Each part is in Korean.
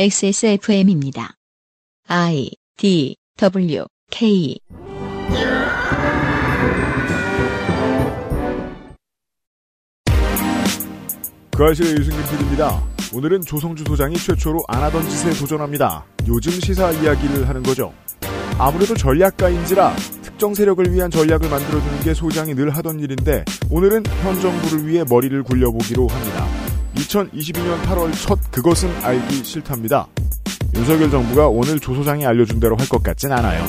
XSFM입니다. I D W K 그 아실의 유승균 PD입니다. 오늘은 조성주 소장이 최초로 안 하던 짓에 도전합니다. 요즘 시사 이야기를 하는 거죠. 아무래도 전략가인지라 특정 세력을 위한 전략을 만들어주는 게 소장이 늘 하던 일인데 오늘은 현 정부를 위해 머리를 굴려보기로 합니다. 2022년 8월 첫 그것은 알기 싫답니다. 윤석열 정부가 오늘 조 소장이 알려준 대로 할 것 같진 않아요.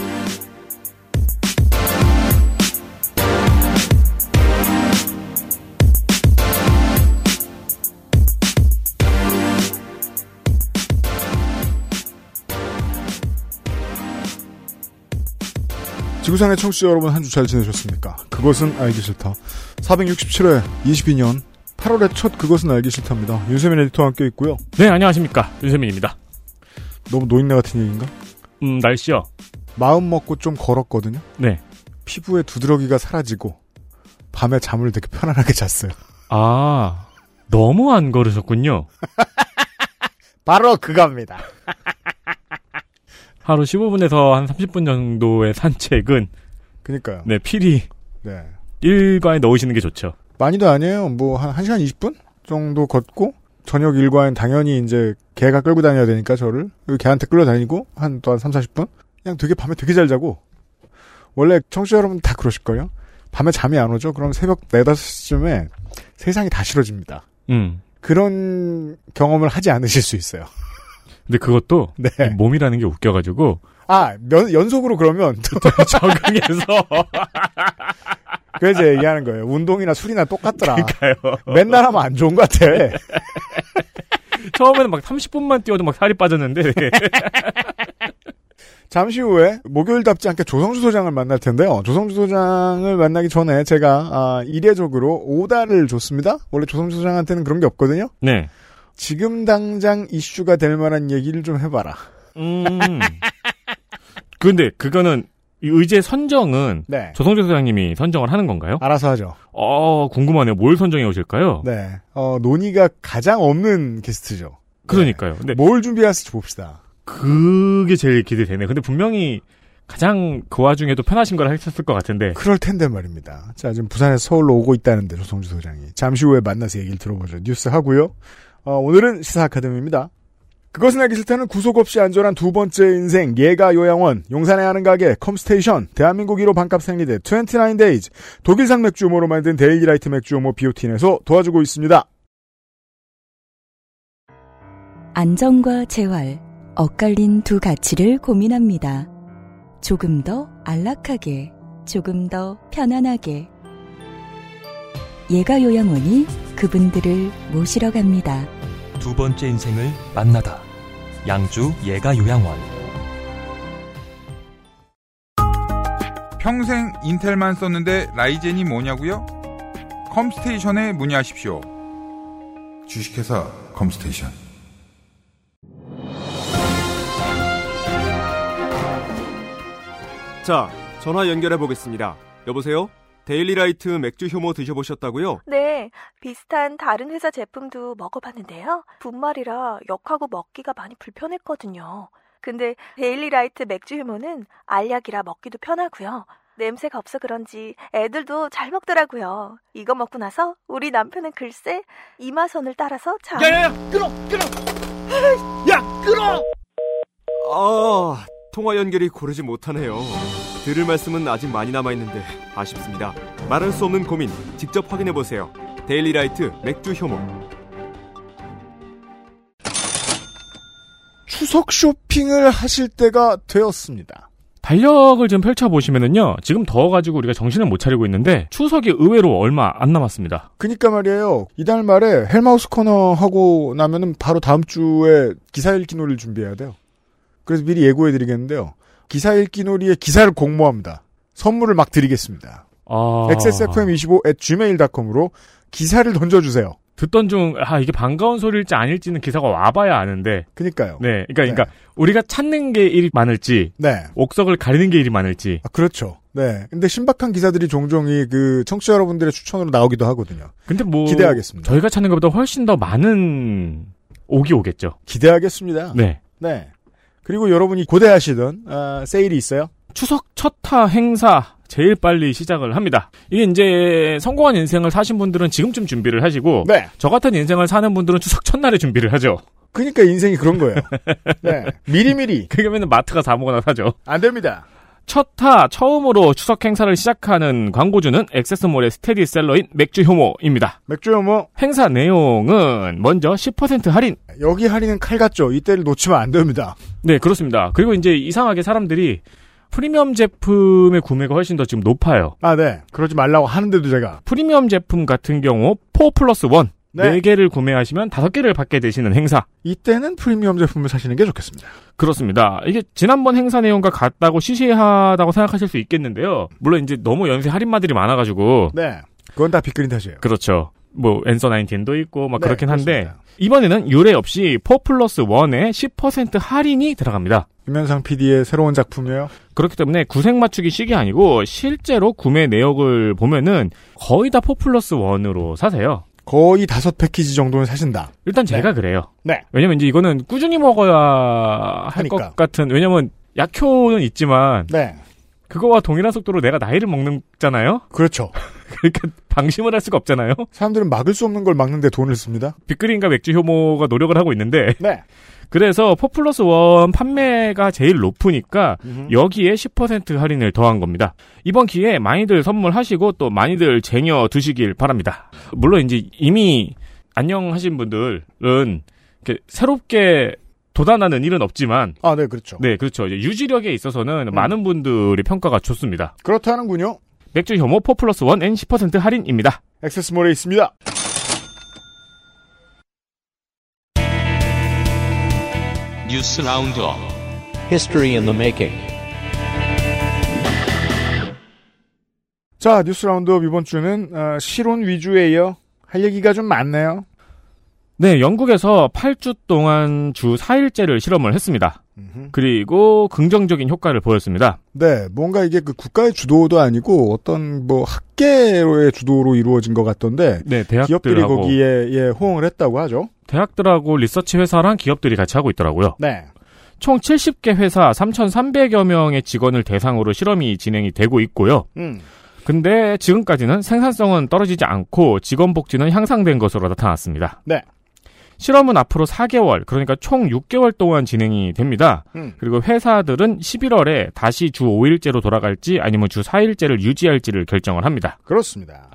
지구상의 청취자 여러분 한 주 잘 지내셨습니까? 그것은 알기 싫다. 467회 22년 8월의 첫 그것은 알기 싫답니다. 윤세민 에디터와 함께 있고요. 네, 안녕하십니까. 윤세민입니다. 너무 노인네 같은 얘기인가? 음, 날씨요. 마음 먹고 좀 걸었거든요. 네. 피부에 두드러기가 사라지고 밤에 잠을 되게 편안하게 잤어요. 아, 너무 안 걸으셨군요. 바로 그겁니다. 하루 15분에서 한 30분 정도의 산책은 그니까요. 네, 필히 네. 일과에 넣으시는 게 좋죠. 많이도 아니에요. 뭐 한 1시간 20분 정도 걷고 저녁 일과엔 당연히 이제 개가 끌고 다녀야 되니까 저를 개한테 끌려다니고 한 또 한 3, 40분 그냥 되게 밤에 되게 잘 자고 원래 청취자 여러분 다 그러실걸요? 밤에 잠이 안 오죠? 그럼 새벽 4, 5시쯤에 세상이 다 싫어집니다. 음. 그런 경험을 하지 않으실 수 있어요. 근데 그것도 네. 이 몸이라는 게 웃겨가지고 아, 면- 연속으로 그러면 적응해서 그래서 얘기하는 거예요. 운동이나 술이나 똑같더라. 가요. 맨날 하면 안 좋은 것 같아. 처음에는 막 30분만 뛰어도 막 살이 빠졌는데 잠시 후에 목요일답지 않게 조성주 소장을 만날 텐데요. 조성주 소장을 만나기 전에 제가 아, 이례적으로 오다를 줬습니다. 원래 조성주 소장한테는 그런 게 없거든요. 네. 지금 당장 이슈가 될 만한 얘기를 좀 해봐라. 음. 근데 그거는 이 의제 선정은 네. 조성조 소장님이 선정을 하는 건가요? 알아서 하죠. 어, 궁금하네요. 뭘 선정해 오실까요? 네. 어, 논의가 가장 없는 게스트죠. 그러니까요. 근데 뭘 준비했을지 봅시다. 그게 제일 기대되네. 근데 분명히 가장 그 와중에도 편하신 걸 하셨을 것 같은데. 그럴 텐데 말입니다. 자, 지금 부산에서 서울로 오고 있다는데, 조성주 소장이. 잠시 후에 만나서 얘기를 들어보죠. 뉴스 하고요. 어, 오늘은 시사 아카데미입니다. 그것은 알기 싫다는 구속 없이 안전한 두 번째 인생, 예가 요양원, 용산에 하는 가게, 컴스테이션, 대한민국 1호 반값 생리대, 29Days, 독일산 맥주 효모로 만든 데일리라이트 맥주 효모 비오틴에서 도와주고 있습니다. 안정과 재활, 엇갈린 두 가치를 고민합니다. 조금 더 안락하게, 조금 더 편안하게. 예가 요양원이 그분들을 모시러 갑니다. 두 번째 인생을 만나다. 양주 예가 요양원. 평생 인텔만 썼는데 라이젠이 뭐냐고요? 컴스테이션에 문의하십시오. 주식회사 컴스테이션. 자, 전화 연결해 보겠습니다. 여보세요? 데일리라이트 맥주 효모 드셔보셨다고요? 네, 비슷한 다른 회사 제품도 먹어봤는데요. 분말이라 역하고 먹기가 많이 불편했거든요. 근데 데일리라이트 맥주 휴무는 알약이라 먹기도 편하고요. 냄새가 없어 그런지 애들도 잘 먹더라고요. 이거 먹고 나서 우리 남편은 글쎄 이마선을 따라서 참 야야야, 끊어, 끊어. 야, 끊어. 아, 통화 연결이 고르지 못하네요. 들을 말씀은 아직 많이 남아 있는데 아쉽습니다. 말할 수 없는 고민 직접 확인해 보세요. 데일리라이트 맥주 효모. 추석 쇼핑을 하실 때가 되었습니다. 달력을 좀 펼쳐보시면은요, 지금 더워가지고 우리가 정신을 못 차리고 있는데, 추석이 의외로 얼마 안 남았습니다. 그니까 말이에요. 이달 말에 헬마우스 코너 하고 나면은 바로 다음 주에 기사 읽기 놀이를 준비해야 돼요. 그래서 미리 예고해 드리겠는데요. 기사 읽기 놀이의 기사를 공모합니다. 선물을 막 드리겠습니다. 아. xsfm25 at gmail.com으로 기사를 던져주세요. 듣던 중, 아, 이게 반가운 소리일지 아닐지는 기사가 와봐야 아는데, 그니까요. 네. 그러니까, 그러니까, 우리가 찾는 게 일이 많을지, 네. 옥석을 가리는 게 일이 많을지, 아, 그렇죠. 네. 근데 신박한 기사들이 종종 이 그 청취자 여러분들의 추천으로 나오기도 하거든요. 근데 뭐 기대하겠습니다. 저희가 찾는 것보다 훨씬 더 많은 오기 오겠죠. 기대하겠습니다. 네. 네. 그리고 여러분이 고대하시던 아, 세일이 있어요. 추석 첫타 행사 제일 빨리 시작을 합니다. 이게 이제 성공한 인생을 사신 분들은 지금쯤 준비를 하시고 네. 저 같은 인생을 사는 분들은 추석 첫날에 준비를 하죠. 그러니까 인생이 그런 거예요. 네. 미리미리 그러면 마트 가서 아무거나 사죠. 안 됩니다. 첫타 처음으로 추석 행사를 시작하는 광고주는 액세스몰의 스테디셀러인 맥주 효모입니다. 맥주요 뭐 행사 내용은 먼저 10% 할인. 여기 할인은 칼 같죠. 이때를 놓치면 안 됩니다. 네, 그렇습니다. 그리고 이제 이상하게 사람들이 프리미엄 제품의 구매가 훨씬 더 지금 높아요. 아, 네. 그러지 말라고 하는데도 제가 프리미엄 제품 같은 경우 4 플러스 1. 네. 4개를 구매하시면 5개를 받게 되시는 행사. 이때는 프리미엄 제품을 사시는 게 좋겠습니다. 그렇습니다. 이게 지난번 행사 내용과 같다고 시시하다고 생각하실 수 있겠는데요. 물론 이제 너무 연쇄 할인마들이 많아가지고. 네. 그건 다 빅그린 탓이에요. 그렇죠. 뭐 앤서 19도 있고 막 네, 그렇긴 한데 그렇습니다. 이번에는 유례 없이 4 플러스 1에 10% 할인이 들어갑니다. 김현상 PD의 새로운 작품이에요. 그렇기 때문에 구색 맞추기 식이 아니고 실제로 구매 내역을 보면은 거의 다4 플러스 1으로 사세요. 거의 다섯 패키지 정도는 사신다. 일단 제가 그래요. 네. 왜냐면 이제 이거는 꾸준히 먹어야 할. 것 같은 왜냐면 약효는 있지만 네. 그거와 동일한 속도로 내가 나이를 먹는잖아요. 그렇죠. 그러니까 방심을 할 수가 없잖아요. 사람들은 막을 수 없는 걸 막는데 돈을 씁니다. 빅그린과 맥주 효모가 노력을 하고 있는데 네. 그래서 4 플러스 1 판매가 제일 높으니까 여기에 10% 할인을 더한 겁니다. 이번 기회에 많이들 선물하시고 또 많이들 쟁여 두시길 바랍니다. 물론 이제 이미 안녕하신 분들은 새롭게 도단하는 일은 없지만 아, 네, 그렇죠. 네, 그렇죠. 유지력에 있어서는 많은 분들이 평가가 좋습니다. 그렇다는군요. 맥주 효모 4 플러스 1 N 10% 할인입니다. 액세스몰에 있습니다. 뉴스 roundup History in the Making 자, 뉴스 roundup 이번 주는 어, 지난주에 이어 할 얘기가 좀 많네요. 네, 영국에서 8주 동안 주 4일제를 실험을 했습니다. 그리고 긍정적인 효과를 보였습니다. 네, 뭔가 이게 그 국가의 주도도 아니고 어떤 뭐 학계의 주도로 이루어진 것 같던데 네, 기업들이 대학들하고 거기에 예, 호응을 했다고 하죠. 대학들하고 리서치 회사랑 기업들이 같이 하고 있더라고요. 네. 총 70개 회사 3,300여 명의 직원을 대상으로 실험이 진행이 되고 있고요. 음. 근데 지금까지는 생산성은 떨어지지 않고 직원 복지는 향상된 것으로 나타났습니다. 네. 실험은 앞으로 4개월, 그러니까 총 6개월 동안 진행이 됩니다. 음. 그리고 회사들은 11월에 다시 주 5일제로 돌아갈지 아니면 주 4일제를 유지할지를 결정을 합니다. 그렇습니다.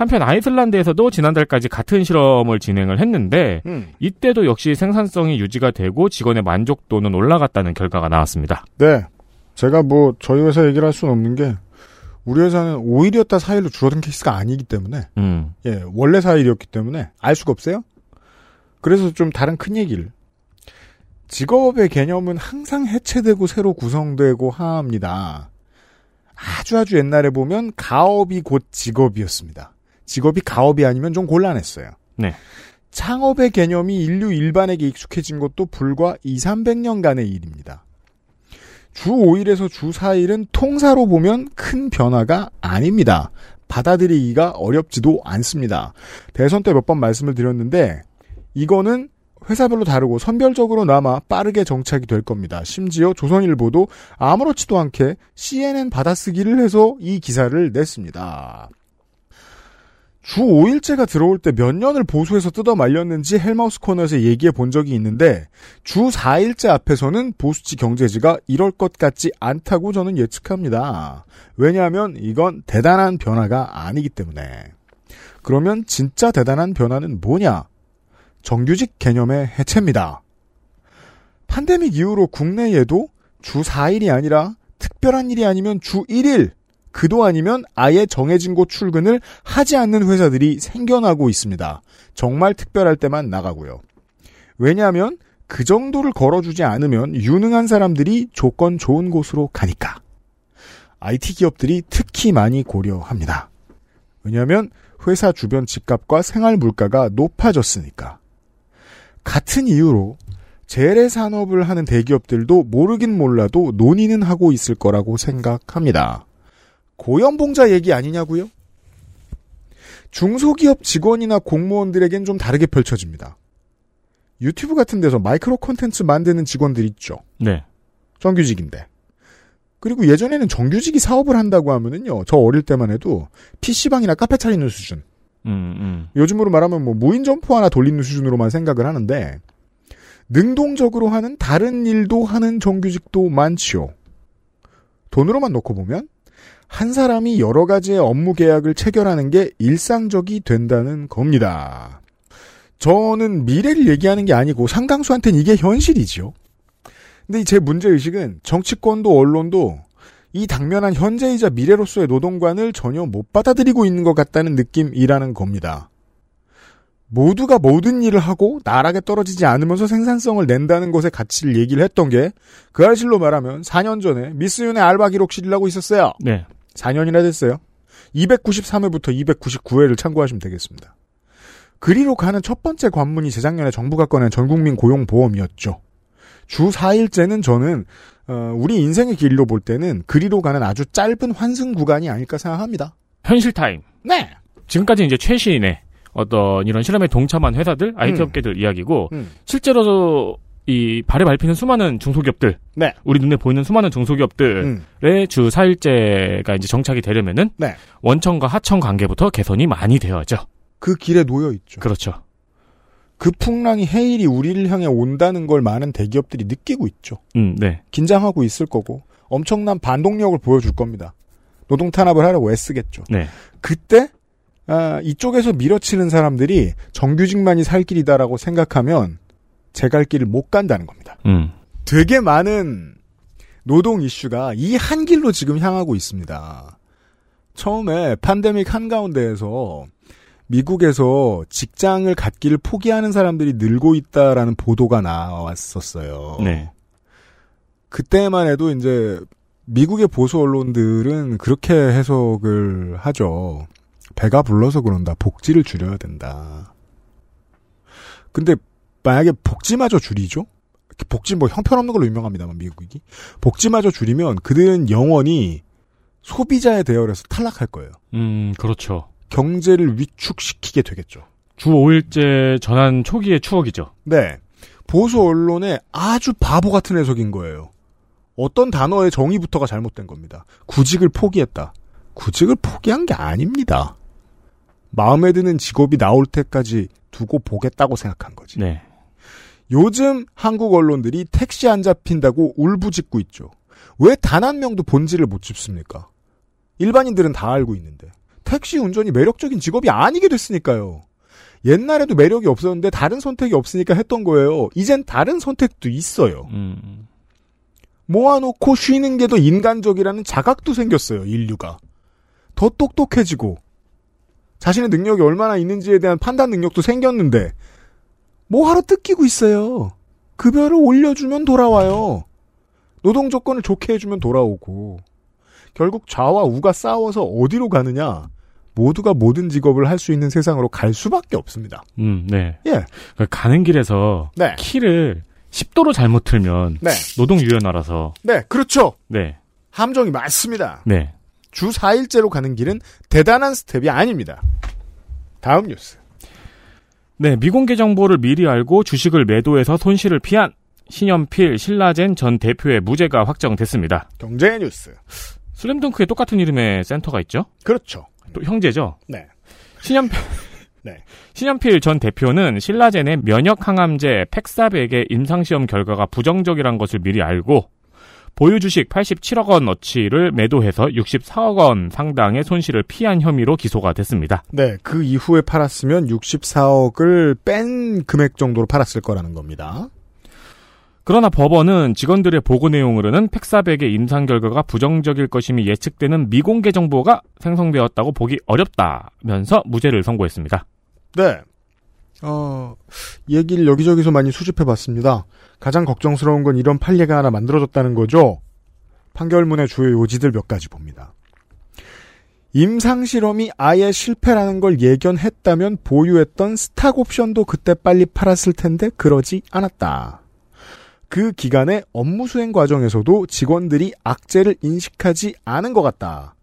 한편 아이슬란드에서도 지난달까지 같은 실험을 진행을 했는데 음. 이때도 역시 생산성이 유지가 되고 직원의 만족도는 올라갔다는 결과가 나왔습니다. 네. 제가 뭐 저희 회사 얘기를 할 수는 없는 게 우리 회사는 5일이었다 4일로 줄어든 케이스가 아니기 때문에 음. 예, 원래 4일이었기 때문에 알 수가 없어요. 그래서 좀 다른 큰 얘기를 직업의 개념은 항상 해체되고 새로 구성되고 합니다. 아주 아주 옛날에 보면 가업이 곧 직업이었습니다. 직업이 가업이 아니면 좀 곤란했어요. 네. 창업의 개념이 인류 일반에게 익숙해진 것도 불과 2, 300년간의 일입니다. 주 5일에서 주 4일은 통사로 보면 큰 변화가 아닙니다. 받아들이기가 어렵지도 않습니다. 대선 때 몇 번 말씀을 드렸는데 이거는 회사별로 다르고 선별적으로나마 빠르게 정착이 될 겁니다. 심지어 조선일보도 아무렇지도 않게 CNN 받아쓰기를 해서 이 기사를 냈습니다. 주 5일제가 들어올 때 몇 년을 보수해서 뜯어 말렸는지 헬마우스 코너에서 얘기해 본 적이 있는데 주 4일제 앞에서는 보수지 경제지가 이럴 것 같지 않다고 저는 예측합니다. 왜냐하면 이건 대단한 변화가 아니기 때문에. 그러면 진짜 대단한 변화는 뭐냐? 정규직 개념의 해체입니다. 팬데믹 이후로 국내에도 주 4일이 아니라 특별한 일이 아니면 주 1일, 그도 아니면 아예 정해진 곳 출근을 하지 않는 회사들이 생겨나고 있습니다. 정말 특별할 때만 나가고요. 왜냐하면 그 정도를 걸어주지 않으면 유능한 사람들이 조건 좋은 곳으로 가니까. IT 기업들이 특히 많이 고려합니다. 왜냐하면 회사 주변 집값과 생활 물가가 높아졌으니까. 같은 이유로 재래 산업을 하는 대기업들도 모르긴 몰라도 논의는 하고 있을 거라고 생각합니다. 고연봉자 얘기 아니냐고요? 중소기업 직원이나 공무원들에겐 좀 다르게 펼쳐집니다. 유튜브 같은 데서 마이크로 콘텐츠 만드는 직원들 있죠. 네. 정규직인데. 그리고 예전에는 정규직이 사업을 한다고 하면은요, 저 어릴 때만 해도 PC방이나 카페 차리는 수준. 음, 음. 요즘으로 말하면 뭐 무인 점포 하나 돌리는 수준으로만 생각을 하는데, 능동적으로 하는 다른 일도 하는 정규직도 많지요. 돈으로만 놓고 보면, 한 사람이 여러 가지의 업무 계약을 체결하는 게 일상적이 된다는 겁니다. 저는 미래를 얘기하는 게 아니고 상당수한테는 이게 현실이지요. 근데 제 문제의식은 정치권도 언론도 이 당면한 현재이자 미래로서의 노동관을 전혀 못 받아들이고 있는 것 같다는 느낌이라는 겁니다. 모두가 모든 일을 하고 나락에 떨어지지 않으면서 생산성을 낸다는 것의 가치를 얘기를 했던 게 그 알실로 말하면 4년 전에 미스윤의 알바 기록실이라고 있었어요. 네. 4년이나 됐어요. 293회부터 299회를 참고하시면 되겠습니다. 그리로 가는 첫 번째 관문이 재작년에 정부가 꺼낸 전국민 고용보험이었죠. 주 4일째는 저는 어, 우리 인생의 길로 볼 때는 그리로 가는 아주 짧은 환승 구간이 아닐까 생각합니다. 현실 타임. 네. 지금까지 이제 최신의 어떤 이런 실험에 동참한 회사들, IT 음. 업계들 이야기고 음. 실제로 이 발에 밟히는 수많은 중소기업들, 네. 우리 눈에 보이는 수많은 중소기업들의 음. 주 4일제가 이제 정착이 되려면은 네. 원청과 하청 관계부터 개선이 많이 되어야죠. 그 길에 놓여 있죠. 그렇죠. 그 풍랑이 해일이 우리를 향해 온다는 걸 많은 대기업들이 느끼고 있죠. 음, 네. 긴장하고 있을 거고 엄청난 반동력을 보여줄 겁니다. 노동 탄압을 하려고 애쓰겠죠. 네. 그때 아, 이쪽에서 밀어치는 사람들이 정규직만이 살 길이다라고 생각하면 제 갈 길을 못 간다는 겁니다. 음. 되게 많은 노동 이슈가 이 한 길로 지금 향하고 있습니다. 처음에 팬데믹 한가운데에서 미국에서 직장을 갖기를 포기하는 사람들이 늘고 있다라는 보도가 나왔었어요. 네. 그때만 해도 이제 미국의 보수 언론들은 그렇게 해석을 하죠. 배가 불러서 그런다. 복지를 줄여야 된다. 근데 만약에 복지마저 줄이죠? 복지 뭐 형편없는 걸로 유명합니다만 미국이 복지마저 줄이면 그들은 영원히 소비자의 대열에서 탈락할 거예요. 음, 그렇죠. 경제를 위축시키게 되겠죠. 주 5일제 전환 초기의 추억이죠. 네. 보수 언론의 아주 바보 같은 해석인 거예요. 어떤 단어의 정의부터가 잘못된 겁니다. 구직을 포기했다. 구직을 포기한 게 아닙니다. 마음에 드는 직업이 나올 때까지 두고 보겠다고 생각한 거지. 네. 요즘 한국 언론들이 택시 안 잡힌다고 울부짖고 있죠. 왜 단 한 명도 본질을 못 짚습니까? 일반인들은 다 알고 있는데. 택시 운전이 매력적인 직업이 아니게 됐으니까요. 옛날에도 매력이 없었는데 다른 선택이 없으니까 했던 거예요. 이젠 다른 선택도 있어요. 음. 모아놓고 쉬는 게 더 인간적이라는 자각도 생겼어요, 인류가. 더 똑똑해지고, 자신의 능력이 얼마나 있는지에 대한 판단 능력도 생겼는데, 뭐하러 뜯기고 있어요? 급여를 올려주면 돌아와요. 노동 조건을 좋게 해주면 돌아오고, 결국 좌와 우가 싸워서 어디로 가느냐, 모두가 모든 직업을 할 수 있는 세상으로 갈 수밖에 없습니다. 음, 네. 예. 그러니까 가는 길에서 네. 키를 10도로 잘못 틀면 네. 노동 유연화라서 네, 그렇죠. 네. 함정이 많습니다. 네. 주 4일제로 가는 길은 대단한 스텝이 아닙니다. 다음 뉴스. 네, 미공개 정보를 미리 알고 주식을 매도해서 손실을 피한 신현필 신라젠 전 대표의 무죄가 확정됐습니다. 경제 뉴스. 슬램덩크에 똑같은 이름의 센터가 있죠? 그렇죠. 또 형제죠? 네. 신현필 네. 신현필 전 대표는 신라젠의 면역 항암제 팩사백의 임상시험 결과가 부정적이란 것을 미리 알고 보유 주식 87억 원어치를 매도해서 64억 원 상당의 손실을 피한 혐의로 기소가 됐습니다. 네, 그 이후에 팔았으면 64억을 뺀 금액 정도로 팔았을 거라는 겁니다. 그러나 법원은 직원들의 보고 내용으로는 팩사백의 임상 결과가 부정적일 것임이 예측되는 미공개 정보가 생성되었다고 보기 어렵다면서 무죄를 선고했습니다. 네. 어, 얘기를 여기저기서 많이 수집해 봤습니다. 가장 걱정스러운 건 이런 판례가 하나 만들어졌다는 거죠. 판결문의 주요 요지들 몇 가지 봅니다. 임상실험이 아예 실패라는 걸 예견했다면 보유했던 스탁 옵션도 그때 빨리 팔았을 텐데 그러지 않았다. 그 기간의 업무 수행 과정에서도 직원들이 악재를 인식하지 않은 것 같다.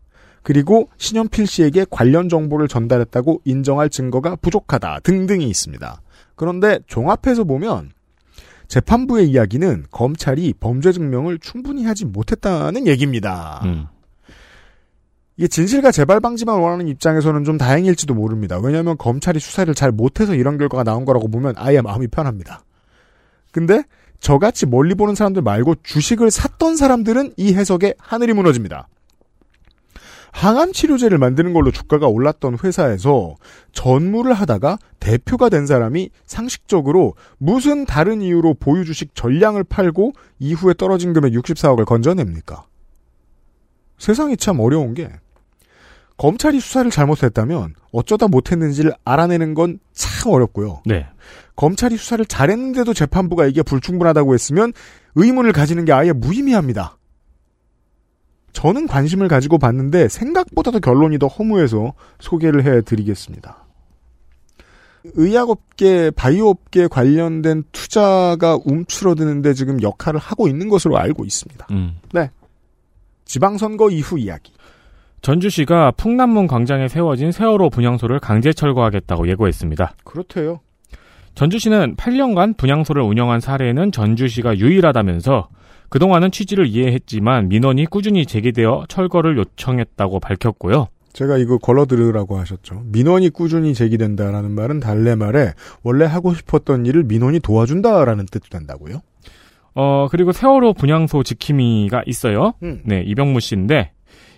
그리고 신현필 씨에게 관련 정보를 전달했다고 인정할 증거가 부족하다 등등이 있습니다. 그런데 종합해서 보면 재판부의 이야기는 검찰이 범죄 증명을 충분히 하지 못했다는 얘기입니다. 음. 이게 진실과 재발 방지만 원하는 입장에서는 좀 다행일지도 모릅니다. 왜냐하면 검찰이 수사를 잘 못해서 이런 결과가 나온 거라고 보면 아예 마음이 편합니다. 근데 저같이 멀리 보는 사람들 말고 주식을 샀던 사람들은 이 해석에 하늘이 무너집니다. 항암 치료제를 만드는 걸로 주가가 올랐던 회사에서 전무를 하다가 대표가 된 사람이 상식적으로 무슨 다른 이유로 보유 주식 전량을 팔고 이후에 떨어진 금액 64억을 건져냅니까? 세상이 참 어려운 게 검찰이 수사를 잘못했다면 어쩌다 못했는지를 알아내는 건 참 어렵고요. 네. 검찰이 수사를 잘했는데도 재판부가 이게 불충분하다고 했으면 의문을 가지는 게 아예 무의미합니다. 저는 관심을 가지고 봤는데 생각보다도 결론이 더 허무해서 소개를 해드리겠습니다. 의약업계, 바이오업계 관련된 투자가 움츠러드는데 지금 역할을 하고 있는 것으로 알고 있습니다. 음. 네. 지방선거 이후 이야기. 전주시가 풍남문 광장에 세워진 세월호 분향소를 강제 철거하겠다고 예고했습니다. 그렇대요. 전주시는 8년간 분향소를 운영한 사례는 전주시가 유일하다면서 그동안은 취지를 이해했지만 민원이 꾸준히 제기되어 철거를 요청했다고 밝혔고요. 제가 이거 걸러들으라고 하셨죠. 민원이 꾸준히 제기된다라는 말은 달래 말에 원래 하고 싶었던 일을 민원이 도와준다라는 뜻도 된다고요. 어, 그리고 세월호 분향소 지킴이가 있어요. 음. 네, 이병무 씨인데,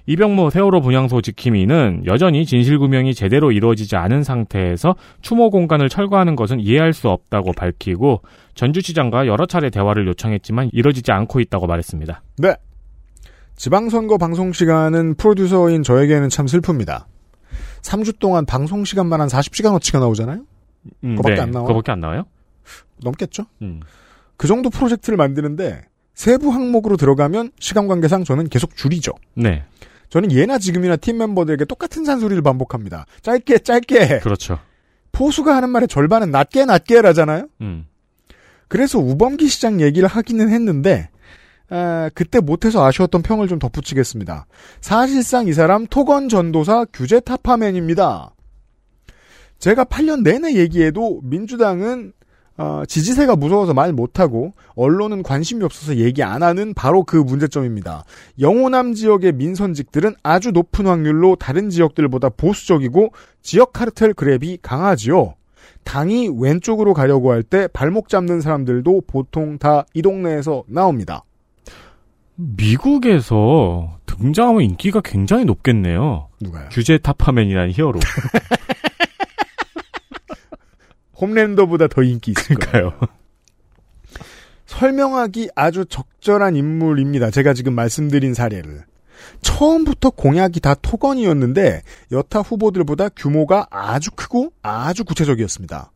이병무 세월호 분향소 지킴이는 여전히 진실규명이 제대로 이루어지지 않은 상태에서 추모 공간을 철거하는 것은 이해할 수 없다고 밝히고, 전주시장과 여러 차례 대화를 요청했지만 이뤄지지 않고 있다고 말했습니다. 네. 지방선거 방송 시간은 프로듀서인 저에게는 참 슬픕니다. 3주 동안 방송 시간만 한 40시간어치가 나오잖아요? 음, 그거밖에 안 나와요? 그거밖에 안 나와요? 넘겠죠? 음. 그 정도 프로젝트를 만드는데 세부 항목으로 들어가면 시간 관계상 저는 계속 줄이죠. 네. 저는 예나 지금이나 팀 멤버들에게 똑같은 산소리를 반복합니다. 짧게 짧게. 그렇죠. 포수가 하는 말의 절반은 낮게 낮게라잖아요. 음. 그래서 우범기 시장 얘기를 하기는 했는데 아, 그때 못해서 아쉬웠던 평을 좀 덧붙이겠습니다. 사실상 이 사람 토건 전도사 규제 타파맨입니다. 제가 8년 내내 얘기해도 민주당은 어, 지지세가 무서워서 말 못하고 언론은 관심이 없어서 얘기 안 하는 바로 그 문제점입니다. 영호남 지역의 민선직들은 아주 높은 확률로 다른 지역들보다 보수적이고 지역 카르텔 그랩이 강하지요. 당이 왼쪽으로 가려고 할 때 발목 잡는 사람들도 보통 다 이 동네에서 나옵니다. 미국에서 등장하면 인기가 굉장히 높겠네요. 누가요? 규제 타파맨이라는 히어로. 홈랜더보다 더 인기 있을 거예요. 그러니까요. 설명하기 아주 적절한 인물입니다. 제가 지금 말씀드린 사례를. 처음부터 공약이 다 토건이었는데 여타 후보들보다 규모가 아주 크고 아주 구체적이었습니다.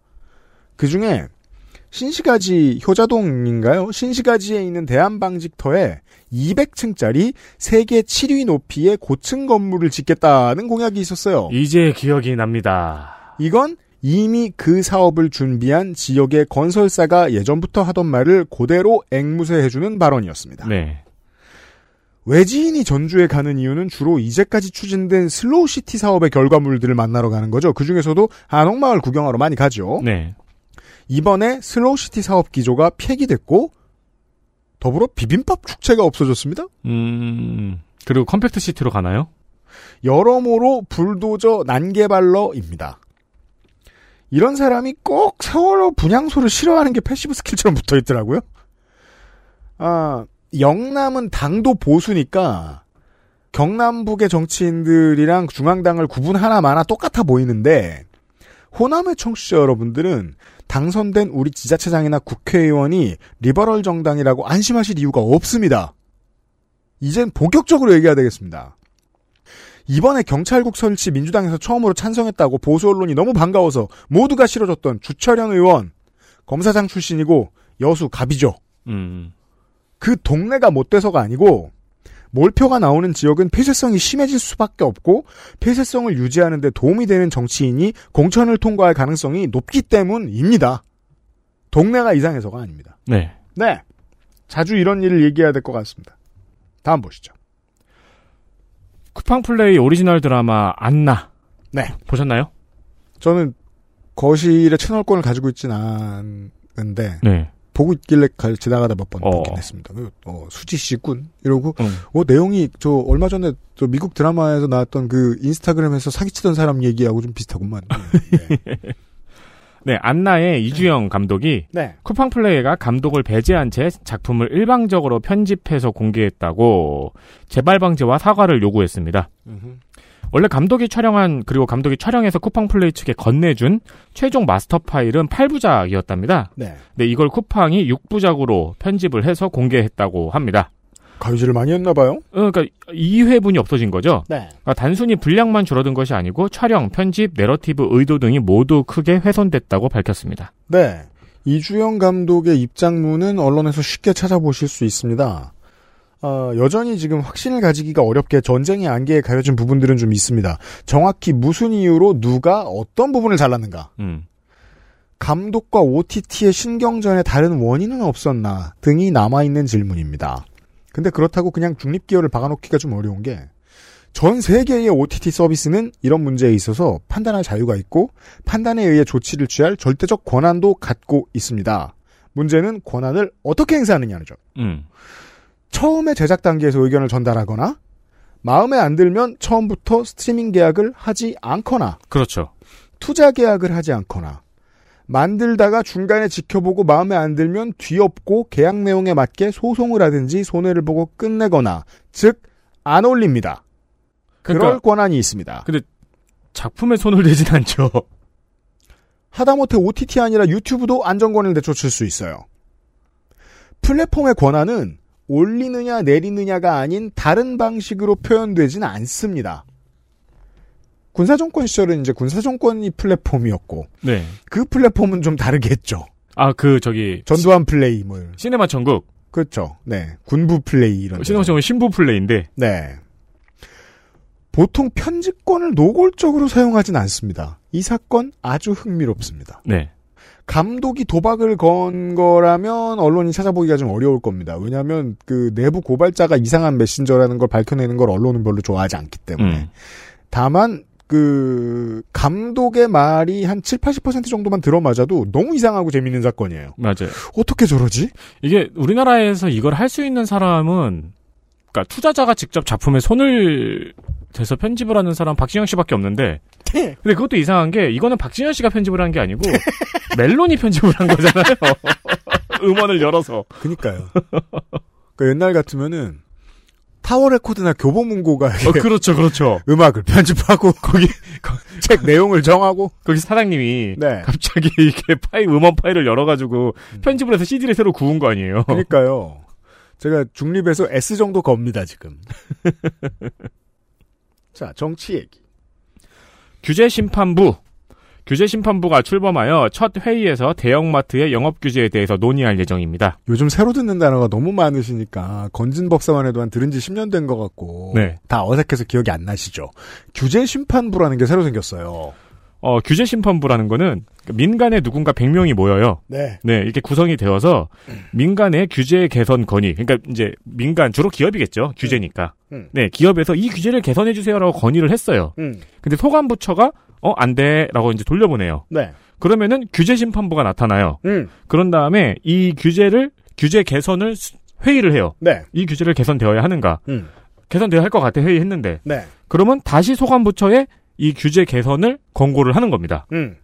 그 중에 신시가지 효자동인가요? 신시가지에 있는 대한방직터에 200층짜리 세계 7위 높이의 고층 건물을 짓겠다는 공약이 있었어요. 이제 기억이 납니다. 이건 이미 그 사업을 준비한 지역의 건설사가 예전부터 하던 말을 그대로 앵무새해주는 발언이었습니다. 네. 외지인이 전주에 가는 이유는 주로 이제까지 추진된 slow city 사업의 결과물들을 만나러 가는 거죠. 그 중에서도 한옥마을 구경하러 많이 가죠. 네. 이번에 slow city 사업 기조가 폐기됐고 더불어 비빔밥 축제가 없어졌습니다. 음, 그리고 compact city로 가나요? 여러모로 불도저 난개발러입니다. 이런 사람이 꼭 세월호 분향소를 싫어하는 게 passive skill처럼 붙어 있더라고요. 아, 영남은 당도 보수니까 경남북의 정치인들이랑 중앙당을 구분하나 마나 똑같아 보이는데 호남의 청취자 여러분들은 당선된 우리 지자체장이나 국회의원이 리버럴 정당이라고 안심하실 이유가 없습니다. 이젠 본격적으로 얘기해야 되겠습니다. 이번에 경찰국 설치 민주당에서 처음으로 찬성했다고 보수 언론이 너무 반가워서 모두가 싫어졌던 주철현 의원 검사장 출신이고 여수 갑이죠. 음. 그 동네가 못 돼서가 아니고 몰표가 나오는 지역은 폐쇄성이 심해질 수밖에 없고 폐쇄성을 유지하는 데 도움이 되는 정치인이 공천을 통과할 가능성이 높기 때문입니다. 동네가 이상해서가 아닙니다. 네. 네. 자주 이런 일을 얘기해야 될 것 같습니다. 다음 보시죠. 쿠팡 플레이 오리지널 드라마 안나. 네. 보셨나요? 저는 거실에 채널권을 가지고 있진 않은데 네. 보고 있길래 가- 지나가다 몇번 어. 보긴 했습니다. 그, 어, 수지 씨군 이러고 음. 어 내용이 저 얼마 전에 저 미국 드라마에서 나왔던 그 인스타그램에서 사기치던 사람 얘기하고 좀 비슷하구만. 네. 네, 안나의 이주영 감독이 네. 쿠팡 플레이가 감독을 배제한 채 작품을 일방적으로 편집해서 공개했다고 재발 방지와 사과를 요구했습니다. 원래 감독이 촬영한 그리고 감독이 촬영해서 쿠팡 플레이 측에 건네준 최종 마스터 파일은 8부작이었답니다. 네. 네, 이걸 쿠팡이 6부작으로 편집을 해서 공개했다고 합니다. 가위질을 많이 했나 봐요. 어, 그러니까 2회분이 없어진 거죠. 네. 그러니까 단순히 분량만 줄어든 것이 아니고 촬영, 편집, 내러티브, 의도 등이 모두 크게 훼손됐다고 밝혔습니다. 네. 이주영 감독의 입장문은 언론에서 쉽게 찾아보실 수 있습니다. 어, 여전히 지금 확신을 가지기가 어렵게 전쟁의 안개에 가려진 부분들은 좀 있습니다. 정확히 무슨 이유로 누가 어떤 부분을 잘랐는가? 음. 감독과 OTT의 신경전에 다른 원인은 없었나 등이 남아있는 질문입니다. 근데 그렇다고 그냥 중립기어를 박아놓기가 좀 어려운 게 전 세계의 OTT 서비스는 이런 문제에 있어서 판단할 자유가 있고 판단에 의해 조치를 취할 절대적 권한도 갖고 있습니다. 문제는 권한을 어떻게 행사하느냐죠. 음. 처음에 제작 단계에서 의견을 전달하거나 마음에 안 들면 처음부터 스트리밍 계약을 하지 않거나 그렇죠. 투자 계약을 하지 않거나 만들다가 중간에 지켜보고 마음에 안 들면 뒤엎고 계약 내용에 맞게 소송을 하든지 손해를 보고 끝내거나 즉 안 올립니다. 그럴 그러니까- 권한이 있습니다. 근데 작품에 손을 대진 않죠. 하다못해 OTT 아니라 유튜브도 안전권을 내쫓을 수 있어요. 플랫폼의 권한은 올리느냐 내리느냐가 아닌 다른 방식으로 표현되지는 않습니다. 군사정권 시절은 이제 군사정권이 플랫폼이었고 네. 그 플랫폼은 좀 다르겠죠. 아, 그, 저기. 전두환 플레이 뭐 시네마 천국. 그렇죠. 네. 군부 플레이 이런. 시네마 천국 신부 플레이인데. 네. 보통 편집권을 노골적으로 사용하진 않습니다. 이 사건 아주 흥미롭습니다. 네. 감독이 도박을 건 거라면 언론이 찾아보기가 좀 어려울 겁니다. 왜냐하면 그 내부 고발자가 이상한 메신저라는 걸 밝혀내는 걸 언론은 별로 좋아하지 않기 때문에. 음. 다만 그 감독의 말이 한 7, 80% 정도만 들어맞아도 너무 이상하고 재밌는 사건이에요. 맞아요. 어떻게 저러지? 이게 우리나라에서 이걸 할 수 있는 사람은 그러니까 투자자가 직접 작품에 손을 대서 편집을 하는 사람 박진영 씨밖에 없는데 네. 근데 그것도 이상한 게 이거는 박진영 씨가 편집을 한 게 아니고 멜론이 편집을 한 거잖아요. 음원을 열어서. 그니까요. 그 옛날 같으면은 타워 레코드나 교보문고가 어, 그렇죠, 그렇죠. 음악을 편집하고 거기 책 내용을 정하고 거기 사장님이 네. 갑자기 이렇게 파일 음원 파일을 열어가지고 편집을 해서 CD를 새로 구운 거 아니에요? 그러니까요. 제가 중립에서 S 정도 겁니다 지금. 자 정치 얘기. 규제심판부. 규제심판부가 출범하여 첫 회의에서 대형마트의 영업 규제에 대해서 논의할 예정입니다. 요즘 새로 듣는 단어가 너무 많으시니까 건진 법사만 해도 한 들은 지 10년 된 것 같고 네. 다 어색해서 기억이 안 나시죠. 규제 심판부라는 게 새로 생겼어요. 어, 규제심판부라는 거는 민간에 누군가 100명이 모여요. 네. 네, 이렇게 구성이 되어서 민간의 규제 개선 건의, 그러니까 이제 민간 주로 기업이겠죠. 규제니까. 음. 네, 기업에서 이 규제를 개선해 주세요라고 건의를 했어요. 음. 근데 소관 부처가 어, 안 돼 라고 이제 돌려보내요. 네. 그러면은 규제 심판부가 나타나요. 음. 그런 다음에 이 규제를 규제 개선을 수- 회의를 해요. 네. 이 규제를 개선되어야 하는가? 음. 개선되어야 할 것 같아 회의했는데. 네. 그러면 다시 소관 부처에 이 규제 개선을 권고를 하는 겁니다. 음.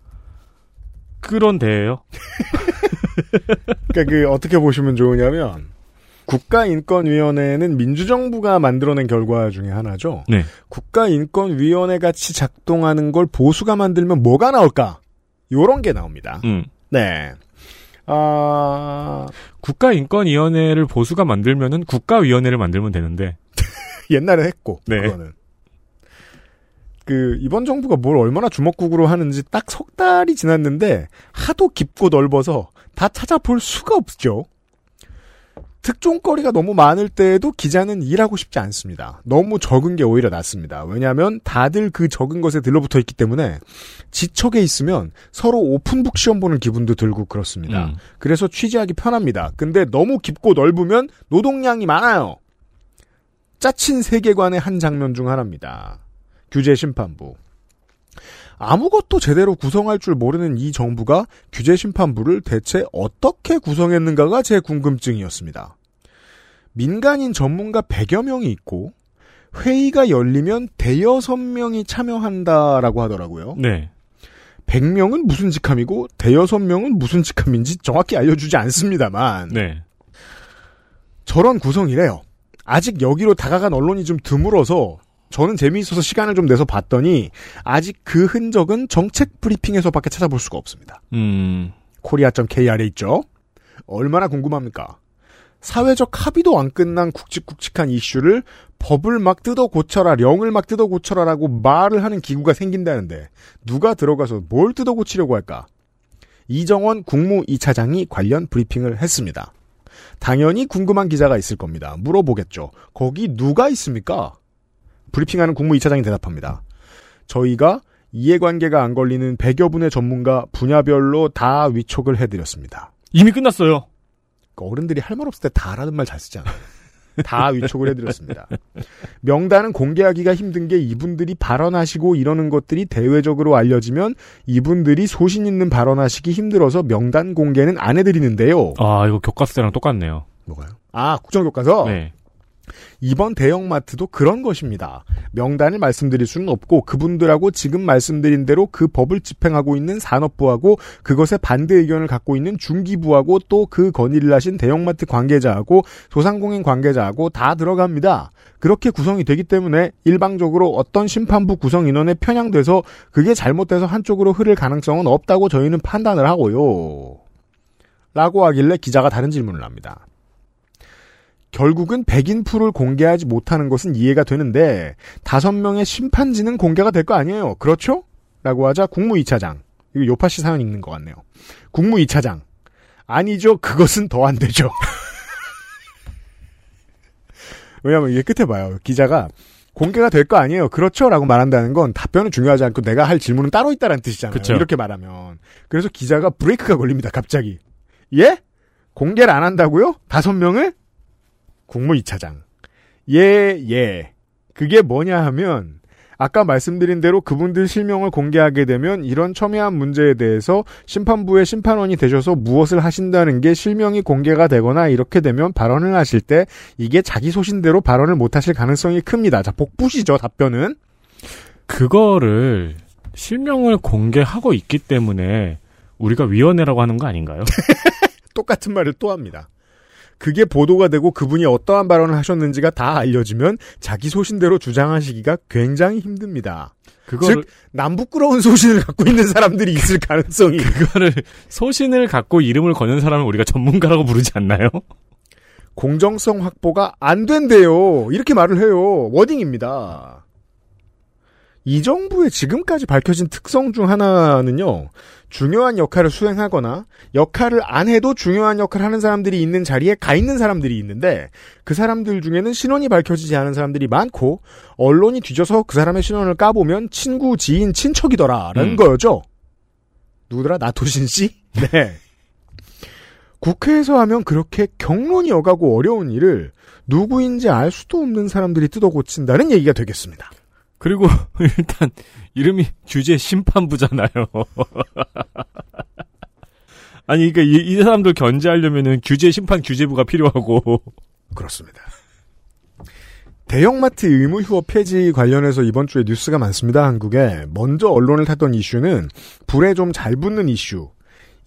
그런데요. 그러니까 그 어떻게 보시면 좋으냐면 국가인권위원회는 민주정부가 만들어낸 결과 중에 하나죠. 네. 국가인권위원회 같이 작동하는 걸 보수가 만들면 뭐가 나올까? 요런 게 나옵니다. 음. 네. 아, 국가인권위원회를 보수가 만들면은 국가위원회를 만들면 되는데. 옛날에 했고, 네. 그거는. 그, 이번 정부가 뭘 얼마나 주먹국으로 하는지 딱 석 달이 지났는데, 하도 깊고 넓어서 다 찾아볼 수가 없죠. 특종거리가 너무 많을 때에도 기자는 일하고 싶지 않습니다. 너무 적은 게 오히려 낫습니다. 왜냐하면 다들 그 적은 것에 들러붙어 있기 때문에 지척에 있으면 서로 오픈북 시험 보는 기분도 들고 그렇습니다. 음. 그래서 취재하기 편합니다. 근데 너무 깊고 넓으면 노동량이 많아요. 짜친 세계관의 한 장면 중 하나입니다. 규제 심판부. 아무것도 제대로 구성할 줄 모르는 이 정부가 규제 심판부를 대체 어떻게 구성했는가가 제 궁금증이었습니다. 민간인 전문가 100여 명이 있고 회의가 열리면 대여섯 명이 참여한다라고 하더라고요. 네. 100명은 무슨 직함이고 대여섯 명은 무슨 직함인지 정확히 알려주지 않습니다만 네. 저런 구성이래요. 아직 여기로 다가간 언론이 좀 드물어서 저는 재미있어서 시간을 좀 내서 봤더니 아직 그 흔적은 정책 브리핑에서밖에 찾아볼 수가 없습니다. 음. 코리아.kr에 있죠. 얼마나 궁금합니까? 사회적 합의도 안 끝난 굵직굵직한 이슈를 법을 막 뜯어 고쳐라, 령을 막 뜯어 고쳐라라고 말을 하는 기구가 생긴다는데 누가 들어가서 뭘 뜯어 고치려고 할까? 이정원 국무 2차장이 관련 브리핑을 했습니다. 당연히 궁금한 기자가 있을 겁니다. 물어보겠죠. 거기 누가 있습니까? 브리핑하는 국무 2차장이 대답합니다. 저희가 이해관계가 안 걸리는 100여 분의 전문가 분야별로 다 위촉을 해드렸습니다. 이미 끝났어요. 어른들이 할 말 없을 때 다라는 말 잘 쓰잖아요. 다 위촉을 해드렸습니다. 명단은 공개하기가 힘든 게 이분들이 발언하시고 이러는 것들이 대외적으로 알려지면 이분들이 소신 있는 발언하시기 힘들어서 명단 공개는 안 해드리는데요. 아, 이거 교과서랑 똑같네요. 뭐가요? 아, 국정교과서? 네. 이번 대형마트도 그런 것입니다. 명단을 말씀드릴 수는 없고 그분들하고 지금 말씀드린 대로 그 법을 집행하고 있는 산업부하고 그것에 반대 의견을 갖고 있는 중기부하고 또 그 건의를 하신 대형마트 관계자하고 소상공인 관계자하고 다 들어갑니다. 그렇게 구성이 되기 때문에 일방적으로 어떤 심판부 구성 인원에 편향돼서 그게 잘못돼서 한쪽으로 흐를 가능성은 없다고 저희는 판단을 하고요. 라고 하길래 기자가 다른 질문을 합니다. 결국은 백인 풀을 공개하지 못하는 것은 이해가 되는데 다섯 명의 심판지는 공개가 될 거 아니에요. 그렇죠? 라고 하자 국무 2차장. 이거 요파 씨 사연 읽는 것 같네요. 국무 2차장. 아니죠. 그것은 더 안 되죠. 왜냐면 이게 끝에 봐요. 기자가 공개가 될 거 아니에요. 그렇죠? 라고 말한다는 건 답변은 중요하지 않고 내가 할 질문은 따로 있다는 뜻이잖아요. 그쵸. 이렇게 말하면. 그래서 기자가 브레이크가 걸립니다. 갑자기. 예? 공개를 안 한다고요? 다섯 명을? 국무 2차장. 예, 예. 그게 뭐냐 하면, 아까 말씀드린 대로 그분들 실명을 공개하게 되면 이런 첨예한 문제에 대해서 심판부의 심판원이 되셔서 무엇을 하신다는 게 실명이 공개가 되거나 이렇게 되면 발언을 하실 때 이게 자기 소신대로 발언을 못 하실 가능성이 큽니다. 자, 복부시죠, 답변은. 그거를 실명을 공개하고 있기 때문에 우리가 위원회라고 하는 거 아닌가요? 똑같은 말을 또 합니다. 그게 보도가 되고 그분이 어떠한 발언을 하셨는지가 다 알려지면 자기 소신대로 주장하시기가 굉장히 힘듭니다. 그거를 즉 남부끄러운 소신을 갖고 있는 사람들이 있을 가능성이 그거를 소신을 갖고 이름을 거는 사람을 우리가 전문가라고 부르지 않나요? 공정성 확보가 안 된대요. 이렇게 말을 해요. 워딩입니다. 이 정부의 지금까지 밝혀진 특성 중 하나는요, 중요한 역할을 수행하거나, 역할을 안 해도 중요한 역할을 하는 사람들이 있는 자리에 가 있는 사람들이 있는데, 그 사람들 중에는 신원이 밝혀지지 않은 사람들이 많고, 언론이 뒤져서 그 사람의 신원을 까보면 친구, 지인, 친척이더라라는 음. 거죠. 누구더라? 나토신 씨? 네. 국회에서 하면 그렇게 경론이 어가고 어려운 일을 누구인지 알 수도 없는 사람들이 뜯어 고친다는 얘기가 되겠습니다. 그리고 일단 이름이 규제 심판부잖아요. 아니 그러니까 이, 이 사람들 견제하려면은 규제 심판 규제부가 필요하고 그렇습니다. 대형마트 의무 휴업 폐지 관련해서 이번 주에 뉴스가 많습니다. 한국에 먼저 언론을 탔던 이슈는 불에 좀 잘 붙는 이슈.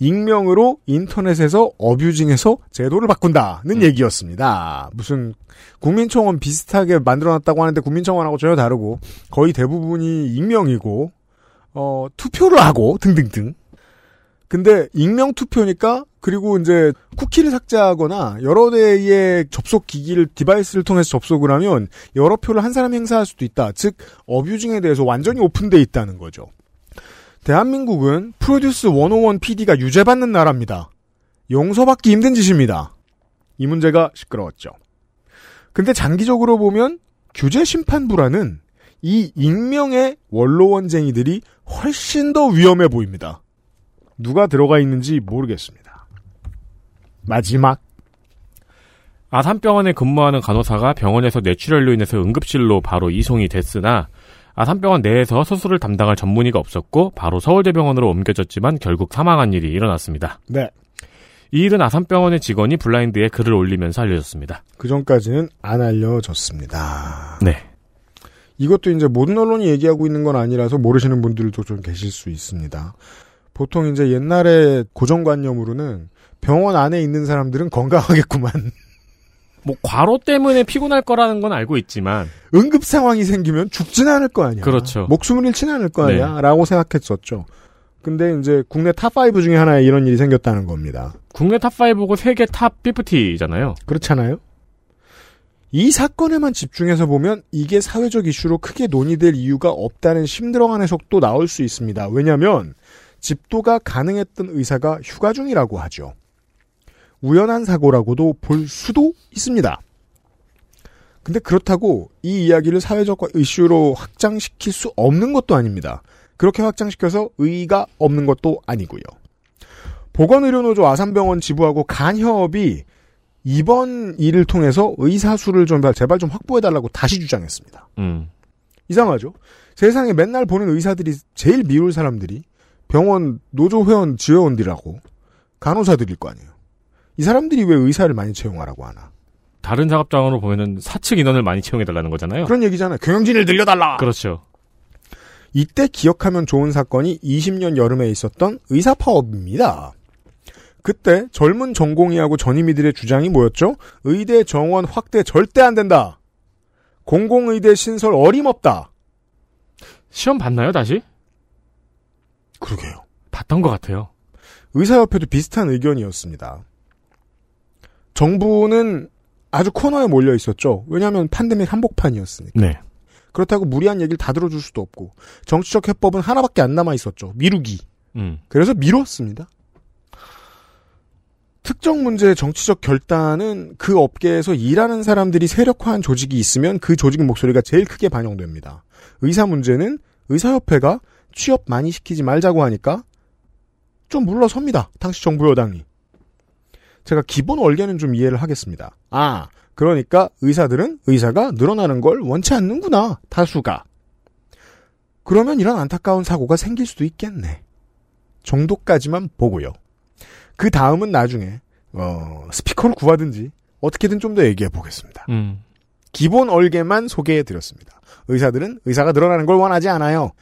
익명으로 인터넷에서 어뷰징해서 제도를 바꾼다는 얘기였습니다. 무슨 국민청원 비슷하게 만들어놨다고 하는데 국민청원하고 전혀 다르고 거의 대부분이 익명이고 어 투표를 하고 등등등. 근데 익명 투표니까 그리고 이제 쿠키를 삭제하거나 여러 대의 접속 기기를 디바이스를 통해서 접속을 하면 여러 표를 한 사람이 행사할 수도 있다. 즉 어뷰징에 대해서 완전히 오픈돼 있다는 거죠. 대한민국은 프로듀스 101 PD가 유죄받는 나라입니다. 용서받기 힘든 짓입니다. 이 문제가 시끄러웠죠. 근데 장기적으로 보면 규제 심판부라는 이 익명의 원로원쟁이들이 훨씬 더 위험해 보입니다. 누가 들어가 있는지 모르겠습니다. 마지막 아산병원에 근무하는 간호사가 병원에서 뇌출혈로 인해서 응급실로 바로 이송이 됐으나 아산병원 내에서 수술을 담당할 전문의가 없었고 바로 서울대병원으로 옮겨졌지만 결국 사망한 일이 일어났습니다. 네. 이 일은 아산병원의 직원이 블라인드에 글을 올리면서 알려졌습니다. 그 전까지는 안 알려졌습니다. 네. 이것도 이제 모든 언론이 얘기하고 있는 건 아니라서 모르시는 분들도 좀 계실 수 있습니다. 보통 이제 옛날에 고정관념으로는 병원 안에 있는 사람들은 건강하겠구만. 뭐 과로 때문에 피곤할 거라는 건 알고 있지만 응급 상황이 생기면 죽진 않을 거 아니야. 그렇죠. 목숨을 잃진 않을 거 아니야. 네. 라고 생각했었죠. 근데 이제 국내 탑5 중에 하나에 이런 일이 생겼다는 겁니다. 국내 탑5고 세계 탑 50잖아요. 그렇잖아요. 이 사건에만 집중해서 보면 이게 사회적 이슈로 크게 논의될 이유가 없다는 심드렁한 소리도 나올 수 있습니다. 왜냐하면 집도가 가능했던 의사가 휴가 중이라고 하죠. 우연한 사고라고도 볼 수도 있습니다. 근데 그렇다고 이 이야기를 사회적 이슈로 확장시킬 수 없는 것도 아닙니다. 그렇게 확장시켜서 의의가 없는 것도 아니고요. 보건의료노조 아산병원 지부하고 간협이 이번 일을 통해서 의사 수를 좀 제발 좀 확보해달라고 다시 주장했습니다. 음. 이상하죠? 세상에 맨날 보는 의사들이 제일 미울 사람들이 병원 노조 회원 지회원들이라고 간호사들일 거 아니에요. 이 사람들이 왜 의사를 많이 채용하라고 하나? 다른 작업장으로 보면은 사측 인원을 많이 채용해달라는 거잖아요. 그런 얘기잖아요. 경영진을 늘려달라. 그렇죠. 이때 기억하면 좋은 사건이 20년 여름에 있었던 의사 파업입니다. 그때 젊은 전공의하고 전임의들의 주장이 뭐였죠? 의대 정원 확대 절대 안 된다. 공공의대 신설 어림없다. 시험 봤나요, 다시? 그러게요. 봤던 것 같아요. 의사협회도 비슷한 의견이었습니다. 정부는 아주 코너에 몰려 있었죠. 왜냐하면 팬데믹 한복판이었으니까. 네. 그렇다고 무리한 얘기를 다 들어줄 수도 없고 정치적 해법은 하나밖에 안 남아 있었죠. 미루기. 음. 그래서 미뤘습니다. 특정 문제의 정치적 결단은 그 업계에서 일하는 사람들이 세력화한 조직이 있으면 그 조직 목소리가 제일 크게 반영됩니다. 의사 문제는 의사협회가 취업 많이 시키지 말자고 하니까 좀 물러섭니다. 당시 정부 여당이. 제가 기본 얼개는 좀 이해를 하겠습니다. 아, 그러니까 의사들은 의사가 늘어나는 걸 원치 않는구나. 다수가. 그러면 이런 안타까운 사고가 생길 수도 있겠네. 정도까지만 보고요. 그 다음은 나중에 어, 스피커를 구하든지 어떻게든 좀 더 얘기해 보겠습니다. 음. 기본 얼개만 소개해 드렸습니다. 의사들은 의사가 늘어나는 걸 원하지 않아요.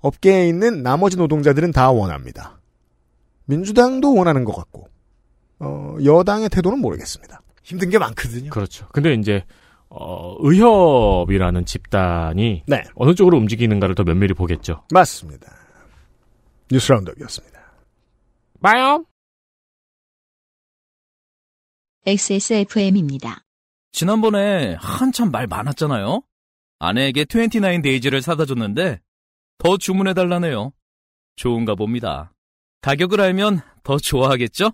업계에 있는 나머지 노동자들은 다 원합니다. 민주당도 원하는 것 같고 어, 여당의 태도는 모르겠습니다. 힘든 게 많거든요. 그렇죠. 근데 이제 어, 의협이라는 집단이 네. 어느 쪽으로 움직이는가를 더 면밀히 보겠죠. 맞습니다. 뉴스 라운드업이었습니다. 빠염. XSFM입니다. 지난번에 한참 말 많았잖아요. 아내에게 29 데이즈를 사다 줬는데 더 주문해 달라네요. 좋은가 봅니다. 가격을 알면 더 좋아하겠죠?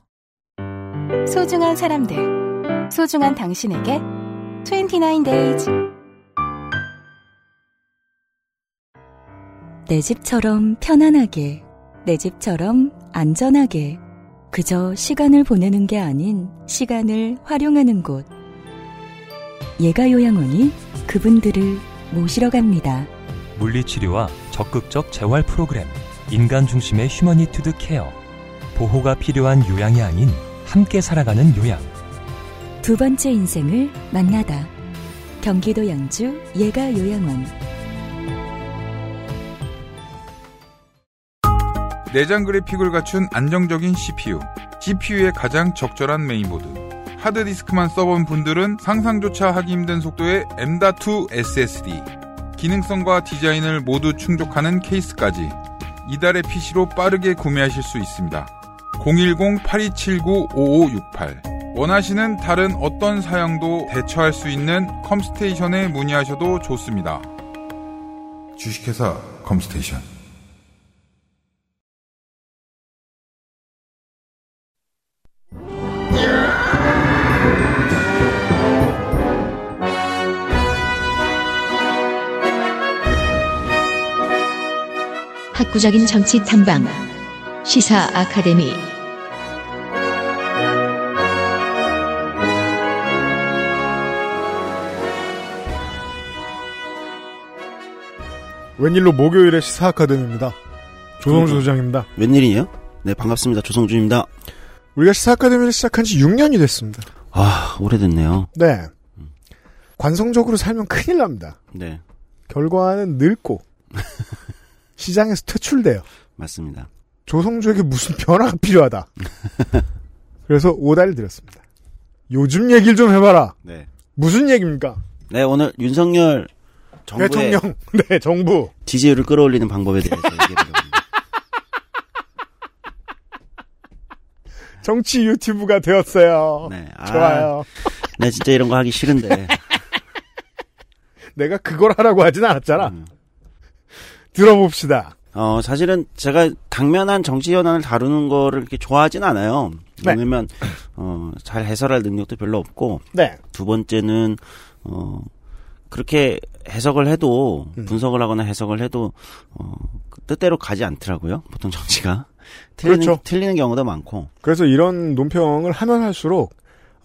소중한 사람들, 소중한 당신에게 29days. 내 집처럼 편안하게, 내 집처럼 안전하게, 그저 시간을 보내는 게 아닌 시간을 활용하는 곳. 예가 요양원이 그분들을 모시러 갑니다. 물리치료와 적극적 재활 프로그램, 인간 중심의 휴머니투드 케어, 보호가 필요한 요양이 아닌 함께 살아가는 요양. 두 번째 인생을 만나다. 경기도 양주 예가 요양원. 내장 그래픽을 갖춘 안정적인 CPU, GPU의 가장 적절한 메인보드. 하드디스크만 써본 분들은 상상조차 하기 힘든 속도의 M.2 SSD. 기능성과 디자인을 모두 충족하는 케이스까지 이달의 PC로 빠르게 구매하실 수 있습니다. 010-8279-5568 원하시는 다른 어떤 사양도 대처할 수 있는 컴스테이션에 문의하셔도 좋습니다. 주식회사 컴스테이션. 학구적인 정치 탐방. 시사 아카데미 웬일로 목요일에 시사 아카데미입니다. 조성주 소장입니다. 웬일이에요? 네, 반갑습니다. 조성주입니다. 우리가 시사 아카데미를 시작한 지 6년이 됐습니다. 아, 오래됐네요. 네. 관성적으로 살면 큰일 납니다. 네, 결과는 늙고 시장에서 퇴출돼요. 맞습니다. 조성주에게 무슨 변화가 필요하다. 그래서 오다를 드렸습니다. 요즘 얘기를 좀 해봐라. 네. 무슨 얘기입니까? 네, 오늘 윤석열 대통령, 네, 정부. 지지율을 끌어올리는 방법에 대해서 얘기를 해봅니다. 정치 유튜브가 되었어요. 네, 아, 좋아요. 네, 진짜 이런 거 하기 싫은데. 내가 그걸 하라고 하진 않았잖아. 음. 들어봅시다. 어, 사실은 제가 당면한 정치 현안을 다루는 거를 그렇게 좋아하진 않아요. 네. 왜냐면, 어, 잘 해설할 능력도 별로 없고, 네. 두 번째는, 어, 그렇게 해석을 해도, 음. 분석을 하거나 해석을 해도, 어, 그 뜻대로 가지 않더라고요. 보통 정치가. 틀리는, 그렇죠. 틀리는 경우도 많고. 그래서 이런 논평을 하면 할수록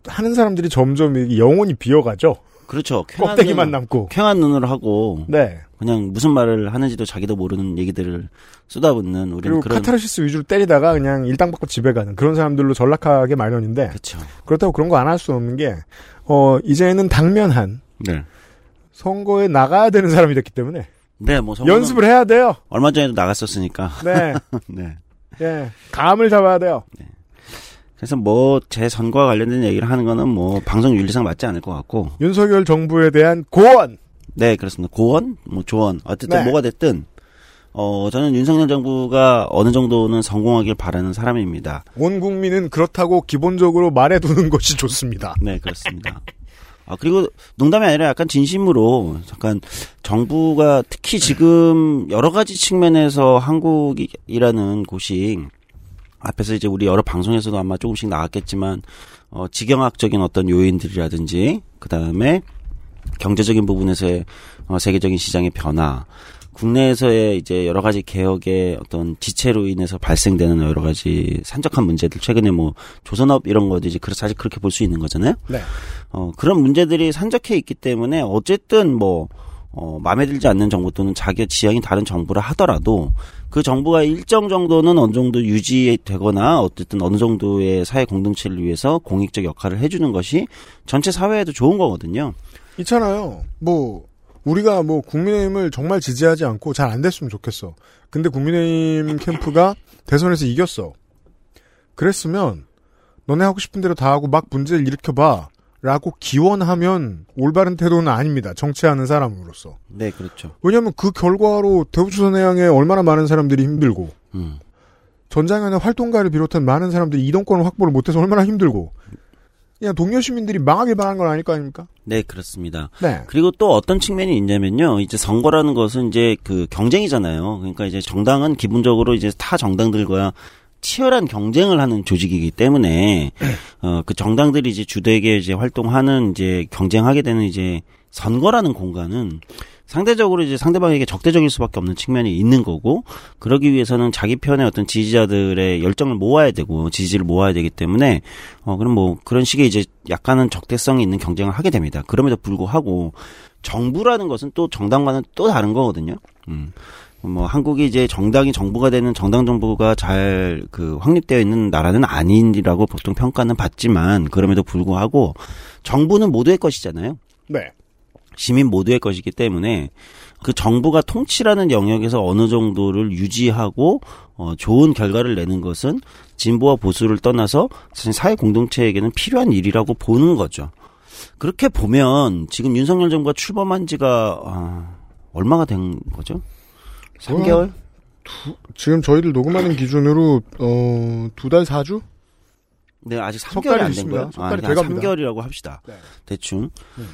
하는 사람들이 점점 영혼이 비어가죠. 그렇죠. 껍데기만 눈- 남고. 쾌한 눈으로 하고, 네. 그냥 무슨 말을 하는지도 자기도 모르는 얘기들을 쏟아붓는 우리는 그리고 그런. 카타르시스 위주로 때리다가 그냥 일당 받고 집에 가는 그런 사람들로 전락하게 마련인데 그렇죠. 그렇다고 그런 거 안 할수 없는 게 어, 이제는 당면한 네. 선거에 나가야 되는 사람이 됐기 때문에 네, 뭐 연습을 해야 돼요. 얼마 전에도 나갔었으니까. 네. 네. 예. 감을 잡아야 돼요. 그래서 뭐 제 선거와 관련된 얘기를 하는 거는 뭐 방송 윤리상 맞지 않을 것 같고. 윤석열 정부에 대한 고언. 네, 그렇습니다. 고원, 뭐 조언, 어쨌든 네. 뭐가 됐든 어 저는 윤석열 정부가 어느 정도는 성공하길 바라는 사람입니다. 온 국민은 그렇다고 기본적으로 말해두는 것이 좋습니다. 네, 그렇습니다. 아, 그리고 농담이 아니라 약간 진심으로 잠깐 정부가 특히 지금 여러 가지 측면에서 한국이라는 곳이 앞에서 이제 우리 여러 방송에서도 아마 조금씩 나왔겠지만 어, 지경학적인 어떤 요인들이라든지 그 다음에 경제적인 부분에서의 어, 세계적인 시장의 변화, 국내에서의 이제 여러 가지 개혁의 어떤 지체로 인해서 발생되는 여러 가지 산적한 문제들, 최근에 뭐 조선업 이런 것도 이제 그- 사실 그렇게 볼 수 있는 거잖아요. 네. 어, 그런 문제들이 산적해 있기 때문에 어쨌든 뭐, 어, 마음에 들지 않는 정부 또는 자기 지향이 다른 정부라 하더라도 그 정부가 일정 정도는 어느 정도 유지되거나 어쨌든 어느 정도의 사회 공동체를 위해서 공익적 역할을 해주는 것이 전체 사회에도 좋은 거거든요. 있잖아요. 뭐 우리가 뭐 국민의힘을 정말 지지하지 않고 잘 안 됐으면 좋겠어. 근데 국민의힘 캠프가 대선에서 이겼어. 그랬으면 너네 하고 싶은 대로 다 하고 막 문제를 일으켜봐. 라고 기원하면 올바른 태도는 아닙니다. 정치하는 사람으로서. 네, 그렇죠. 왜냐하면 그 결과로 대우조선해양에 얼마나 많은 사람들이 힘들고 음. 전장현의 활동가를 비롯한 많은 사람들이 이동권을 확보를 못해서 얼마나 힘들고 그냥 동료 시민들이 망하길 바라는 건 아닐 거 아닙니까? 네, 그렇습니다. 네. 그리고 또 어떤 측면이 있냐면요. 이제 선거라는 것은 이제 그 경쟁이잖아요. 그러니까 이제 정당은 기본적으로 이제 타 정당들과 치열한 경쟁을 하는 조직이기 때문에 어 그 정당들이 이제 주되게 이제 활동하는 이제 경쟁하게 되는 이제 선거라는 공간은 상대적으로 이제 상대방에게 적대적일 수밖에 없는 측면이 있는 거고 그러기 위해서는 자기 편의 어떤 지지자들의 열정을 모아야 되고 지지를 모아야 되기 때문에 어 그럼 뭐 그런 식의 이제 약간은 적대성이 있는 경쟁을 하게 됩니다. 그럼에도 불구하고 정부라는 것은 또 정당과는 또 다른 거거든요. 음. 뭐 한국이 이제 정당이 정부가 되는 정당 정부가 잘 그 확립되어 있는 나라는 아니라고 보통 평가는 받지만 그럼에도 불구하고 정부는 모두의 것이잖아요. 네. 시민 모두의 것이기 때문에 그 정부가 통치라는 영역에서 어느 정도를 유지하고 어 좋은 결과를 내는 것은 진보와 보수를 떠나서 사실 사회 공동체에게는 필요한 일이라고 보는 거죠. 그렇게 보면 지금 윤석열 정부가 출범한 지가 아, 얼마가 된 거죠? 3개월? 두, 지금 저희들 녹음하는 기준으로 어, 두달 사주? 네, 아직 석 3개월이 달이 안 된. 거예요. 석 아, 달이 그냥 돼갑니다. 3개월이라고 합시다. 네. 대충. 음.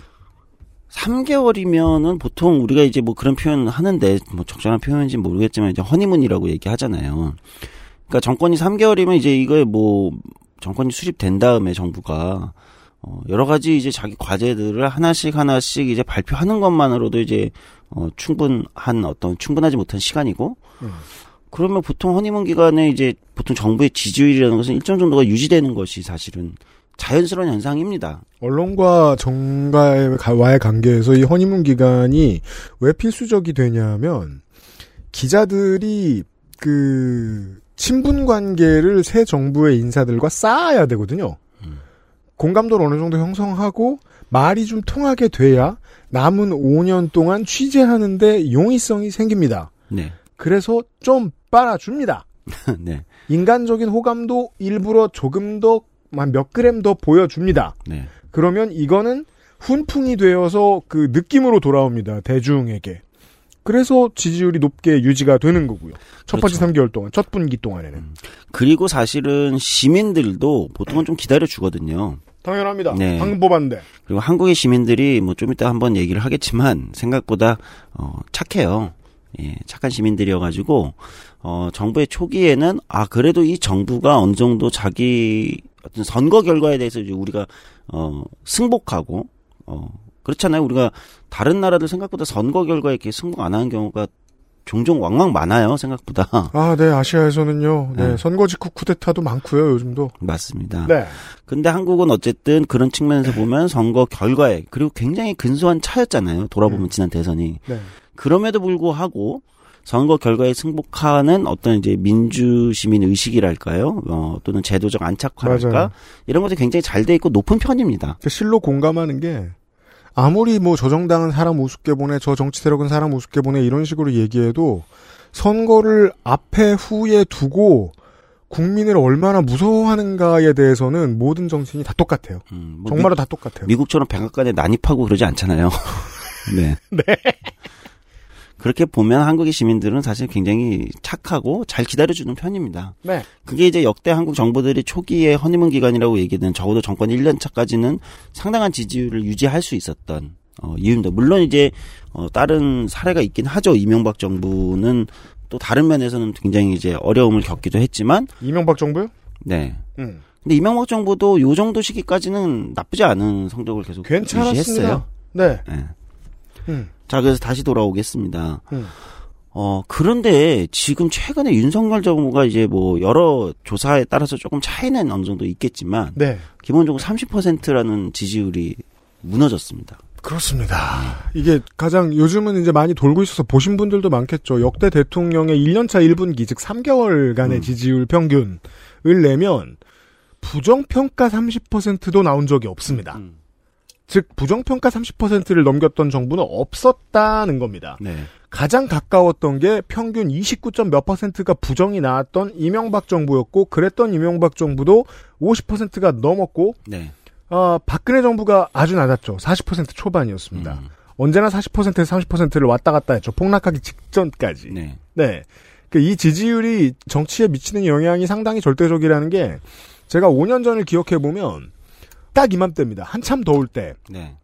3개월이면은 보통 우리가 이제 뭐 그런 표현 하는데 뭐 적절한 표현인지 모르겠지만 이제 허니문이라고 얘기하잖아요. 그러니까 정권이 3개월이면 이제 이거에 뭐 정권이 수립된 다음에 정부가 어 여러 가지 이제 자기 과제들을 하나씩 하나씩 이제 발표하는 것만으로도 이제 어 충분한 어떤 충분하지 못한 시간이고 음. 그러면 보통 허니문 기간에 이제 보통 정부의 지지율이라는 것은 일정 정도가 유지되는 것이 사실은 자연스러운 현상입니다. 언론과 정가와의 관계에서 이 허니문 기간이 왜 필수적이 되냐면 기자들이 그 친분 관계를 새 정부의 인사들과 쌓아야 되거든요. 공감도를 어느 정도 형성하고 말이 좀 통하게 돼야 남은 5년 동안 취재하는데 용이성이 생깁니다. 네. 그래서 좀 빨아줍니다. 네. 인간적인 호감도 일부러 조금 더, 한몇 그램 더 보여줍니다. 네. 그러면 이거는 훈풍이 되어서 그 느낌으로 돌아옵니다. 대중에게. 그래서 지지율이 높게 유지가 되는 거고요. 첫 번째 그렇죠. 3개월 동안, 첫 분기 동안에는. 그리고 사실은 시민들도 보통은 좀 기다려 주거든요. 당연합니다. 네. 방금 뽑았는데. 그리고 한국의 시민들이 뭐 좀 이따 한번 얘기를 하겠지만 생각보다 어 착해요. 예, 착한 시민들이어가지고 어 정부의 초기에는 아 그래도 이 정부가 어느 정도 자기 어떤 선거 결과에 대해서 이제 우리가 어 승복하고 어 그렇잖아요. 우리가 다른 나라들 생각보다 선거 결과에 이렇게 승복 안 하는 경우가 종종 왕왕 많아요. 생각보다 아, 네, 아시아에서는요. 네, 네. 선거 직후 쿠데타도 많고요, 요즘도. 맞습니다. 네. 근데 한국은 어쨌든 그런 측면에서 보면 선거 결과에 그리고 굉장히 근소한 차였잖아요. 돌아보면 지난 대선이. 네. 그럼에도 불구하고 선거 결과에 승복하는 어떤 이제 민주 시민 의식이랄까요? 어, 또는 제도적 안착화랄까? 맞아요. 이런 것들이 굉장히 잘 돼 있고 높은 편입니다. 그 실로 공감하는 게 아무리 뭐 저 정당은 사람 우습게 보내, 저 정치 세력은 사람 우습게 보내 이런 식으로 얘기해도 선거를 앞에 후에 두고 국민을 얼마나 무서워하는가에 대해서는 모든 정치인이 다 똑같아요. 뭐 정말로 미- 다 똑같아요. 미국처럼 백악관에 난입하고 그러지 않잖아요. 네. 네. 그렇게 보면 한국의 시민들은 사실 굉장히 착하고 잘 기다려주는 편입니다. 네. 그게 이제 역대 한국 정부들이 초기에 허니문 기간이라고 얘기된 적어도 정권 1년 차까지는 상당한 지지율을 유지할 수 있었던 어, 이유입니다. 물론 이제 어, 다른 사례가 있긴 하죠. 이명박 정부는 또 다른 면에서는 굉장히 이제 어려움을 겪기도 했지만 이명박 정부요? 네. 음. 근데 이명박 정부도 요 정도 시기까지는 나쁘지 않은 성적을 계속 괜찮았습니다. 유지했어요. 네. 네. 음. 자, 그래서 다시 돌아오겠습니다. 음. 어, 그런데 지금 최근에 윤석열 정부가 이제 뭐 여러 조사에 따라서 조금 차이는 어느 정도 있겠지만 네. 기본적으로 30%라는 지지율이 무너졌습니다. 그렇습니다. 이게 가장 요즘은 이제 많이 돌고 있어서 보신 분들도 많겠죠. 역대 대통령의 1년차 1분기, 즉 3개월간의 음. 지지율 평균을 내면 부정평가 30%도 나온 적이 없습니다. 음. 즉, 부정평가 30%를 넘겼던 정부는 없었다는 겁니다. 네. 가장 가까웠던 게 평균 29. 몇 퍼센트가 부정이 나왔던 이명박 정부였고, 그랬던 이명박 정부도 50%가 넘었고, 네. 어, 박근혜 정부가 아주 낮았죠. 40% 초반이었습니다. 음. 언제나 40%에서 30%를 왔다 갔다 했죠. 폭락하기 직전까지. 네. 네. 그이 지지율이 정치에 미치는 영향이 상당히 절대적이라는 게 제가 5년 전을 기억해 보면 딱 이맘때입니다. 한참 더울 때 네.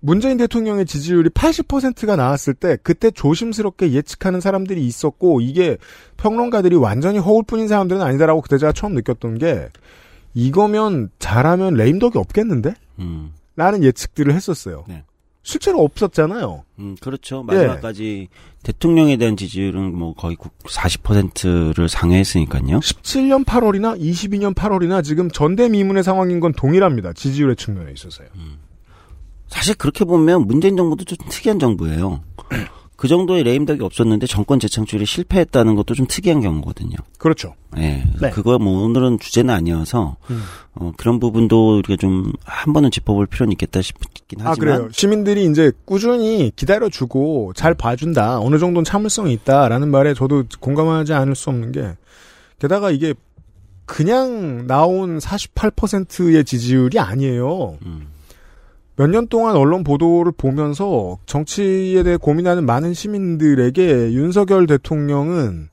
문재인 대통령의 지지율이 80%가 나왔을 때 그때 조심스럽게 예측하는 사람들이 있었고 이게 평론가들이 완전히 허울뿐인 사람들은 아니다라고 그때 제가 처음 느꼈던 게 이거면 잘하면 레임덕이 없겠는데? 음. 라는 예측들을 했었어요. 네. 실제로 없었잖아요. 음, 그렇죠. 예. 마지막까지 대통령에 대한 지지율은 뭐 거의 40%를 상회했으니까요. 17년 8월이나 22년 8월이나 지금 전대미문의 상황인 건 동일합니다. 지지율의 측면에 있어서요. 사실 그렇게 보면 문재인 정부도 좀 특이한 정부예요. 그 정도의 레임덕이 없었는데 정권 재창출에 실패했다는 것도 좀 특이한 경우거든요. 그렇죠. 예. 네. 그거 뭐 오늘은 주제는 아니어서 음. 어, 그런 부분도 우리가 좀 한 번은 짚어볼 필요는 있겠다 싶긴 아, 하지만 그래요. 시민들이 이제 꾸준히 기다려주고 잘 봐준다. 어느 정도는 참을성이 있다라는 말에 저도 공감하지 않을 수 없는 게, 게다가 이게 그냥 나온 48%의 지지율이 아니에요. 음. 몇 년 동안 언론 보도를 보면서 정치에 대해 고민하는 많은 시민들에게 윤석열 대통령은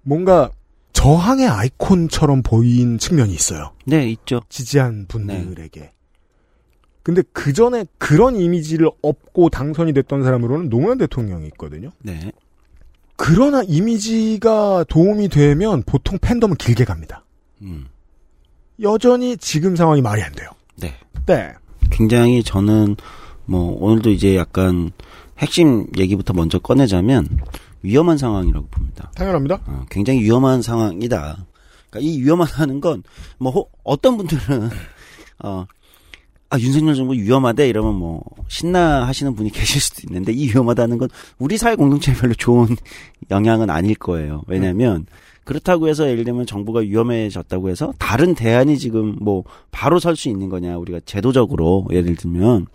뭔가 저항의 아이콘처럼 보인 측면이 있어요. 네 있죠. 지지한 분들에게. 근데 그 전에 그런 이미지를 업고 당선이 됐던 사람으로는 노무현 대통령이 있거든요. 네. 그러나 이미지가 도움이 되면 보통 팬덤은 길게 갑니다. 음. 여전히 지금 상황이 말이 안 돼요. 네. 네. 굉장히 저는 뭐 오늘도 이제 약간 핵심 얘기부터 먼저 꺼내자면 위험한 상황이라고 봅니다. 당연합니다. 어, 굉장히 위험한 상황이다. 그러니까 이 위험하다는 건 뭐 어떤 분들은 어 아, 윤석열 정부 위험하대 이러면 뭐 신나 하시는 분이 계실 수도 있는데 이 위험하다는 건 우리 사회 공동체에 별로 좋은 영향은 아닐 거예요. 왜냐하면 그렇다고 해서 예를 들면 정부가 위험해졌다고 해서 다른 대안이 지금 뭐 바로 설 수 있는 거냐 우리가 제도적으로 예를 들면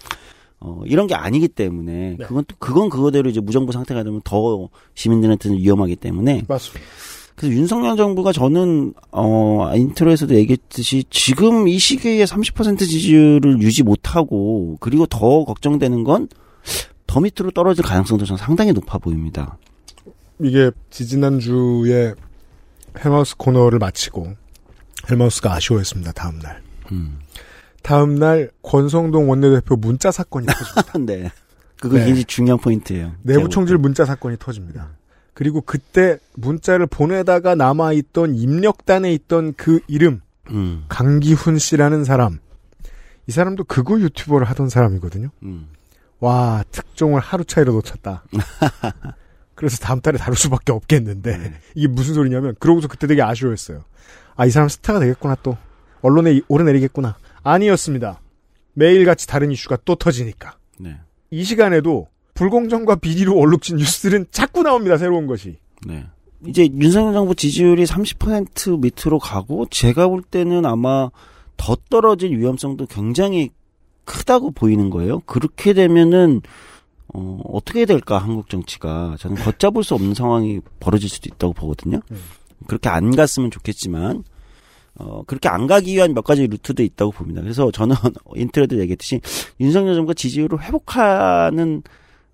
어 이런 게 아니기 때문에 그건 또 그건 그거대로 이제 무정부 상태가 되면 더 시민들한테는 위험하기 때문에 맞습니다. 그래서 윤석열 정부가 저는 어 intro에서도 얘기했듯이 지금 이 시기에 30% 지지율을 유지 못하고 그리고 더 걱정되는 건 더 밑으로 떨어질 가능성도 저는 상당히 높아 보입니다. 이게 지지난주에 헬마우스 코너를 마치고 헬마우스가 아쉬워했습니다. 다음 날. 음. 다음 날 권성동 원내대표 문자 사건이 터집니다. 네. 그거 굉장히 중요한 포인트예요. 내부 총질 문자 사건이 터집니다. 그리고 그때 문자를 보내다가 남아 있던 입력단에 있던 그 이름 음. 강기훈 씨라는 사람 이 사람도 그거 유튜버를 하던 사람이거든요. 음. 와 특종을 하루 차이로 놓쳤다. 그래서 다음 달에 다룰 수밖에 없겠는데 네. 이게 무슨 소리냐면 그러고서 그때 되게 아쉬워했어요. 아 이 사람 스타가 되겠구나 또 언론에 오르내리겠구나 아니었습니다. 매일같이 다른 이슈가 또 터지니까 네. 이 시간에도 불공정과 비리로 얼룩진 뉴스들은 자꾸 나옵니다. 새로운 것이. 네. 이제 윤석열 정부 지지율이 30% 밑으로 가고 제가 볼 때는 아마 더 떨어질 위험성도 굉장히 크다고 보이는 거예요. 그렇게 되면은 어, 어떻게 될까 한국 정치가 저는 걷잡을 수 없는 상황이 벌어질 수도 있다고 보거든요. 그렇게 안 갔으면 좋겠지만 어, 그렇게 안 가기 위한 몇 가지 루트도 있다고 봅니다. 그래서 저는 intro도 얘기했듯이 윤석열 정부가 지지율을 회복하는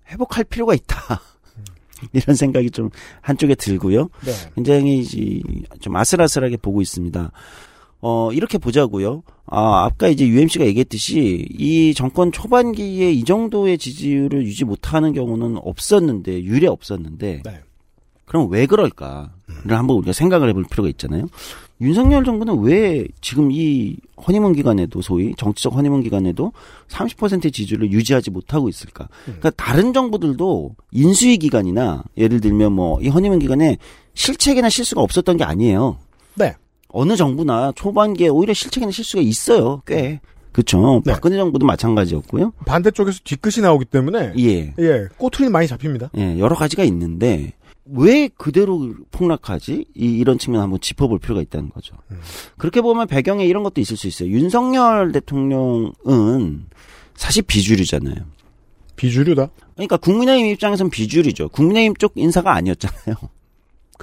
회복할 필요가 있다. 이런 생각이 좀 한쪽에 들고요. 네. 굉장히 이제 좀 아슬아슬하게 보고 있습니다. 어, 이렇게 보자고요. 아, 아까 이제 UMC가 얘기했듯이 이 정권 초반기에 이 정도의 지지율을 유지 못하는 경우는 없었는데, 유례 없었는데, 그럼 왜 그럴까를 한번 우리가 생각을 해볼 필요가 있잖아요. 윤석열 정부는 왜 지금 이 허니문 기간에도 소위 정치적 허니문 기간에도 30%의 지지율을 유지하지 못하고 있을까? 그러니까 다른 정부들도 인수위 기간이나 예를 들면 뭐 이 허니문 기간에 실책이나 실수가 없었던 게 아니에요. 네. 어느 정부나 초반기에 오히려 실책이나 실수가 있어요. 꽤. 그렇죠. 박근혜 정부도 마찬가지였고요. 반대쪽에서 뒤끝이 나오기 때문에 예. 예 꼬투리 많이 잡힙니다. 예, 여러 가지가 있는데 왜 그대로 폭락하지? 이, 이런 측면 한번 짚어볼 필요가 있다는 거죠. 그렇게 보면 배경에 이런 것도 있을 수 있어요. 윤석열 대통령은 사실 비주류잖아요. 비주류다? 그러니까 국민의힘 입장에선 비주류죠. 국민의힘 쪽 인사가 아니었잖아요.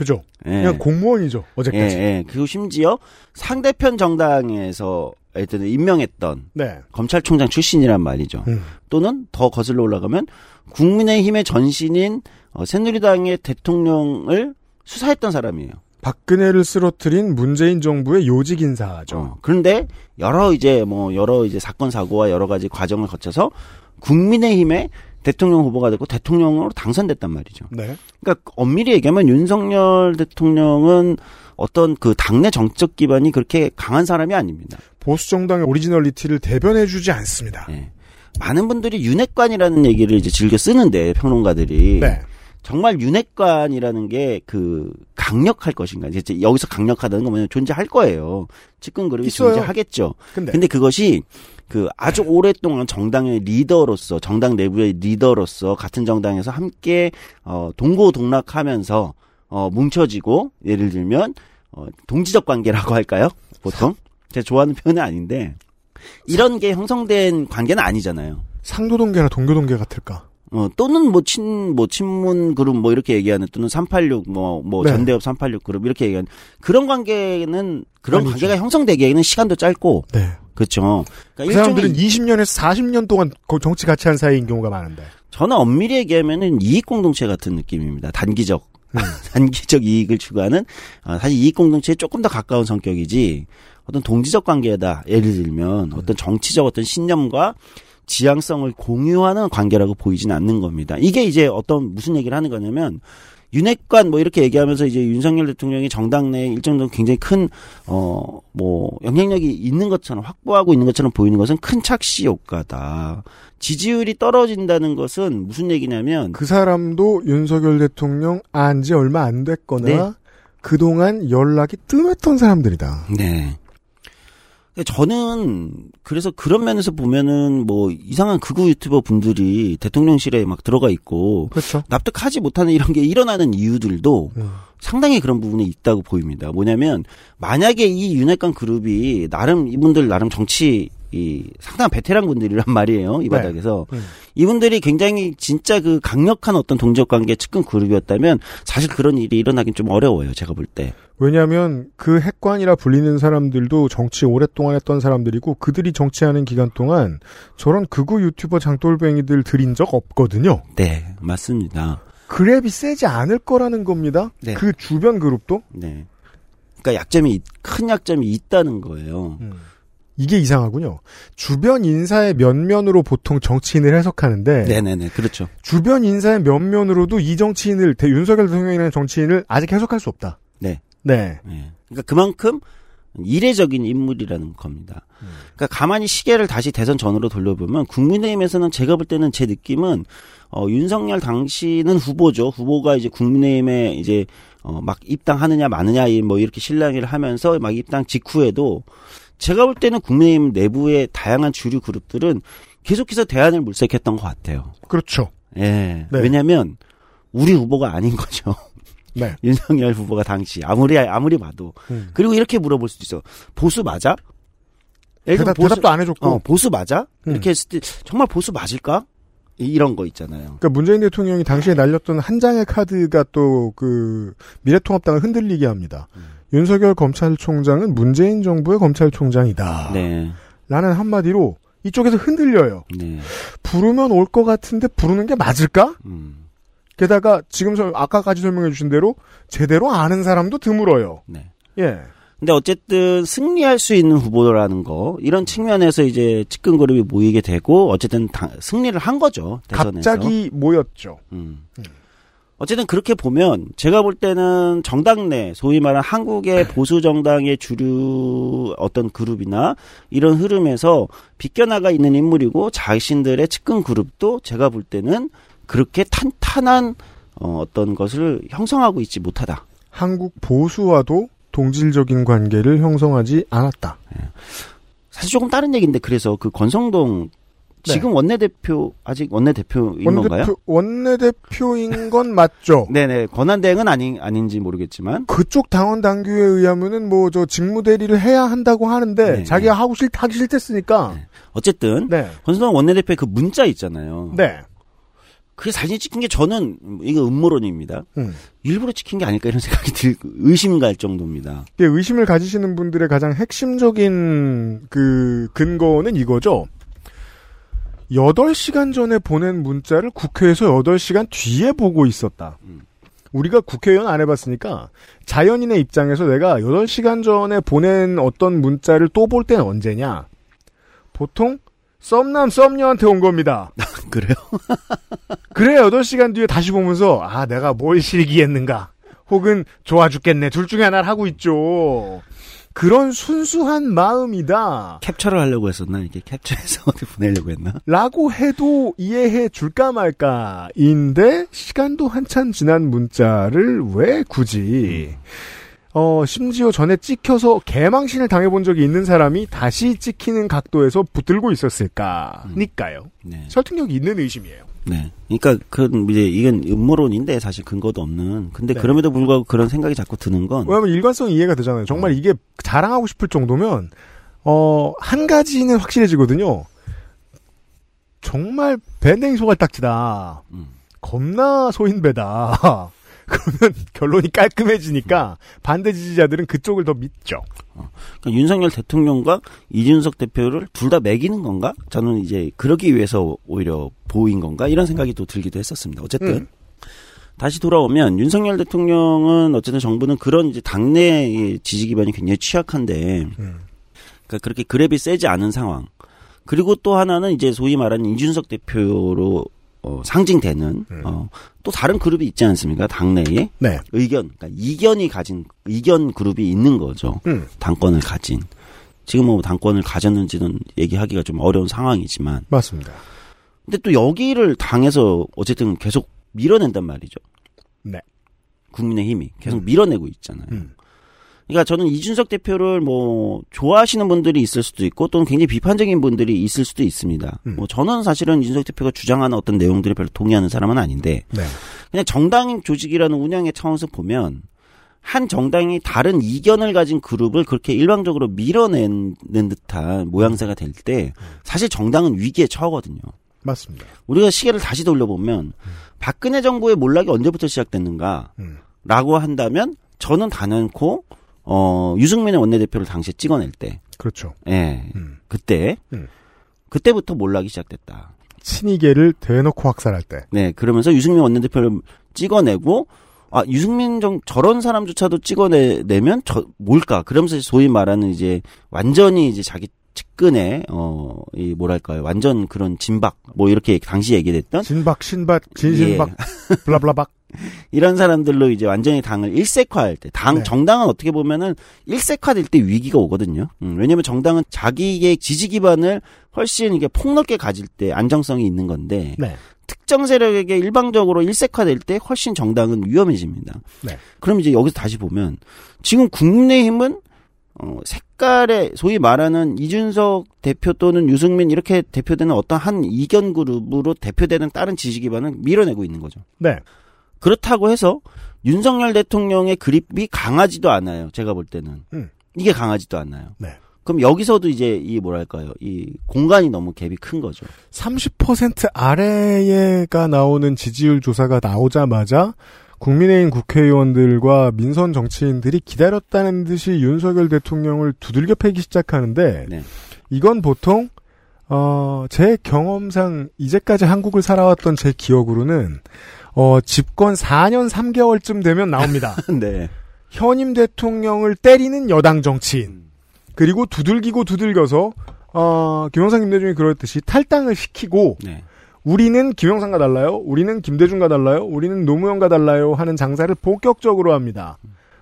그죠? 예. 그냥 공무원이죠. 어제까지. 예, 예. 그리고 심지어 상대편 정당에서 일단 임명했던 네. 검찰총장 출신이란 말이죠. 음. 또는 더 거슬러 올라가면 국민의힘의 전신인 어, 새누리당의 대통령을 수사했던 사람이에요. 박근혜를 쓰러뜨린 문재인 정부의 요직 인사죠. 그런데 여러 이제 뭐 여러 이제 사건 사고와 여러 가지 과정을 거쳐서 국민의힘의 대통령 후보가 되고 대통령으로 당선됐단 말이죠. 네. 그러니까 엄밀히 얘기하면 윤석열 대통령은 어떤 그 당내 정치적 기반이 그렇게 강한 사람이 아닙니다. 보수 정당의 originality를 대변해주지 않습니다. 예. 많은 분들이 윤핵관이라는 얘기를 이제 즐겨 쓰는데 평론가들이 네. 정말 윤핵관이라는 게 그 강력할 것인가 이제 여기서 강력하다는 건 뭐냐면 존재할 거예요. 측근 그룹이 있어요. 존재하겠죠. 근데. 근데 그것이 그 아주 오랫동안 정당의 리더로서 정당 내부의 리더로서 같은 정당에서 함께 어 동고동락하면서 어 뭉쳐지고 예를 들면 어 동지적 관계라고 할까요? 보통 제가 좋아하는 표현은 아닌데 이런 게 형성된 관계는 아니잖아요. 상도동계나 동교동계 같을까? 어, 또는 뭐 친, 뭐 친문 그룹 뭐 이렇게 얘기하는 또는 386 뭐, 뭐 네. 전대협 386 그룹 이렇게 얘기하는 그런 관계는 그런 아니죠. 관계가 형성되기에는 시간도 짧고. 네. 그렇죠. 그 그러니까 사람들은 일종의 20년에서 40년 동안 거- 정치 같이 한 사이인 경우가 많은데. 저는 엄밀히 얘기하면은 이익 공동체 같은 느낌입니다. 단기적. 단기적 이익을 추구하는 아, 사실 이익 공동체에 조금 더 가까운 성격이지 어떤 동지적 관계다. 예를 들면 어떤 정치적 어떤 신념과 지향성을 공유하는 관계라고 보이진 않는 겁니다. 이게 이제 어떤 무슨 얘기를 하는 거냐면 윤핵관 뭐 이렇게 얘기하면서 이제 윤석열 대통령이 정당 내에 일정 정도 굉장히 큰 어 뭐 영향력이 있는 것처럼 확보하고 있는 것처럼 보이는 것은 큰 착시 효과다. 지지율이 떨어진다는 것은 무슨 얘기냐면 그 사람도 윤석열 대통령 안지 얼마 안 됐거나 네. 그동안 연락이 뜸했던 사람들이다. 네. 저는 그래서 그런 면에서 보면은 뭐 이상한 극우 유튜버 분들이 대통령실에 막 들어가 있고 그렇죠. 납득하지 못하는 이런 게 일어나는 이유들도 음. 상당히 그런 부분이 있다고 보입니다. 뭐냐면 만약에 이 윤핵관 그룹이 나름 이분들 나름 정치 이 상당한 베테랑 분들이란 말이에요. 이 바닥에서 음. 이분들이 굉장히 진짜 그 강력한 어떤 동지적 관계 측근 그룹이었다면 사실 그런 일이 일어나긴 좀 어려워요. 제가 볼 때. 왜냐하면 그 핵관이라 불리는 사람들도 정치 오랫동안 했던 사람들이고 그들이 정치하는 기간 동안 저런 극우 유튜버 장돌뱅이들 들인 적 없거든요. 네, 맞습니다. 그랩이 세지 않을 거라는 겁니다. 네. 그 주변 그룹도 네. 그러니까 약점이 있- 큰 약점이 있다는 거예요. 이게 이상하군요. 주변 인사의 면면으로 보통 정치인을 해석하는데 네네네, 그렇죠. 주변 인사의 면면으로도 이 정치인을 대- 윤석열 대통령이라는 정치인을 아직 해석할 수 없다. 네. 네. 네. 그러니까 그만큼 이례적인 인물이라는 겁니다. 음. 그러니까 가만히 시계를 다시 대선 전으로 돌려보면 국민의힘에서는 제가 볼 때는 제 느낌은 어, 윤석열 당시는 후보죠. 후보가 이제 국민의힘에 이제 어, 막 입당하느냐 마느냐 이뭐 이렇게 실랑이를 하면서 막 입당 직후에도 제가 볼 때는 국민의힘 내부의 다양한 주류 그룹들은 계속해서 대안을 물색했던 것 같아요. 그렇죠. 예. 네. 왜냐하면 우리 후보가 아닌 거죠. 네. 윤석열 후보가 당시 아무리 아무리 봐도 음. 그리고 이렇게 물어볼 수도 있어. 보수 맞아? 대답, 대답도 안 해줬고. 어, 보수 맞아? 음. 이렇게 했을 때 정말 보수 맞을까? 이- 이런 거 있잖아요. 그러니까 문재인 대통령이 당시에 날렸던 한 장의 카드가 또 그 미래통합당을 흔들리게 합니다. 음. 윤석열 검찰총장은 문재인 정부의 검찰총장이다. 네. 라는 한마디로 이쪽에서 흔들려요. 네. 부르면 올 것 같은데 부르는 게 맞을까? 음. 게다가 지금 서- 아까까지 설명해 주신 대로 제대로 아는 사람도 드물어요. 네. 예. 근데 어쨌든 승리할 수 있는 후보라는 거 이런 측면에서 이제 측근 그룹이 모이게 되고 어쨌든 당- 승리를 한 거죠 대선에서. 갑자기 모였죠. 음. 어쨌든 그렇게 보면 제가 볼 때는 정당 내 소위 말하는 한국의 보수 정당의 주류 어떤 그룹이나 이런 흐름에서 비껴나가 있는 인물이고 자신들의 측근 그룹도 제가 볼 때는 그렇게 탄탄한 어, 어떤 것을 형성하고 있지 못하다. 한국 보수와도 동질적인 관계를 형성하지 않았다. 사실 조금 다른 얘기인데 그래서 그 권성동 네. 지금 원내대표 아직 원내대표인 건가요? 원내대표, 원내대표인 건 맞죠. 네네 권한대행은 아닌 아닌지 모르겠지만 그쪽 당원 당규에 의하면은 뭐 저 직무 대리를 해야 한다고 하는데 네, 자기가 하고 싫 하기 싫댔으니까. 어쨌든 네. 권성동 원내대표의 그 문자 있잖아요. 네. 그게 사진 찍힌 게 저는 이거 음모론입니다. 음. 일부러 찍힌 게 아닐까 이런 생각이 들 의심갈 정도입니다. 이게 의심을 가지시는 분들의 가장 핵심적인 그 근거는 이거죠. 8시간 전에 보낸 문자를 국회에서 8시간 뒤에 보고 있었다. 우리가 국회의원 안 해봤으니까 자연인의 입장에서 내가 8시간 전에 보낸 어떤 문자를 또 볼 때는 언제냐? 보통 썸남 썸녀한테 온 겁니다. 그래요? 그래 8시간 뒤에 다시 보면서 아 내가 뭘 실기했는가 혹은 좋아 죽겠네 둘 중에 하나를 하고 있죠. 그런 순수한 마음이다. 캡처를 하려고 했었나 이렇게 캡처해서 어디 보내려고 했나? 라고 해도 이해해 줄까 말까인데 시간도 한참 지난 문자를 왜 굳이 어 심지어 전에 찍혀서 개망신을 당해본 적이 있는 사람이 다시 찍히는 각도에서 붙들고 있었을까니까요. 네. 설득력이 있는 의심이에요. 네. 그러니까 그 이제 이건 음모론인데 사실 근거도 없는. 근데 네. 그럼에도 불구하고 그런 생각이 자꾸 드는 건 왜냐면 일관성 이해가 되잖아요. 정말 이게 자랑하고 싶을 정도면 어 한 가지는 확실해지거든요. 정말 밴댕이 소갈딱지다. 겁나 소인배다. 그러면 결론이 깔끔해지니까 반대 지지자들은 그쪽을 더 믿죠. 그러니까 윤석열 대통령과 이준석 대표를 둘 다 매기는 건가? 저는 이제 그러기 위해서 오히려 보인 건가? 이런 생각이 또 들기도 했었습니다. 어쨌든 음. 다시 돌아오면 윤석열 대통령은 어쨌든 정부는 그런 이제 당내의 지지 기반이 굉장히 취약한데 그러니까 그렇게 그랩이 세지 않은 상황. 그리고 또 하나는 이제 소위 말하는 이준석 대표로 어, 상징되는 어, 또 다른 그룹이 있지 않습니까? 당내에 네. 의견, 그러니까 이견이 가진 이견 그룹이 있는 거죠. 음. 당권을 가진. 지금 뭐 당권을 가졌는지는 얘기하기가 좀 어려운 상황이지만. 맞습니다. 근데 또 여기를 당에서 어쨌든 계속 밀어낸단 말이죠. 네. 국민의 힘이 계속 밀어내고 있잖아요. 그러니까 저는 이준석 대표를 뭐 좋아하시는 분들이 있을 수도 있고 또는 굉장히 비판적인 분들이 있을 수도 있습니다. 뭐 저는 사실은 이준석 대표가 주장하는 어떤 내용들에 별로 동의하는 사람은 아닌데 네. 그냥 정당 조직이라는 운영의 차원에서 보면 한 정당이 다른 이견을 가진 그룹을 그렇게 일방적으로 밀어내는 듯한 모양새가 될 때 사실 정당은 위기에 처하거든요. 맞습니다. 우리가 시계를 다시 돌려보면 박근혜 정부의 몰락이 언제부터 시작됐는가? 라고 한다면 저는 단연코 어 유승민의 원내대표를 당시에 찍어낼 때 그렇죠. 예. 그때 그때부터 몰락이 시작됐다. 친이계를 대놓고 확산할 때. 네, 그러면서 유승민 원내대표를 찍어내고 아 유승민 정 저런 사람조차도 찍어내면 저 뭘까? 그러면서 소위 말하는 이제 완전히 이제 자기 측근의 어 이 뭐랄까요? 완전 그런 진박 뭐 이렇게 당시 얘기됐던 진박 신박 진신박 블라블라박 이런 사람들로 이제 완전히 당을 일색화할 때, 당 네. 정당은 어떻게 보면은 일색화될 때 위기가 오거든요. 음, 왜냐면 정당은 자기의 지지 기반을 훨씬 이게 폭넓게 가질 때 안정성이 있는 건데 네. 특정 세력에게 일방적으로 일색화될 때 훨씬 정당은 위험해집니다. 네. 그럼 이제 여기서 다시 보면 지금 국민의힘은 어, 색깔에 소위 말하는 이준석 대표 또는 유승민 이렇게 대표되는 어떤 한 이견 그룹으로 대표되는 다른 지지 기반을 밀어내고 있는 거죠. 네. 그렇다고 해서 윤석열 대통령의 그립이 강하지도 않아요. 제가 볼 때는 음. 이게 강하지도 않아요. 네. 그럼 여기서도 이제 이 뭐랄까요, 이 공간이 너무 갭이 큰 거죠. 30% 아래가 나오는 지지율 조사가 나오자마자 국민의힘 국회의원들과 민선 정치인들이 기다렸다는 듯이 윤석열 대통령을 두들겨 패기 시작하는데 네. 이건 보통 어, 제 경험상 이제까지 한국을 살아왔던 제 기억으로는 어, 집권 4년 3개월쯤 되면 나옵니다. 네. 현임 대통령을 때리는 여당 정치인 그리고 두들기고 두들겨서 어, 김영삼 김대중이 그랬듯이 탈당을 시키고 네. 우리는 김영삼과 달라요. 우리는 김대중과 달라요. 우리는 노무현과 달라요. 하는 장사를 본격적으로 합니다.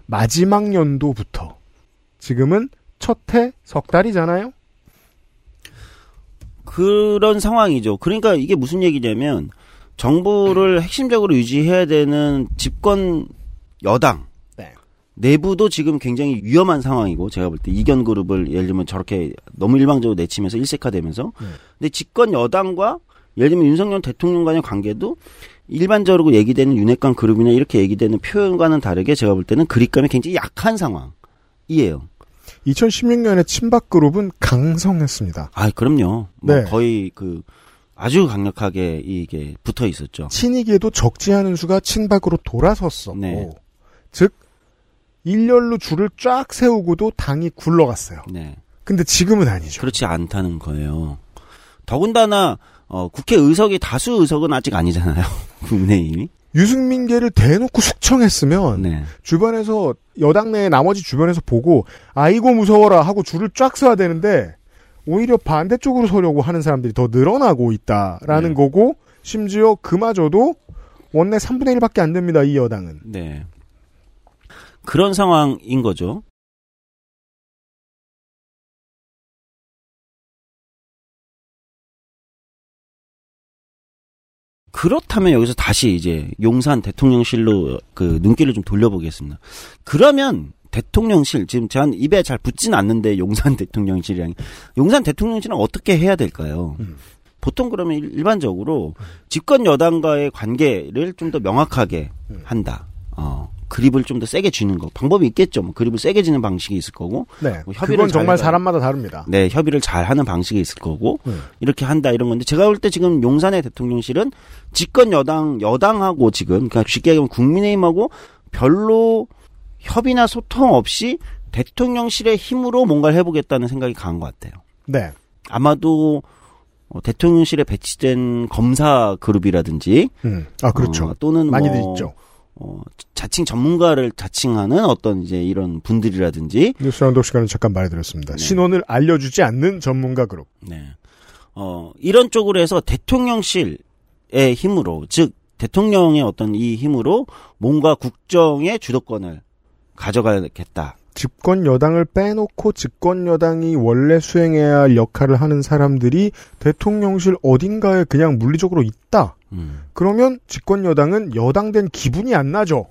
마지막 연도부터 지금은 첫 해 석 달이잖아요. 그런 상황이죠. 그러니까 이게 무슨 얘기냐면 정부를 핵심적으로 유지해야 되는 집권 여당 네. 내부도 지금 굉장히 위험한 상황이고 제가 볼 때 이견 그룹을 예를 들면 저렇게 너무 일방적으로 내치면서 일색화되면서 근데 집권 여당과 예를 들면 윤석열 대통령 간의 관계도 일반적으로 얘기되는 윤핵관 그룹이나 이렇게 얘기되는 표현과는 다르게 제가 볼 때는 그립감이 굉장히 약한 상황이에요. 2016년에 친박 그룹은 강성했습니다. 아, 그럼요. 뭐 네. 거의 그 아주 강력하게 이게 붙어 있었죠. 친이계도 적지 않은 수가 친박으로 돌아섰었고, 네. 즉 일렬로 줄을 쫙 세우고도 당이 굴러갔어요. 네. 근데 지금은 아니죠. 그렇지 않다는 거예요. 더군다나 어, 국회 의석이 다수 의석은 아직 아니잖아요. 국민의힘이. 유승민계를 대놓고 숙청했으면 네. 주변에서 여당 내 나머지 주변에서 보고 아이고 무서워라 하고 줄을 쫙 서야 되는데 오히려 반대쪽으로 서려고 하는 사람들이 더 늘어나고 있다라는 네. 거고 심지어 그마저도 원내 3분의 1밖에 안 됩니다. 이 여당은. 네. 그런 상황인 거죠. 그렇다면 여기서 다시 이제 용산 대통령실로 그 눈길을 좀 돌려보겠습니다. 그러면 대통령실 지금 제가 입에 잘 붙진 않는데 용산 대통령실이랑 용산 대통령실은 어떻게 해야 될까요? 보통 그러면 일- 일반적으로 집권 여당과의 관계를 좀 더 명확하게 한다. 어, 그립을 좀 더 세게 쥐는 거 방법이 있겠죠. 뭐 그립을 세게 쥐는 방식이 있을 거고. 네. 뭐 협의를 그건 정말 잘- 사람마다 다릅니다. 네, 협의를 잘 하는 방식이 있을 거고 음. 이렇게 한다 이런 건데 제가 볼 때 지금 용산의 대통령실은 집권 여당 여당하고 지금 그러니까 쉽게 얘기하면 국민의힘하고 별로 협의나 소통 없이 대통령실의 힘으로 뭔가를 해보겠다는 생각이 강한 것 같아요. 네. 아마도 어, 대통령실에 배치된 검사 그룹이라든지 음. 아, 그렇죠. 어, 또는 많이들 뭐, 있죠. 어, 자칭 전문가를 자칭하는 어떤 이제 이런 분들이라든지 뉴스 라운드 시간에 잠깐 말해드렸습니다. 신원을 알려주지 않는 전문가 그룹. 네. 어, 이런 쪽으로 해서 대통령실의 힘으로, 즉, 대통령의 어떤 이 힘으로 뭔가 국정의 주도권을 가져가겠다. 집권 여당을 빼놓고 집권 여당이 원래 수행해야 할 역할을 하는 사람들이 대통령실 어딘가에 그냥 물리적으로 있다. 음. 그러면 집권 여당은 여당된 기분이 안 나죠.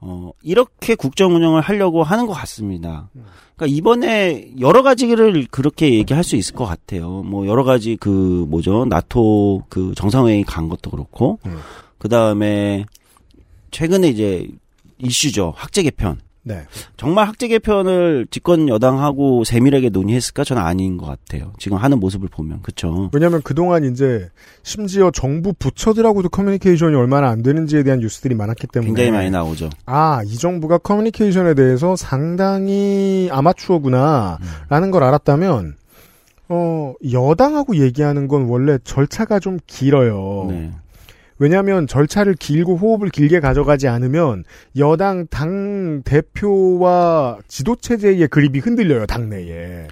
어, 이렇게 국정 운영을 하려고 하는 것 같습니다. 그러니까 이번에 여러 가지를 그렇게 얘기할 수 있을 것 같아요. 뭐 여러 가지 그 뭐죠 나토 그 정상회의 간 것도 그렇고 그 다음에 최근에 이제 이슈죠 학제 개편. 네. 정말 학제 개편을 집권 여당하고 세밀하게 논의했을까 저는 아닌 것 같아요. 지금 하는 모습을 보면 그렇죠. 왜냐하면 그동안 이제 심지어 정부 부처들하고도 커뮤니케이션이 얼마나 안 되는지에 대한 뉴스들이 많았기 때문에 굉장히 많이 나오죠. 아, 이 정부가 커뮤니케이션에 대해서 상당히 아마추어구나라는 걸 알았다면 어, 여당하고 얘기하는 건 원래 절차가 좀 길어요. 네. 왜냐하면 절차를 길고 호흡을 길게 가져가지 않으면 여당 당 대표와 지도 체제의 그립이 흔들려요 당내에.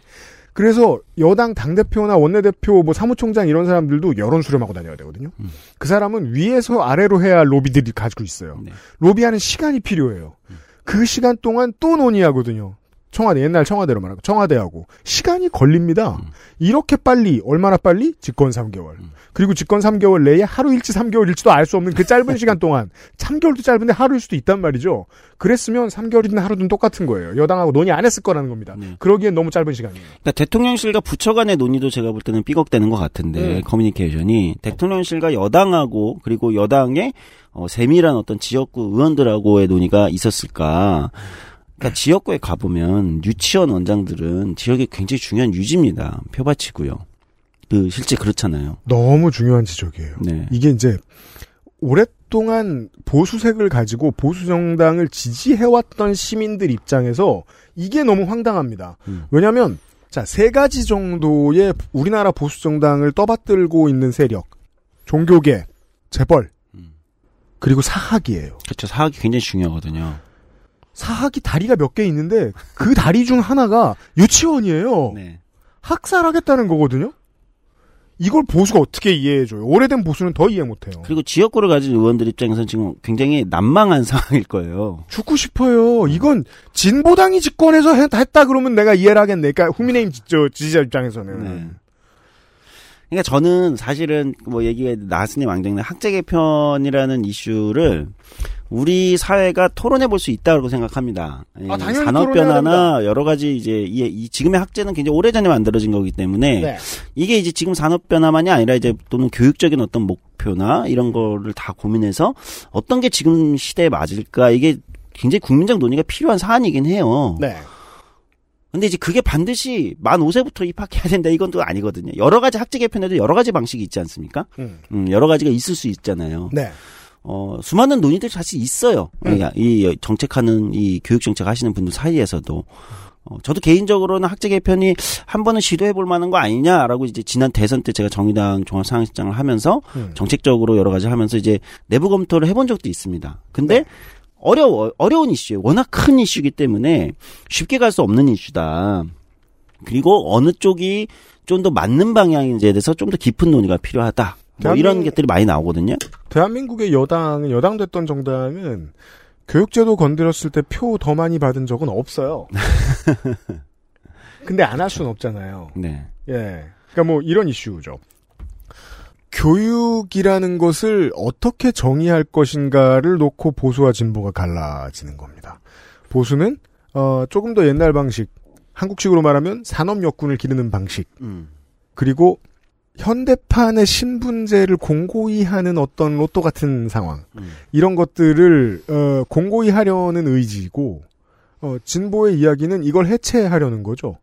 그래서 여당 당 대표나 원내 대표, 뭐 사무총장 이런 사람들도 여론 수렴하고 다녀야 되거든요. 그 사람은 위에서 아래로 해야 할 로비들이 가지고 있어요. 로비하는 시간이 필요해요. 그 시간 동안 또 논의하거든요. 청와대 옛날 청와대로 말하고 청와대하고 시간이 걸립니다. 이렇게 빨리 얼마나 빨리 집권 3개월. 그리고 집권 3개월 내에 하루일지 3개월일지도 알 수 없는 그 짧은 시간 동안 3개월도 짧은데 하루일 수도 있단 말이죠. 그랬으면 3개월이든 하루든 똑같은 거예요. 여당하고 논의 안 했을 거라는 겁니다. 그러기엔 너무 짧은 시간이에요. 그러니까 대통령실과 부처 간의 논의도 제가 볼 때는 삐걱대는 것 같은데 음. 커뮤니케이션이 대통령실과 여당하고 그리고 여당의 어, 세밀한 어떤 지역구 의원들하고의 논의가 있었을까? 그러니까 지역구에 가보면 유치원 원장들은 지역에 굉장히 중요한 유지입니다. 표바치고요. 그 실제 그렇잖아요. 너무 중요한 지적이에요. 네. 이게 이제 오랫동안 보수색을 가지고 보수 정당을 지지해왔던 시민들 입장에서 이게 너무 황당합니다. 왜냐하면 자 세 가지 정도의 우리나라 보수 정당을 떠받들고 있는 세력, 종교계, 재벌, 그리고 사학이에요. 그렇죠. 사학이 굉장히 중요하거든요. 사학이 다리가 몇 개 있는데 그 다리 중 하나가 유치원이에요. 네. 학살하겠다는 거거든요. 이걸 보수가 어떻게 이해해줘요? 오래된 보수는 더 이해 못해요. 그리고 지역구를 가진 의원들 입장에서는 지금 굉장히 난망한 상황일 거예요. 죽고 싶어요. 이건 진보당이 집권해서 했- 했다 그러면 내가 이해를 하겠네. 그러니까 국민의힘 지- 저 지지자 입장에서는. 네. 그러니까 저는 사실은 뭐 얘기가 나스님 왕정의 학제 개편이라는 이슈를 우리 사회가 토론해 볼 수 있다고 생각합니다. 이 아, 당연히 산업 변화나 여러 가지 이제 이, 이 지금의 학제는 굉장히 오래전에 만들어진 거기 때문에 네. 이게 이제 지금 산업 변화만이 아니라 이제 또는 교육적인 어떤 목표나 이런 거를 다 고민해서 어떤 게 지금 시대에 맞을까 이게 굉장히 국민적 논의가 필요한 사안이긴 해요. 네. 근데 이제 그게 반드시 만 5세부터 입학해야 된다 이건 또 아니거든요. 여러 가지 학제 개편에도 여러 가지 방식이 있지 않습니까? 음. 음, 여러 가지가 있을 수 있잖아요. 네. 어, 수많은 논의들이 사실 있어요. 음. 그러니까 이 정책하는 이 교육 정책 하시는 분들 사이에서도 어, 저도 개인적으로는 학제 개편이 한 번은 시도해 볼 만한 거 아니냐라고 이제 지난 대선 때 제가 정의당 종합상황실장을 하면서 음. 정책적으로 여러 가지 하면서 이제 내부 검토를 해본 적도 있습니다. 근데 네. 어려워 어려운 이슈예요. 워낙 큰 이슈이기 때문에 쉽게 갈 수 없는 이슈다. 그리고 어느 쪽이 좀 더 맞는 방향인지에 대해서 좀 더 깊은 논의가 필요하다. 뭐 이런 것들이 많이 나오거든요. 대한민국의 여당은 여당 됐던 정당은 교육제도 건드렸을 때 표 더 많이 받은 적은 없어요. 근데 안 할 수는 없잖아요. 네. 예. 그러니까 뭐 이런 이슈죠. 교육이라는 것을 어떻게 정의할 것인가를 놓고 보수와 진보가 갈라지는 겁니다. 보수는 어, 조금 더 옛날 방식, 한국식으로 말하면 산업 역군을 기르는 방식, 음. 그리고 현대판의 신분제를 공고히 하는 어떤 로또 같은 상황 이런 것들을 어, 공고히 하려는 의지고 어, 진보의 이야기는 이걸 해체하려는 거죠.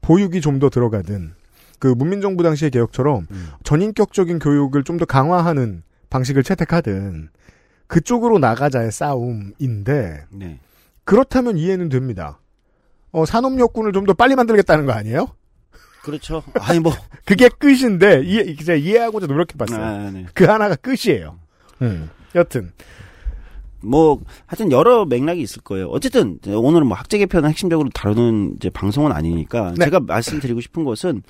보육이 좀 더 들어가든 그 문민정부 당시의 개혁처럼 전인격적인 교육을 좀 더 강화하는 방식을 채택하든 그쪽으로 나가자의 싸움인데 네. 그렇다면 이해는 됩니다. 어, 산업역군을 좀 더 빨리 만들겠다는 거 아니에요? 그렇죠. 아니 뭐 그게 끝인데 이해 제가 이해하고자 노력해봤어요. 아, 네. 그 하나가 끝이에요. 음. 여튼 뭐 하여튼 여러 맥락이 있을 거예요. 어쨌든 오늘은 뭐 학제 개편을 핵심적으로 다루는 이제 방송은 아니니까 네. 제가 말씀드리고 싶은 것은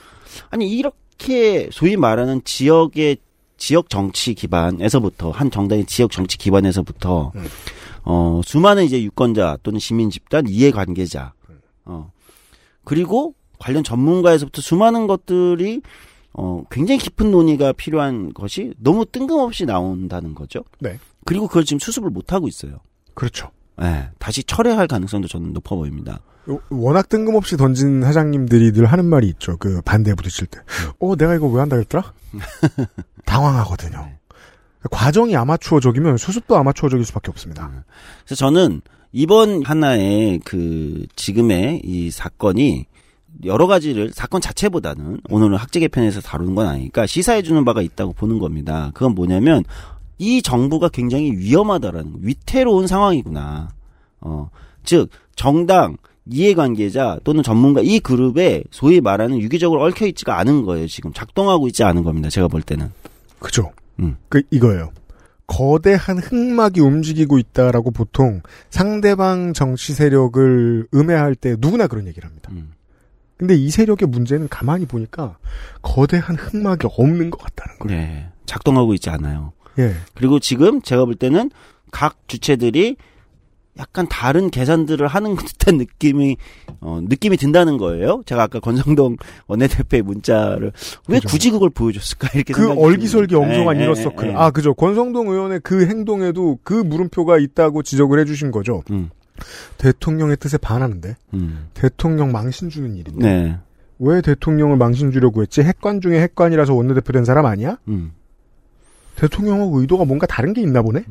아니 이렇게 소위 말하는 지역의 지역 정치 기반에서부터 한 정당의 지역 정치 기반에서부터 음. 어 수많은 이제 유권자 또는 시민 집단 이해 관계자 어 그리고 관련 전문가에서부터 수많은 것들이 어 굉장히 깊은 논의가 필요한 것이 너무 뜬금없이 나온다는 거죠. 네. 그리고 그걸 지금 수습을 못 하고 있어요. 그렇죠. 예, 다시 철회할 가능성도 저는 높아 보입니다. 워낙 뜬금없이 던진 사장님들이 늘 하는 말이 있죠. 그 반대에 부딪힐 때. 어, 내가 이거 왜 한다 그랬더라? 당황하거든요. 과정이 아마추어적이면 수습도 아마추어적일 수밖에 없습니다. 그래서 저는 이번 하나의 그 지금의 이 사건이 여러 가지를 사건 자체보다는 오늘은 학제 개편에서 다루는 건 아니니까 시사해 주는 바가 있다고 보는 겁니다. 그건 뭐냐면 이 정부가 굉장히 위험하다라는 위태로운 상황이구나. 어, 즉 정당 이해관계자 또는 전문가 이 그룹에 소위 말하는 유기적으로 얽혀 있지가 않은 거예요. 지금 작동하고 있지 않은 겁니다. 제가 볼 때는. 그죠. 음. 그 이거예요. 거대한 흑막이 움직이고 있다라고 보통 상대방 정치 세력을 음해할 때 누구나 그런 얘기를 합니다. 음. 근데 이 세력의 문제는 가만히 보니까 거대한 흑막이 없는 것 같다는 거예요. 네. 작동하고 있지 않아요. 예. 그리고 지금 제가 볼 때는 각 주체들이 약간 다른 계산들을 하는 듯한 느낌이 어, 느낌이 든다는 거예요. 제가 아까 권성동 원내대표의 문자를 왜 그죠. 굳이 그걸 보여줬을까 이렇게 그 얼기설기. 엉성한 예, 예, 이너서클. 예. 아, 그죠. 권성동 의원의 그 행동에도 그 물음표가 있다고 지적을 해주신 거죠. 음. 대통령의 뜻에 반하는데 음. 대통령 망신 주는 일인데 네. 왜 대통령을 망신 주려고 했지? 핵관 중에 핵관이라서 원내대표 된 사람 아니야? 음. 대통령하고 의도가 뭔가 다른 게 있나 보네.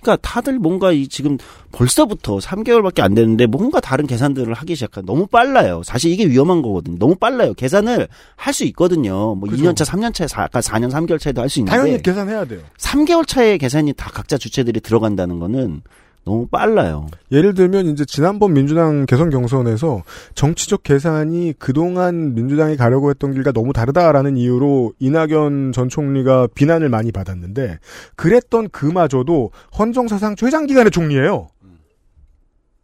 그러니까 다들 뭔가 이 지금 벌써부터 3개월밖에 안 됐는데 뭔가 다른 계산들을 하기 시작한 너무 빨라요. 사실 이게 위험한 거거든요. 너무 빨라요. 계산을 할 수 있거든요. 뭐 그죠. 2년 차, 3년 차, 아까 4년, 3개월 차에도 할 수 있는데 당연히 계산해야 돼요. 3개월 차에 계산이 다 각자 주체들이 들어간다는 거는 너무 빨라요. 예를 들면 이제 지난번 민주당 개선 경선에서 정치적 계산이 그동안 민주당이 가려고 했던 길과 너무 다르다라는 이유로 이낙연 전 총리가 비난을 많이 받았는데 그랬던 그마저도 헌정 사상 최장 기간의 총리예요.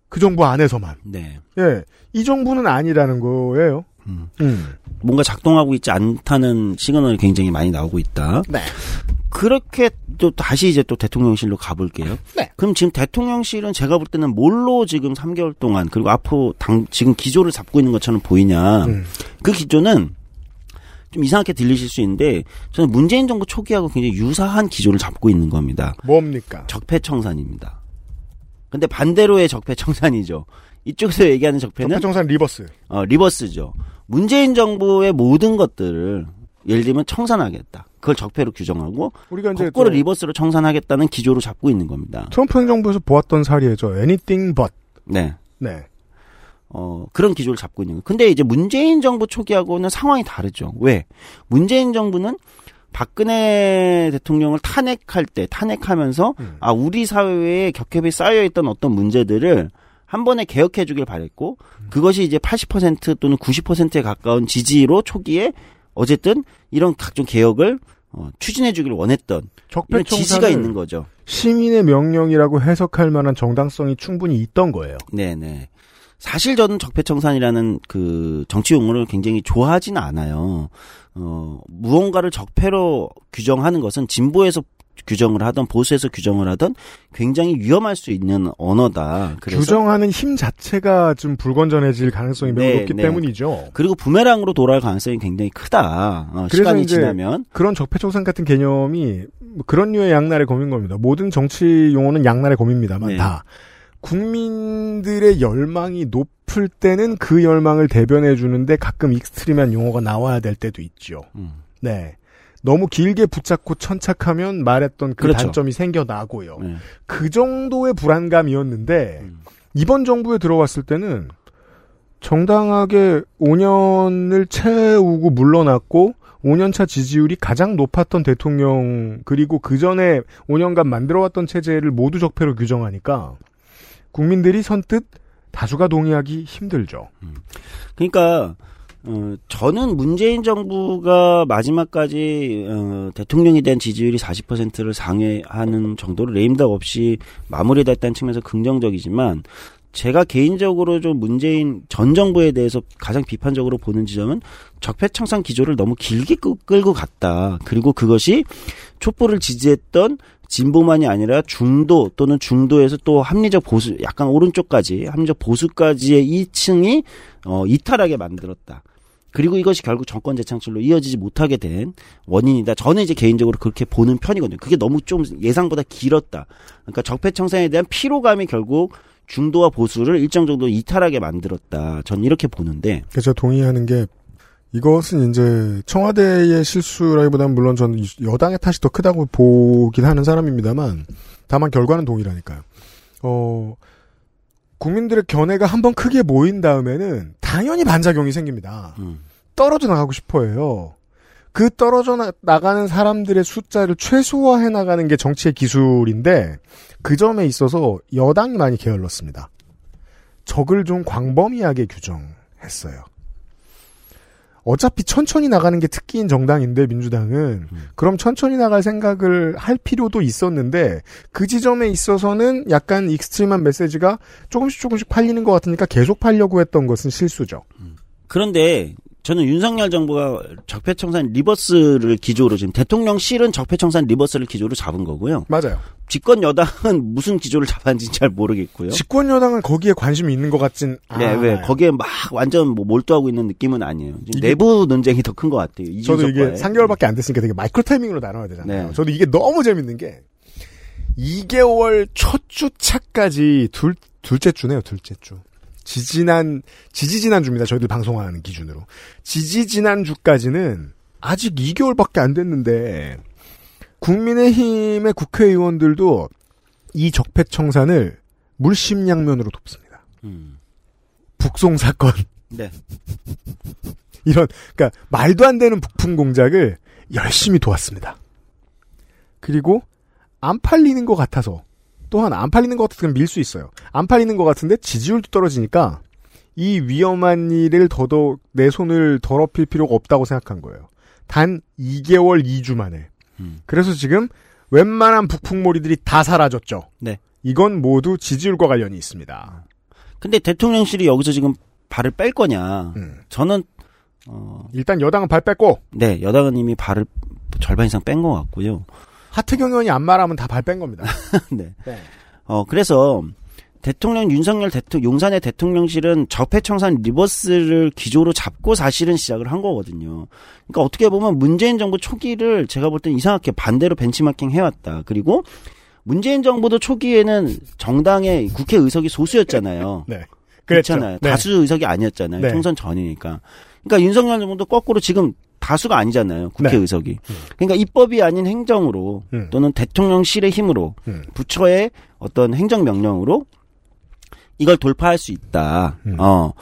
그 정부 안에서만. 네. 예. 이 정부는 아니라는 거예요. 음. 음. 뭔가 작동하고 있지 않다는 시그널이 굉장히 많이 나오고 있다. 네. 그렇게 또 다시 이제 또 대통령실로 가볼게요. 네. 그럼 지금 대통령실은 제가 볼 때는 뭘로 지금 3개월 동안 그리고 앞으로 당 지금 기조를 잡고 있는 것처럼 보이냐? 음. 그 기조는 좀 이상하게 들리실 수 있는데 저는 문재인 정부 초기하고 굉장히 유사한 기조를 잡고 있는 겁니다. 뭡니까? 적폐청산입니다. 근데 반대로의 적폐청산이죠. 이쪽에서 얘기하는 적폐는 적폐청산 reverse. 어, reverse죠. 문재인 정부의 모든 것들을 예를 들면 청산하겠다. 그걸 적폐로 규정하고 우리가 이제 거꾸로 저 reverse로 청산하겠다는 기조로 잡고 있는 겁니다. 트럼프 행정부에서 보았던 사례죠. anything but. 네. 네. 어, 그런 기조를 잡고 있는 거예요. 근데 이제 문재인 정부 초기하고는 상황이 다르죠. 왜? 문재인 정부는 박근혜 대통령을 탄핵할 때, 탄핵하면서, 음. 아, 우리 사회에 격협이 쌓여있던 어떤 문제들을 한 번에 개혁해 주길 바랬고, 그것이 이제 80% 또는 90%에 가까운 지지로 초기에 어쨌든 이런 각종 개혁을 어, 추진해 주길 원했던 이런 지지가 적폐청산을 있는 거죠. 시민의 명령이라고 해석할 만한 정당성이 충분히 있던 거예요. 네네. 사실 저는 적폐청산이라는 그 정치 용어를 굉장히 좋아하지는 않아요. 어, 무언가를 적폐로 규정하는 것은 진보에서 규정을 하던 보수에서 규정을 하던 굉장히 위험할 수 있는 언어다. 그래서 규정하는 힘 자체가 좀 불건전해질 가능성이 매우 네, 높기 네. 때문이죠. 그리고 부메랑으로 돌아갈 가능성이 굉장히 크다. 어, 시간이 지나면 그런 적폐청산 같은 개념이 뭐 그런 류의 양날의 검인 겁니다. 모든 정치 용어는 양날의 검입니다만 네. 다 국민들의 열망이 높을 때는 그 열망을 대변해 주는데 가끔 extreme한 용어가 나와야 될 때도 있죠. 음. 네. 너무 길게 붙잡고 천착하면 말했던 그 그렇죠. 단점이 생겨나고요. 네. 그 정도의 불안감이었는데 음. 이번 정부에 들어왔을 때는 정당하게 5년을 채우고 물러났고 5년차 지지율이 가장 높았던 대통령 그리고 그 전에 5년간 만들어왔던 체제를 모두 적폐로 규정하니까 국민들이 선뜻 다수가 동의하기 힘들죠. 그러니까 어, 저는 문재인 정부가 마지막까지 어, 대통령에 대한 지지율이 40%를 상회하는 정도로 레임덕 없이 마무리됐다는 측면에서 긍정적이지만 제가 개인적으로 좀 문재인 전 정부에 대해서 가장 비판적으로 보는 지점은 적폐청산 기조를 너무 길게 끌- 끌고 갔다. 그리고 그것이 촛불을 지지했던 진보만이 아니라 중도 또는 중도에서 또 합리적 보수, 약간 오른쪽까지 합리적 보수까지의 2층이 어, 이탈하게 만들었다. 그리고 이것이 결국 정권 재창출로 이어지지 못하게 된 원인이다. 저는 이제 개인적으로 그렇게 보는 편이거든요. 그게 너무 좀 예상보다 길었다. 그러니까 적폐청산에 대한 피로감이 결국 중도와 보수를 일정 정도 이탈하게 만들었다. 전 이렇게 보는데. 그래서 동의하는 게 이것은 이제 청와대의 실수라기보다는 물론 저는 여당의 탓이 더 크다고 보긴 하는 사람입니다만 다만 결과는 동일하니까요. 어 국민들의 견해가 한 번 크게 모인 다음에는 당연히 반작용이 생깁니다. 음. 떨어져 나가고 싶어 해요. 그 떨어져 나, 나가는 사람들의 숫자를 최소화해 나가는 게 정치의 기술인데 그 점에 있어서 여당이 많이 게을렀습니다. 적을 좀 광범위하게 규정했어요. 어차피 천천히 나가는 게 특기인 정당인데 민주당은 그럼 천천히 나갈 생각을 할 필요도 있었는데 그 지점에 있어서는 약간 extreme한 메시지가 조금씩 조금씩 팔리는 것 같으니까 계속 팔려고 했던 것은 실수죠. 그런데 저는 윤석열 정부가 적폐청산 reverse를 기조로 지금 대통령실은 적폐청산 reverse를 기조로 잡은 거고요. 맞아요. 집권 여당은 무슨 기조를 잡았는지 잘 모르겠고요. 집권 여당은 거기에 관심이 있는 것 같진 네, 않아요. 왜 거기에 막 완전 뭐 몰두하고 있는 느낌은 아니에요. 이게- 내부 논쟁이 더 큰 것 같아요. 저도 이게 이준석과의. 3개월밖에 안 됐으니까 되게 마이크로 타이밍으로 나눠야 되잖아요. 네. 저도 이게 너무 재밌는 게 2개월 첫 주차까지 둘 둘째 주네요, 둘째 주. 지지난 지지지난 주입니다. 저희들 방송하는 기준으로. 지지지난 주까지는 아직 2개월밖에 안 됐는데 국민의힘의 국회의원들도 이 적폐청산을 물심양면으로 돕습니다. 음. 북송 사건 네. 이런 그러니까 말도 안 되는 북풍 공작을 열심히 도왔습니다. 그리고 안 팔리는 것 같아서 또한 안 팔리는 것 같으면 밀 수 있어요. 안 팔리는 것 같은데 지지율도 떨어지니까 이 위험한 일을 더더욱 내 손을 더럽힐 필요가 없다고 생각한 거예요. 단 2개월 2주 만에. 음. 그래서 지금 웬만한 북풍몰이들이 다 사라졌죠. 네. 이건 모두 지지율과 관련이 있습니다. 근데 대통령실이 여기서 지금 발을 뺄 거냐? 음. 저는 어, 일단 여당은 발 뺐고 네 여당은 이미 발을 절반 이상 뺀 것 같고요. 하태경 의원이 안 말하면 다 발 뺀 겁니다. 네. 네. 어 그래서 대통령 윤석열 대통령 용산의 대통령실은 적폐청산 리버스를 기조로 잡고 사실은 시작을 한 거거든요. 그러니까 어떻게 보면 문재인 정부 초기를 제가 볼 땐 이상하게 반대로 벤치마킹 해왔다. 그리고 문재인 정부도 초기에는 정당의 국회 의석이 소수였잖아요. 네. 그렇잖아요. 네. 다수 의석이 아니었잖아요. 네. 총선 전이니까. 그러니까 윤석열 정부도 거꾸로 지금 다수가 아니잖아요. 국회 네. 의석이. 그러니까 입법이 아닌 행정으로 음. 또는 대통령실의 힘으로 음. 부처의 어떤 행정 명령으로 이걸 돌파할 수 있다. 음. 어.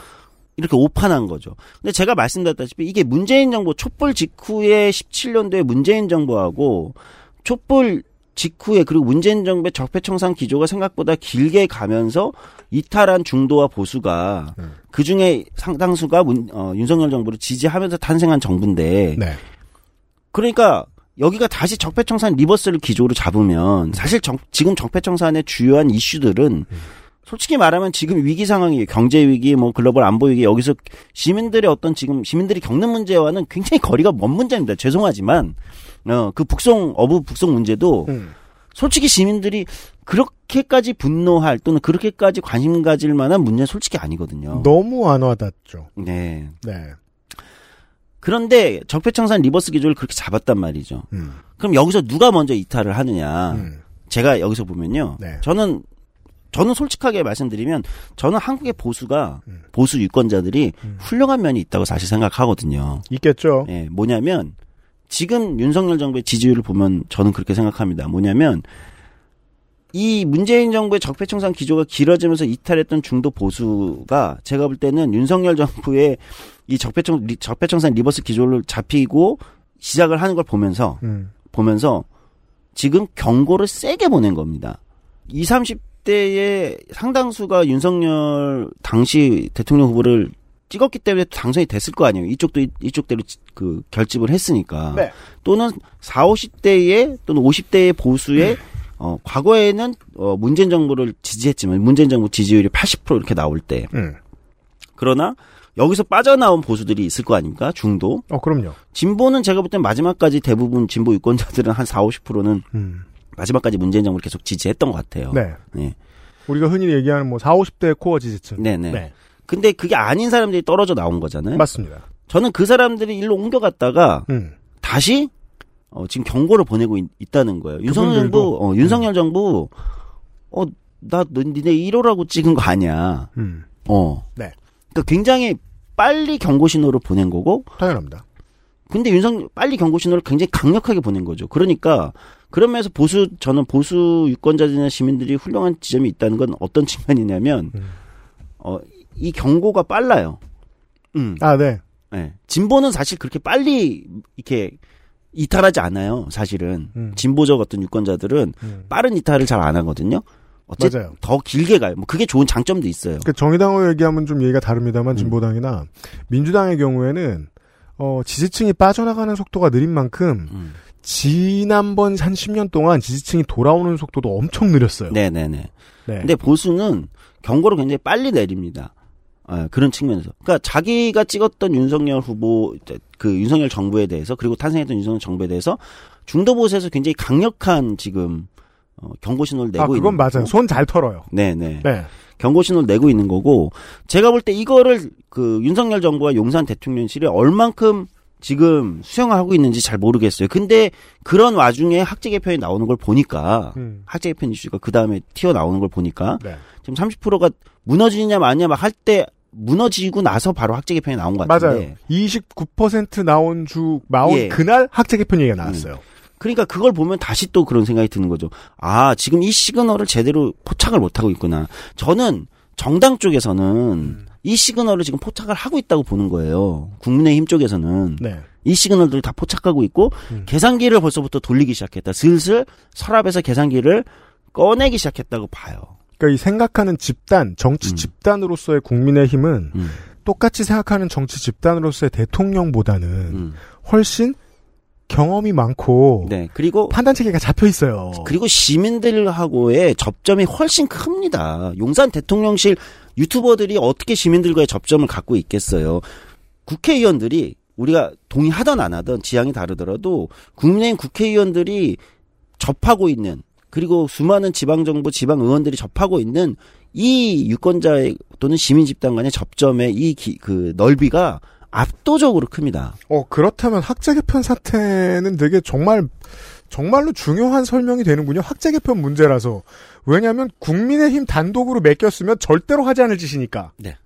이렇게 오판한 거죠. 근데 제가 말씀드렸다시피 이게 문재인 정부 촛불 직후에 17년도에 문재인 정부하고 촛불 직후에 그리고 문재인 정부의 적폐청산 기조가 생각보다 길게 가면서 이탈한 중도와 보수가 음. 그 중에 상당수가 문, 어, 윤석열 정부를 지지하면서 탄생한 정부인데 네. 그러니까 여기가 다시 적폐청산 리버스를 기조로 잡으면 사실 정- 지금 적폐청산의 주요한 이슈들은 솔직히 말하면 지금 위기 상황이에요. 경제 위기, 뭐 글로벌 안보 위기 여기서 시민들의 어떤 지금 시민들이 겪는 문제와는 굉장히 거리가 먼 문제입니다. 죄송하지만 어 그 북송 어부 북송 문제도 음. 솔직히 시민들이 그렇게까지 분노할 또는 그렇게까지 관심 가질 만한 문제는 솔직히 아니거든요. 너무 안 와닿죠. 네. 네. 그런데 적폐청산 reverse 기조를 그렇게 잡았단 말이죠. 음. 그럼 여기서 누가 먼저 이탈을 하느냐? 음. 제가 여기서 보면요. 네. 저는 저는 솔직하게 말씀드리면 저는 한국의 보수가 음. 보수 유권자들이 훌륭한 면이 있다고 사실 생각하거든요. 있겠죠. 예, 뭐냐면 지금 윤석열 정부의 지지율을 보면 저는 그렇게 생각합니다. 뭐냐면 이 문재인 정부의 적폐청산 기조가 길어지면서 이탈했던 중도 보수가 제가 볼 때는 윤석열 정부의 이 적폐청 리- 적폐청산 reverse 기조를 잡히고 시작을 하는 걸 보면서 음. 보면서 지금 경고를 세게 보낸 겁니다. 20, 30 대의 상당수가 윤석열 당시 대통령 후보를 찍었기 때문에 당선이 됐을 거 아니에요. 이쪽도 이- 이쪽대로 지- 그 결집을 했으니까. 네. 또는 4, 50대의 또는 50대의 보수의 어, 과거에는 어, 문재인 정부를 지지했지만 문재인 정부 지지율이 80% 이렇게 나올 때 음. 그러나 여기서 빠져나온 보수들이 있을 거 아닙니까? 중도. 어, 그럼요. 진보는 제가 볼 땐 마지막까지 대부분 진보 유권자들은 한 4, 50%는 음. 마지막까지 문재인 정부를 계속 지지했던 것 같아요. 네. 네. 우리가 흔히 얘기하는 뭐 4, 50대 코어 지지층. 네네. 네. 근데 그게 아닌 사람들이 떨어져 나온 거잖아요. 맞습니다. 저는 그 사람들이 일로 옮겨갔다가 음. 다시 어, 지금 경고를 보내고 있, 다는 거예요. 윤석열 음. 정부, 어, 윤석열 정부, 어, 나 너, 니네 1호라고 찍은 거 아니야. 음. 어. 네. 그러니까 굉장히 빨리 경고 신호를 보낸 거고. 당연합니다. 근데 윤석 빨리 경고 신호를 굉장히 강력하게 보낸 거죠. 그러니까 그런 면에서 보수 저는 보수 유권자들이나 시민들이 훌륭한 지점이 있다는 건 어떤 측면이냐면 음. 어, 이 경고가 빨라요. 음. 아, 네. 네. 진보는 사실 그렇게 빨리 이렇게 이탈하지 않아요. 사실은 음. 진보적 어떤 유권자들은 음. 빠른 이탈을 잘 안 하거든요. 어쨌든 맞아요. 더 길게 가요. 뭐 그게 좋은 장점도 있어요. 그 정의당으로 얘기하면 좀 얘기가 음. 다릅니다만 진보당이나 민주당의 경우에는 어, 지지층이 빠져나가는 속도가 느린 만큼 음. 지난번 한 10년 동안 지지층이 돌아오는 속도도 엄청 느렸어요. 네네네. 네. 근데 보수는 경고를 굉장히 빨리 내립니다. 아, 그런 측면에서. 그러니까 자기가 찍었던 윤석열 후보, 그 윤석열 정부에 대해서 그리고 탄생했던 윤석열 정부에 대해서 중도 보수에서 굉장히 강력한 지금 어, 경고 신호를 내고 아, 그건 맞아요. 손 잘 털어요. 네네. 네. 경고 신호를 내고 있는 거고 제가 볼 때 이거를 그 윤석열 정부와 용산 대통령실이 얼만큼 지금 수용하고 있는지 잘 모르겠어요. 근데 그런 와중에 학제 개편이 나오는 걸 보니까 음. 학제 개편 이슈가 그 다음에 튀어 나오는 걸 보니까 네. 지금 30%가 무너지냐 마냐 막 할 때 무너지고 나서 바로 학제 개편이 나온 것 같은데 맞아요. 29% 나온 주, 나온 예. 그날 학제 개편 얘기가 나왔어요. 그러니까 그걸 보면 다시 또 그런 생각이 드는 거죠. 아, 지금 이 시그널을 제대로 포착을 못 하고 있구나. 저는 정당 쪽에서는 음. 이 시그널을 지금 포착을 하고 있다고 보는 거예요. 국민의힘 쪽에서는. 네. 이 시그널들을 다 포착하고 있고, 음. 계산기를 벌써부터 돌리기 시작했다. 슬슬 서랍에서 계산기를 꺼내기 시작했다고 봐요. 그러니까 이 생각하는 집단, 정치 음. 집단으로서의 국민의힘은 음. 똑같이 생각하는 정치 집단으로서의 대통령보다는 음. 훨씬 경험이 많고 네. 그리고 판단 체계가 잡혀 있어요. 그리고 시민들하고의 접점이 훨씬 큽니다. 용산 대통령실 유튜버들이 어떻게 시민들과의 접점을 갖고 있겠어요. 국회의원들이 우리가 동의하던 안 하던 지향이 다르더라도 국민의힘 국회의원들이 접하고 있는 그리고 수많은 지방정부 지방 의원들이 접하고 있는 이 유권자의 또는 시민 집단 간의 접점의 이 그 넓이가 압도적으로 큽니다. 어 그렇다면 학제 개편 사태는 되게 정말 정말로 중요한 설명이 되는군요. 학제 개편 문제라서 왜냐하면 국민의힘 단독으로 맡겼으면 절대로 하지 않을 짓이니까. 네.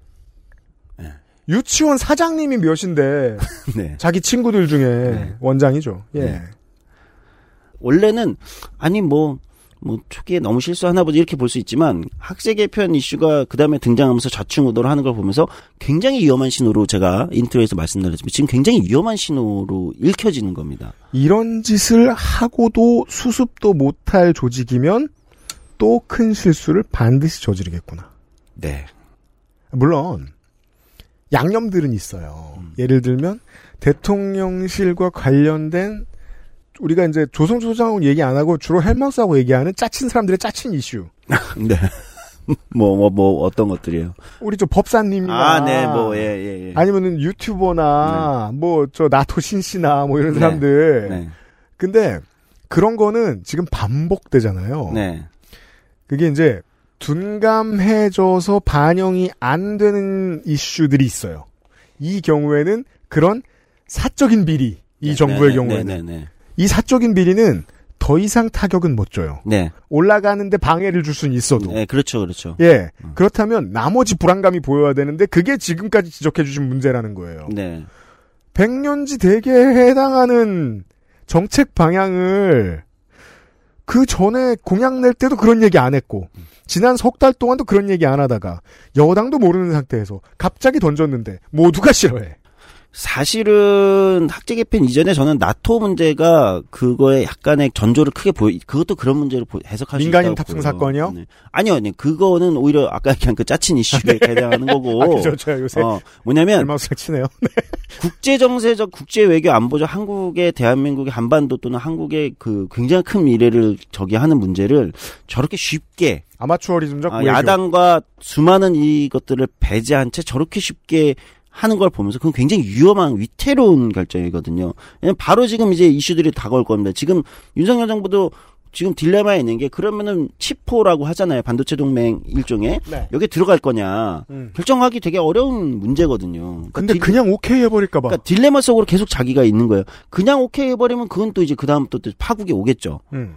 유치원 사장님이 몇인데 네. 자기 친구들 중에 원장이죠. 예. 네. 원래는 아니 뭐뭐 초기에 너무 실수하나 보지 이렇게 볼 수 있지만 학제 개편 이슈가 그 다음에 등장하면서 좌충우돌 하는 걸 보면서 굉장히 위험한 신호로 제가 intro에서 말씀드렸지만 지금 굉장히 위험한 신호로 읽혀지는 겁니다. 이런 짓을 하고도 수습도 못할 조직이면 또 큰 실수를 반드시 저지르겠구나. 네. 물론 양념들은 있어요. 음. 예를 들면 대통령실과 관련된 우리가 이제 조성주 소장하고 얘기 안 하고 주로 헬마우스하고 얘기하는 짜친 사람들의 짜친 이슈. 네. 뭐, 뭐, 뭐, 어떤 것들이에요? 우리 저 법사님이나 아, 네, 뭐, 예, 예, 예. 아니면은 유튜버나 뭐저 나토 신 씨나 뭐 이런 네. 사람들. 네. 근데 그런 거는 지금 반복되잖아요. 네. 그게 이제 둔감해져서 반영이 안 되는 이슈들이 있어요. 이 경우에는 그런 사적인 비리, 이 정부의 네, 네, 경우에는 네, 네, 네. 이 사적인 비리는 더 이상 타격은 못 줘요. 네. 올라가는데 방해를 줄 수는 있어도. 네, 그렇죠, 그렇죠. 예. 그렇다면 나머지 불안감이 보여야 되는데 그게 지금까지 지적해 주신 문제라는 거예요. 네. 백년지 대계에 해당하는 정책 방향을 그 전에 공약 낼 때도 그런 얘기 안 했고 지난 석 달 동안도 그런 얘기 안 하다가 여당도 모르는 상태에서 갑자기 던졌는데 모두가 싫어해. 사실은 학제 개편 이전에 저는 나토 문제가 그거에 약간의 전조를 크게 보여 그것도 그런 문제로 보- 해석할 수 민간인 있다고 탑승 보여요. 사건이요? 네. 아니요, 아니 그거는 오히려 아까 얘기한 그 짜친 이슈에 해당하는 거고. 아, 그죠, 저 요새 어, 뭐냐면 치네요. 국제 정세적, 국제 외교 안보적 한국의 대한민국의 한반도 또는 한국의 그 굉장히 큰 미래를 저기 하는 문제를 저렇게 쉽게 아마추어리즘적 아. 야당과 수많은 이것들을 배제한 채 저렇게 쉽게 하는 걸 보면서 그건 굉장히 위험한 위태로운 결정이거든요. 왜냐면 바로 지금 이제 이슈들이 다가올 겁니다. 지금 윤석열 정부도 지금 딜레마에 있는 게 그러면은 치포라고 하잖아요. 반도체 동맹 일종의 네. 여기 들어갈 거냐 음. 결정하기 되게 어려운 문제거든요. 그러니까 근데 딜- 그냥 오케이 해버릴까 봐. 그러니까 딜레마 속으로 계속 자기가 있는 거예요. 그냥 오케이 해버리면 그건 또 이제 그 다음 또 파국이 오겠죠. 음.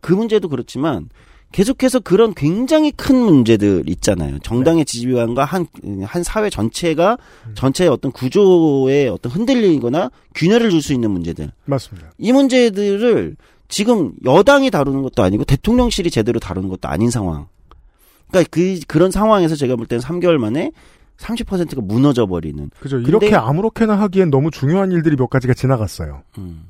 그 문제도 그렇지만 계속해서 그런 굉장히 큰 문제들 있잖아요. 정당의 지지율과 한, 한 사회 전체가 전체의 어떤 구조에 어떤 흔들리거나 균열을 줄 수 있는 문제들. 맞습니다. 이 문제들을 지금 여당이 다루는 것도 아니고 대통령실이 제대로 다루는 것도 아닌 상황. 그러니까 그, 그런 상황에서 제가 볼 때는 3개월 만에 30%가 무너져 버리는. 그죠. 이렇게 아무렇게나 하기엔 너무 중요한 일들이 몇 가지가 지나갔어요. 음.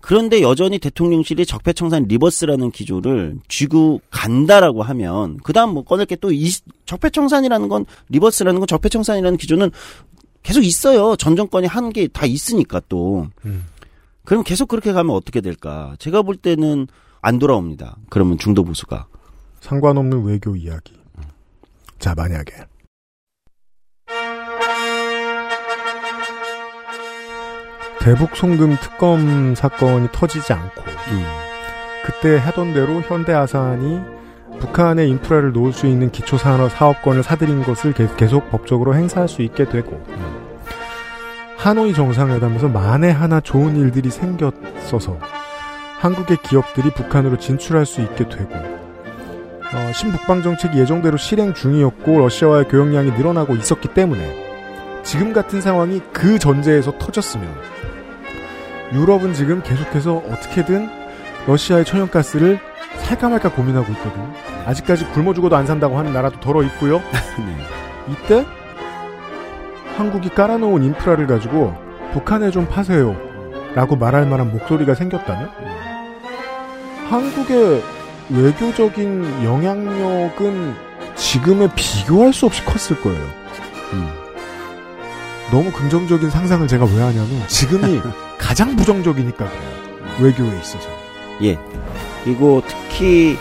그런데 여전히 대통령실이 적폐청산 reverse라는 기조를 쥐고 간다라고 하면 그다음 뭐 꺼낼 게 또 이 적폐청산이라는 건 reverse라는 건 적폐청산이라는 기조는 계속 있어요. 전 정권이 한 게 다 있으니까 또. 음. 그럼 계속 그렇게 가면 어떻게 될까? 제가 볼 때는 안 돌아옵니다. 그러면 중도 보수가. 상관없는 외교 이야기. 자, 만약에. 대북 송금 특검 사건이 터지지 않고 그때 하던 대로 현대아산이 북한의 인프라를 놓을 수 있는 기초산업 사업권을 사들인 것을 계- 계속 법적으로 행사할 수 있게 되고 하노이 정상회담에서 만에 하나 좋은 일들이 생겼어서 한국의 기업들이 북한으로 진출할 수 있게 되고 어, 신북방 정책이 예정대로 실행 중이었고 러시아와의 교역량이 늘어나고 있었기 때문에 지금 같은 상황이 그 전제에서 터졌으면 유럽은 지금 계속해서 어떻게든 러시아의 천연가스를 살까 말까 고민하고 있거든요. 아직까지 굶어 죽어도 안 산다고 하는 나라도 덜어 있고요. 이때 한국이 깔아놓은 인프라를 가지고 북한에 좀 파세요. 라고 말할 만한 목소리가 생겼다면 한국의 외교적인 영향력은 지금에 비교할 수 없이 컸을 거예요. 너무 긍정적인 상상을 제가 왜 하냐면 지금이 가장 부정적이니까 그래요. 외교에 있어서. 예. 그리고 특히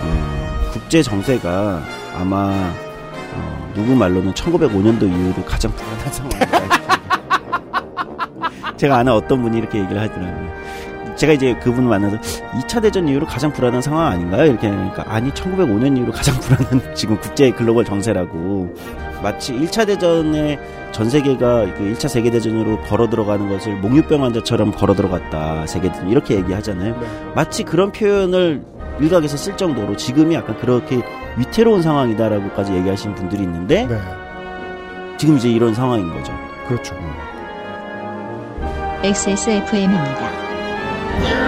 어, 국제 정세가 아마 어, 누구 말로는 1905년도 이후로 가장 불안한 상황이다. 제가 아는 어떤 분이 이렇게 얘기를 하더라고요. 제가 이제 그분을 만나서 2차 대전 이후로 가장 불안한 상황 아닌가요? 이렇게 하니까 아니 1905년 이후로 가장 불안한 지금 국제 글로벌 정세라고 마치 1차 대전에 전 세계가 그 1차 세계 대전으로 걸어 들어가는 것을 몽유병 환자처럼 걸어 들어갔다 세계 대전 이렇게 얘기하잖아요. 마치 그런 표현을 일각에서 쓸 정도로 지금이 약간 그렇게 위태로운 상황이다라고까지 얘기하시는 분들이 있는데 지금 이제 이런 상황인 거죠. 그렇죠. XSFM입니다.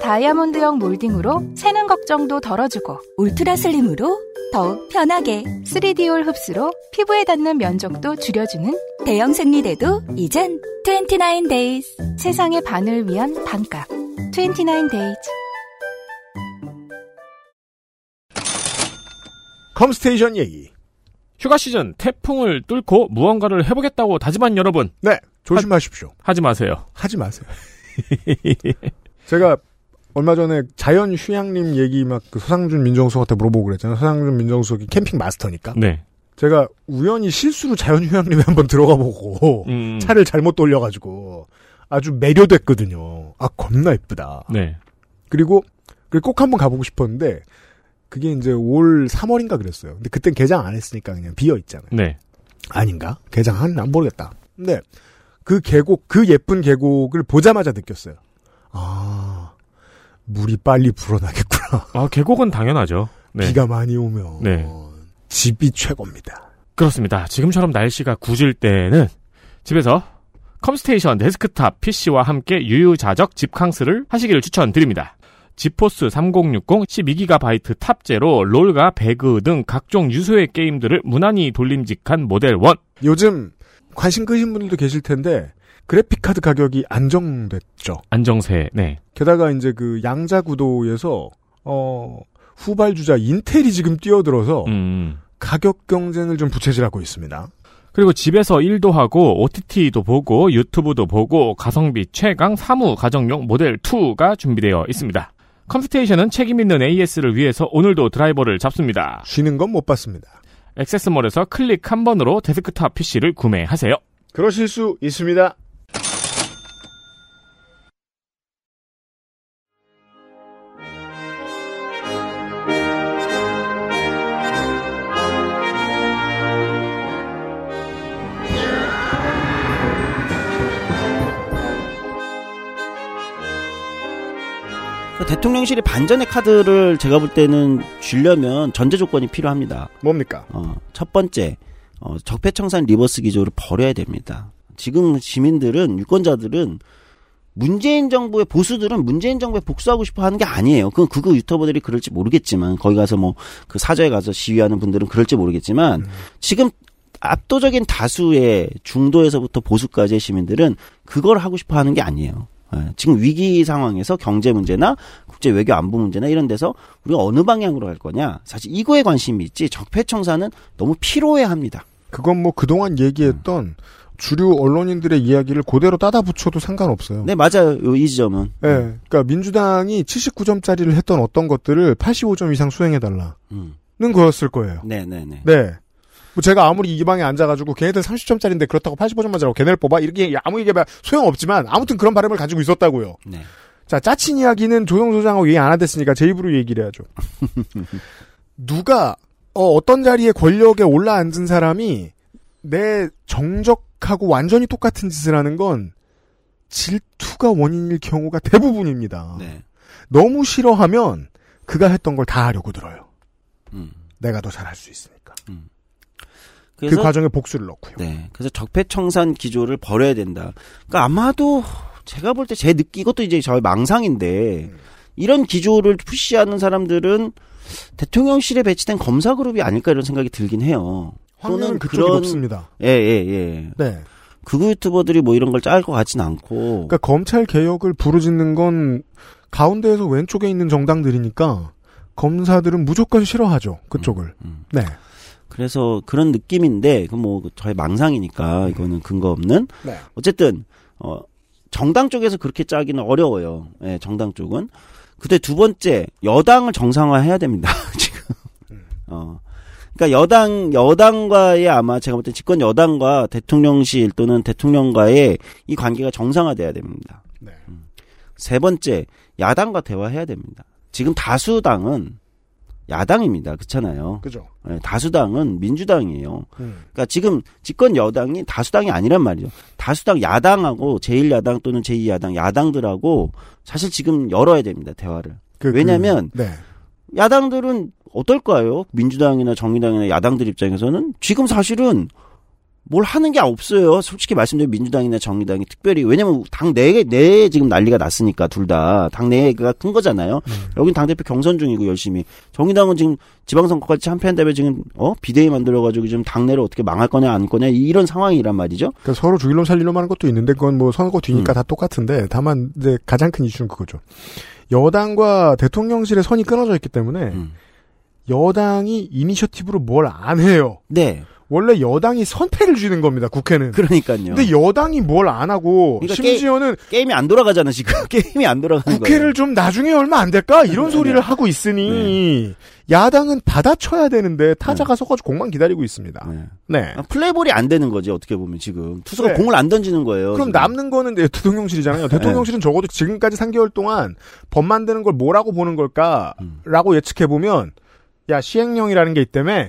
다이아몬드형 몰딩으로 새는 걱정도 덜어주고 ultra slim으로 더욱 편하게 3D올 흡수로 피부에 닿는 면적도 줄여주는 대형 생리대도 이젠 29days 세상의 반을 위한 반값 29days 컴스테이션 얘기. 휴가 시즌 태풍을 뚫고 무언가를 해보겠다고 다짐한 여러분. 네, 조심하십시오. 하, 지 마세요. 하지 마세요. 제가 얼마 전에 자연 휴양림 얘기 막 그 서상준 민정수석한테 물어보고 그랬잖아요. 서상준 민정수석이 캠핑 마스터니까. 네. 제가 우연히 실수로 자연 휴양림에 한번 들어가 보고 음. 차를 잘못 돌려가지고 아주 매료됐거든요. 아 겁나 이쁘다. 네. 그리고 그리고 꼭 한번 가보고 싶었는데 그게 이제 올 3월인가 그랬어요. 근데 그땐 개장 안 했으니까 그냥 비어 있잖아요. 네. 아닌가? 개장 한, 안 모르겠다. 근데 그 계곡, 그 예쁜 계곡을 보자마자 느꼈어요. 아, 물이 빨리 불어나겠구나. 아, 계곡은 당연하죠. 네. 비가 많이 오면 네. 집이 최고입니다. 그렇습니다. 지금처럼 날씨가 궂을 때는 집에서 컴스테이션 데스크탑 PC와 함께 유유자적 집캉스를 하시기를 추천드립니다. 지포스 3060 12GB 탑재로 롤과 배그 등 각종 유수의 게임들을 무난히 돌림직한 모델 1. 요즘 관심 끄신 분들도 계실 텐데 그래픽 카드 가격이 안정됐죠. 안정세. 네. 게다가 이제 그 양자 구도에서 어 후발주자 인텔이 지금 뛰어들어서 음. 가격 경쟁을 좀 부채질하고 있습니다. 그리고 집에서 일도 하고 OTT도 보고 유튜브도 보고 가성비 최강 사무 가정용 모델 2가 준비되어 있습니다. 컴스테이션은 책임 있는 AS를 위해서 오늘도 드라이버를 잡습니다. 쉬는 건 못 봤습니다. 액세스몰에서 클릭 한 번으로 데스크탑 PC를 구매하세요. 그러실 수 있습니다. 대통령실이 반전의 카드를 제가 볼 때는 주려면 전제 조건이 필요합니다. 뭡니까? 어, 첫 번째, 어, 적폐청산 reverse 기조를 버려야 됩니다. 지금 시민들은, 유권자들은 문재인 정부의 보수들은 문재인 정부에 복수하고 싶어 하는 게 아니에요. 그건 그거 유튜버들이 그럴지 모르겠지만, 거기 가서 뭐, 그 사저에 가서 시위하는 분들은 그럴지 모르겠지만, 음. 지금 압도적인 다수의 중도에서부터 보수까지의 시민들은 그걸 하고 싶어 하는 게 아니에요. 예, 지금 위기 상황에서 경제 문제나 국제 외교 안보 문제나 이런 데서 우리가 어느 방향으로 갈 거냐 사실 이거에 관심이 있지 적폐청산은 너무 피로해합니다. 그건 뭐 그동안 얘기했던 주류 언론인들의 이야기를 그대로 따다 붙여도 상관없어요. 네 맞아요 요- 이 지점은 예, 그러니까 민주당이 79점짜리를 했던 어떤 것들을 85점 이상 수행해달라 는 음. 거였을 거예요. 네 네 네. 네. 뭐 제가 아무리 이 방에 앉아가지고 걔네들 30점짜리인데 그렇다고 85점만 잘하고 걔네를 뽑아 이렇게 아무 얘기해봐 소용없지만 아무튼 그런 바람을 가지고 있었다고요. 네. 자 짜친 이야기는 조영 소장하고 얘기 안 하댔으니까 제 입으로 얘기를 해야죠. 누가 어, 어떤 자리에 권력에 올라앉은 사람이 내 정적하고 완전히 똑같은 짓을 하는 건 질투가 원인일 경우가 대부분입니다. 네. 너무 싫어하면 그가 했던 걸 다 하려고 들어요. 음. 내가 더 잘할 수 있으니까. 그 그래서- 과정에 복수를 넣고요. 네. 그래서 적폐청산 기조를 버려야 된다. 그러니까 아마도 제가 볼 때 제 느끼 이것도 이제 저의 망상인데 이런 기조를 푸시하는 사람들은 대통령실에 배치된 검사 그룹이 아닐까 이런 생각이 들긴 해요. 확률은 그쪽이 높습니다. 예, 예, 예. 네. 극우 유튜버들이 뭐 이런 걸 짤 것 같진 않고. 그러니까 검찰 개혁을 부르짖는 건 가운데에서 왼쪽에 있는 정당들이니까 검사들은 무조건 싫어하죠. 그쪽을. 네. 그래서 그런 느낌인데 그 뭐 저의 망상이니까 이거는 근거 없는. 네. 어쨌든 어 정당 쪽에서 그렇게 짜기는 어려워요. 예, 정당 쪽은. 그때 두 번째 여당을 정상화해야 됩니다. 지금. 어. 그러니까 여당 여당과의 아마 제가 볼 때 집권 여당과 대통령실 또는 대통령과의 이 관계가 정상화돼야 됩니다. 음. 세 번째 야당과 대화해야 됩니다. 지금 다수당은 야당입니다. 그렇잖아요. 그죠. 예, 다수당은 민주당이에요. 음. 그러니까 지금 집권 여당이 다수당이 아니란 말이죠. 다수당 야당하고 제1야당 또는 제2야당 야당들하고 사실 지금 열어야 됩니다. 대화를. 그, 왜냐하면 그, 네. 야당들은 어떨까요? 민주당이나 정의당이나 야당들 입장에서는 지금 사실은 뭘 하는 게 없어요. 솔직히 말씀드리면 민주당이나 정의당이 특별히 왜냐면 당 내에 내에 지금 난리가 났으니까 둘 다 당 내가 큰 거잖아요. 여긴 당 대표 경선 중이고 열심히 정의당은 지금 지방선거까지 참패한 다음에 지금 어 비대위 만들어가지고 지금 당내를 어떻게 망할 거냐 안 거냐 이런 상황이란 말이죠. 그러니까 서로 죽일놈 살릴놈 하는 것도 있는데 그건 뭐 선거 음. 뒤니까 다 똑같은데 다만 이제 가장 큰 이슈는 그거죠. 여당과 대통령실의 선이 끊어져 있기 때문에 음. 여당이 이니셔티브로 뭘 안 해요. 네. 원래 여당이 선패를 쥐는 겁니다. 국회는. 그러니까요. 근데 여당이 뭘 안 하고 그러니까 심지어는 게, 임이안 돌아가잖아 지금 게임이 안 돌아가는 국회를 거예요. 좀 나중에 얼마 안 될까 이런 네, 소리를 네. 하고 있으니 야당은 받아쳐야 되는데 타자가 서가지고 공만 기다리고 있습니다. 네. 아, 플레이볼이 안 되는 거지 어떻게 보면 지금 투수가 네. 공을 안 던지는 거예요. 그럼 지금. 남는 거는 대통령실이잖아요. 대통령실은 적어도 지금까지 3개월 동안 법 만드는 걸 뭐라고 보는 걸까라고 예측해 보면 야 시행령이라는 게 있다며.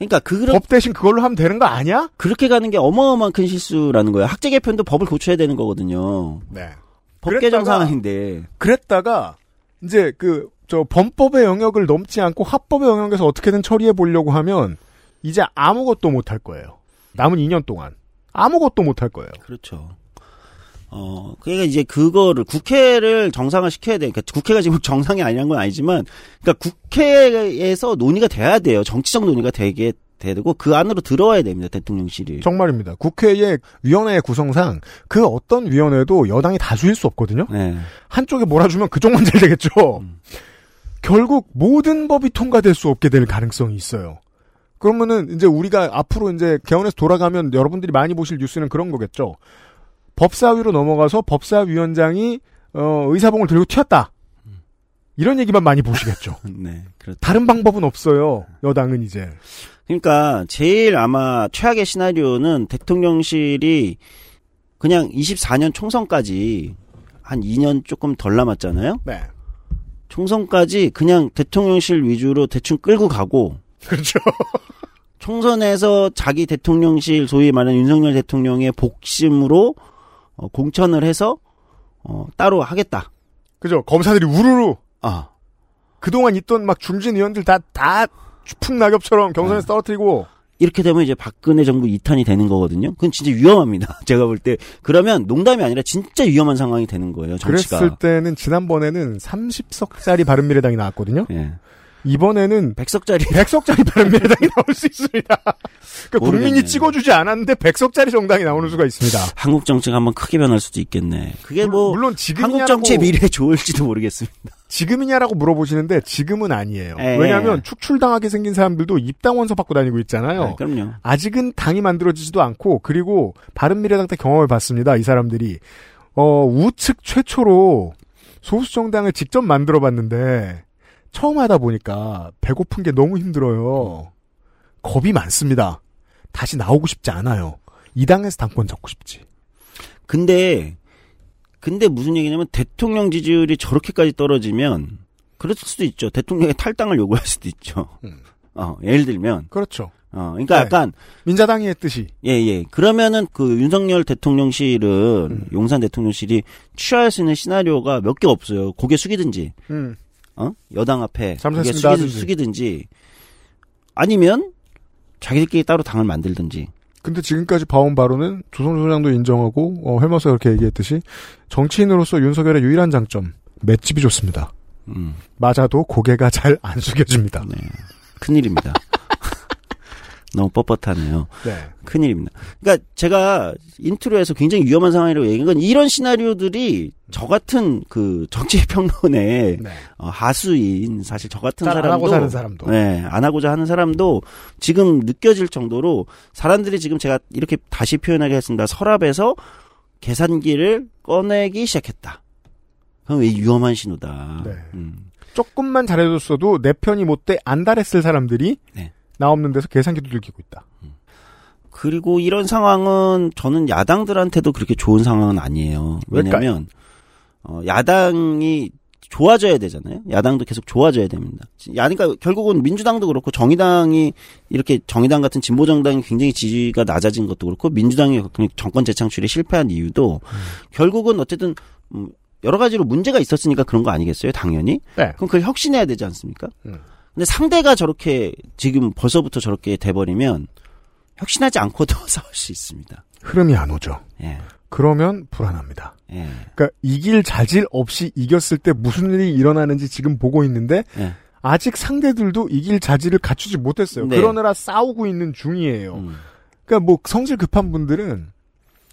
그러니까 그런 법 대신 그걸로 하면 되는 거 아니야? 그렇게 가는 게 어마어마한 큰 실수라는 거예요. 학제 개편도 법을 고쳐야 되는 거거든요. 네. 법 개정 상황인데. 그랬다가 이제 그 저 범법의 영역을 넘지 않고 합법의 영역에서 어떻게든 처리해 보려고 하면 이제 아무것도 못 할 거예요. 남은 2년 동안 아무것도 못 할 거예요. 그렇죠. 어, 그러니까 이제 그거를 국회를 정상화 시켜야 돼. 그러니까 국회가 지금 정상이 아니란 건 아니지만, 그러니까 국회에서 논의가 돼야 돼요. 정치적 논의가 되게 되고 그 안으로 들어와야 됩니다. 대통령실이. 정말입니다. 국회의 위원회 구성상 그 어떤 위원회도 여당이 다수일 수 없거든요. 네. 한쪽에 몰아주면 그쪽만 잘 되겠죠. 결국 모든 법이 통과될 수 없게 될 가능성이 있어요. 그러면은 이제 우리가 앞으로 이제 개헌에서 돌아가면 여러분들이 많이 보실 뉴스는 그런 거겠죠. 법사위로 넘어가서 법사위원장이 어, 의사봉을 들고 튀었다. 이런 얘기만 많이 보시겠죠. 네, 그렇죠. 다른 방법은 없어요. 여당은 이제. 그러니까 제일 아마 최악의 시나리오는 대통령실이 그냥 24년 총선까지 한 2년 조금 덜 남았잖아요. 네. 총선까지 그냥 대통령실 위주로 대충 끌고 가고 그렇죠. 총선에서 자기 대통령실 소위 말하는 윤석열 대통령의 복심으로 어, 공천을 해서 어, 따로 하겠다. 그죠. 검사들이 우르르. 아. 그동안 있던 막 중진 의원들 다, 다 풍낙엽처럼 경선에서 떨어뜨리고. 이렇게 되면 이제 박근혜 정부 이탄이 되는 거거든요. 그건 진짜 위험합니다. 제가 볼 때. 그러면 농담이 아니라 진짜 위험한 상황이 되는 거예요. 정치가. 그랬을 때는 지난번에는 30석짜리 바른미래당이 나왔거든요. 예. 이번에는 100석짜리 100석짜리 바른미래당이 나올 수 있습니다. 그러니까 국민이 모르겠네. 찍어주지 않았는데 100석짜리 정당이 나오는 수가 있습니다. 한국 정치가 한번 크게 변할 수도 있겠네. 그게 뭐 물론 지금이냐라고 한국 정치의 미래에 좋을지도 모르겠습니다. 지금이냐라고 물어보시는데 지금은 아니에요. 예. 왜냐하면 축출당하게 생긴 사람들도 입당 원서 받고 다니고 있잖아요. 네, 그럼요. 아직은 당이 만들어지지도 않고 그리고 바른미래당 때 경험을 봤습니다. 이 사람들이 어, 우측 최초로 소수 정당을 직접 만들어봤는데 처음 하다 보니까 배고픈 게 너무 힘들어요. 겁이 많습니다. 다시 나오고 싶지 않아요. 이 당에서 당권 잡고 싶지. 근데 근데 무슨 얘기냐면 대통령 지지율이 저렇게까지 떨어지면 그럴 수도 있죠. 대통령의 탈당을 요구할 수도 있죠. 어, 예를 들면 그렇죠. 어, 그러니까 네. 약간 민자당이 했듯이 예, 예. 그러면은 그 윤석열 대통령실은 음. 용산 대통령실이 취할 수 있는 시나리오가 몇 개 없어요. 고개 숙이든지 음. 어? 여당 앞에 숙이든. 숙이든지 아니면 자기들끼리 따로 당을 만들든지 근데 지금까지 봐온 바로는 조성조 소장도 인정하고 어, 헬머스가 그렇게 얘기했듯이 정치인으로서 윤석열의 유일한 장점 맷집이 좋습니다. 음. 맞아도 고개가 잘 안 숙여집니다. 큰일입니다. 너무 뻣뻣하네요. 네. 큰일입니다. 그러니까 제가 intro에서 굉장히 위험한 상황이라고 얘기한 건 이런 시나리오들이 저 같은 그 정치 평론의 어, 하수인 사실 저 같은 네. 사람도 하고 사는 사람도. 네, 안 하고자 하는 사람도 지금 느껴질 정도로 사람들이 지금 제가 이렇게 다시 표현하게 했습니다. 서랍에서 계산기를 꺼내기 시작했다. 그럼 왜 위험한 신호다. 네. 음. 조금만 잘해줬어도 내 편이 못돼 안달했을 사람들이 네. 나 없는 데서 계산기도 들키고 있다. 그리고 이런 상황은 저는 야당들한테도 그렇게 좋은 상황은 아니에요. 왜냐면 어, 야당이 좋아져야 되잖아요. 야당도 계속 좋아져야 됩니다. 야, 그러니까 결국은 민주당도 그렇고 정의당이 이렇게 정의당 같은 진보 정당이 굉장히 지지가 낮아진 것도 그렇고 민주당이 정권 재창출에 실패한 이유도 결국은 어쨌든 음, 여러 가지로 문제가 있었으니까 그런 거 아니겠어요? 당연히. 네. 그럼 그걸 혁신해야 되지 않습니까? 음. 근데 상대가 저렇게 지금 벌써부터 저렇게 돼버리면 혁신하지 않고도 싸울 수 있습니다. 흐름이 안 오죠. 예. 그러면 불안합니다. 예. 그러니까 이길 자질 없이 이겼을 때 무슨 일이 일어나는지 지금 보고 있는데 예. 아직 상대들도 이길 자질을 갖추지 못했어요. 네. 그러느라 싸우고 있는 중이에요. 음. 그러니까 뭐 성질 급한 분들은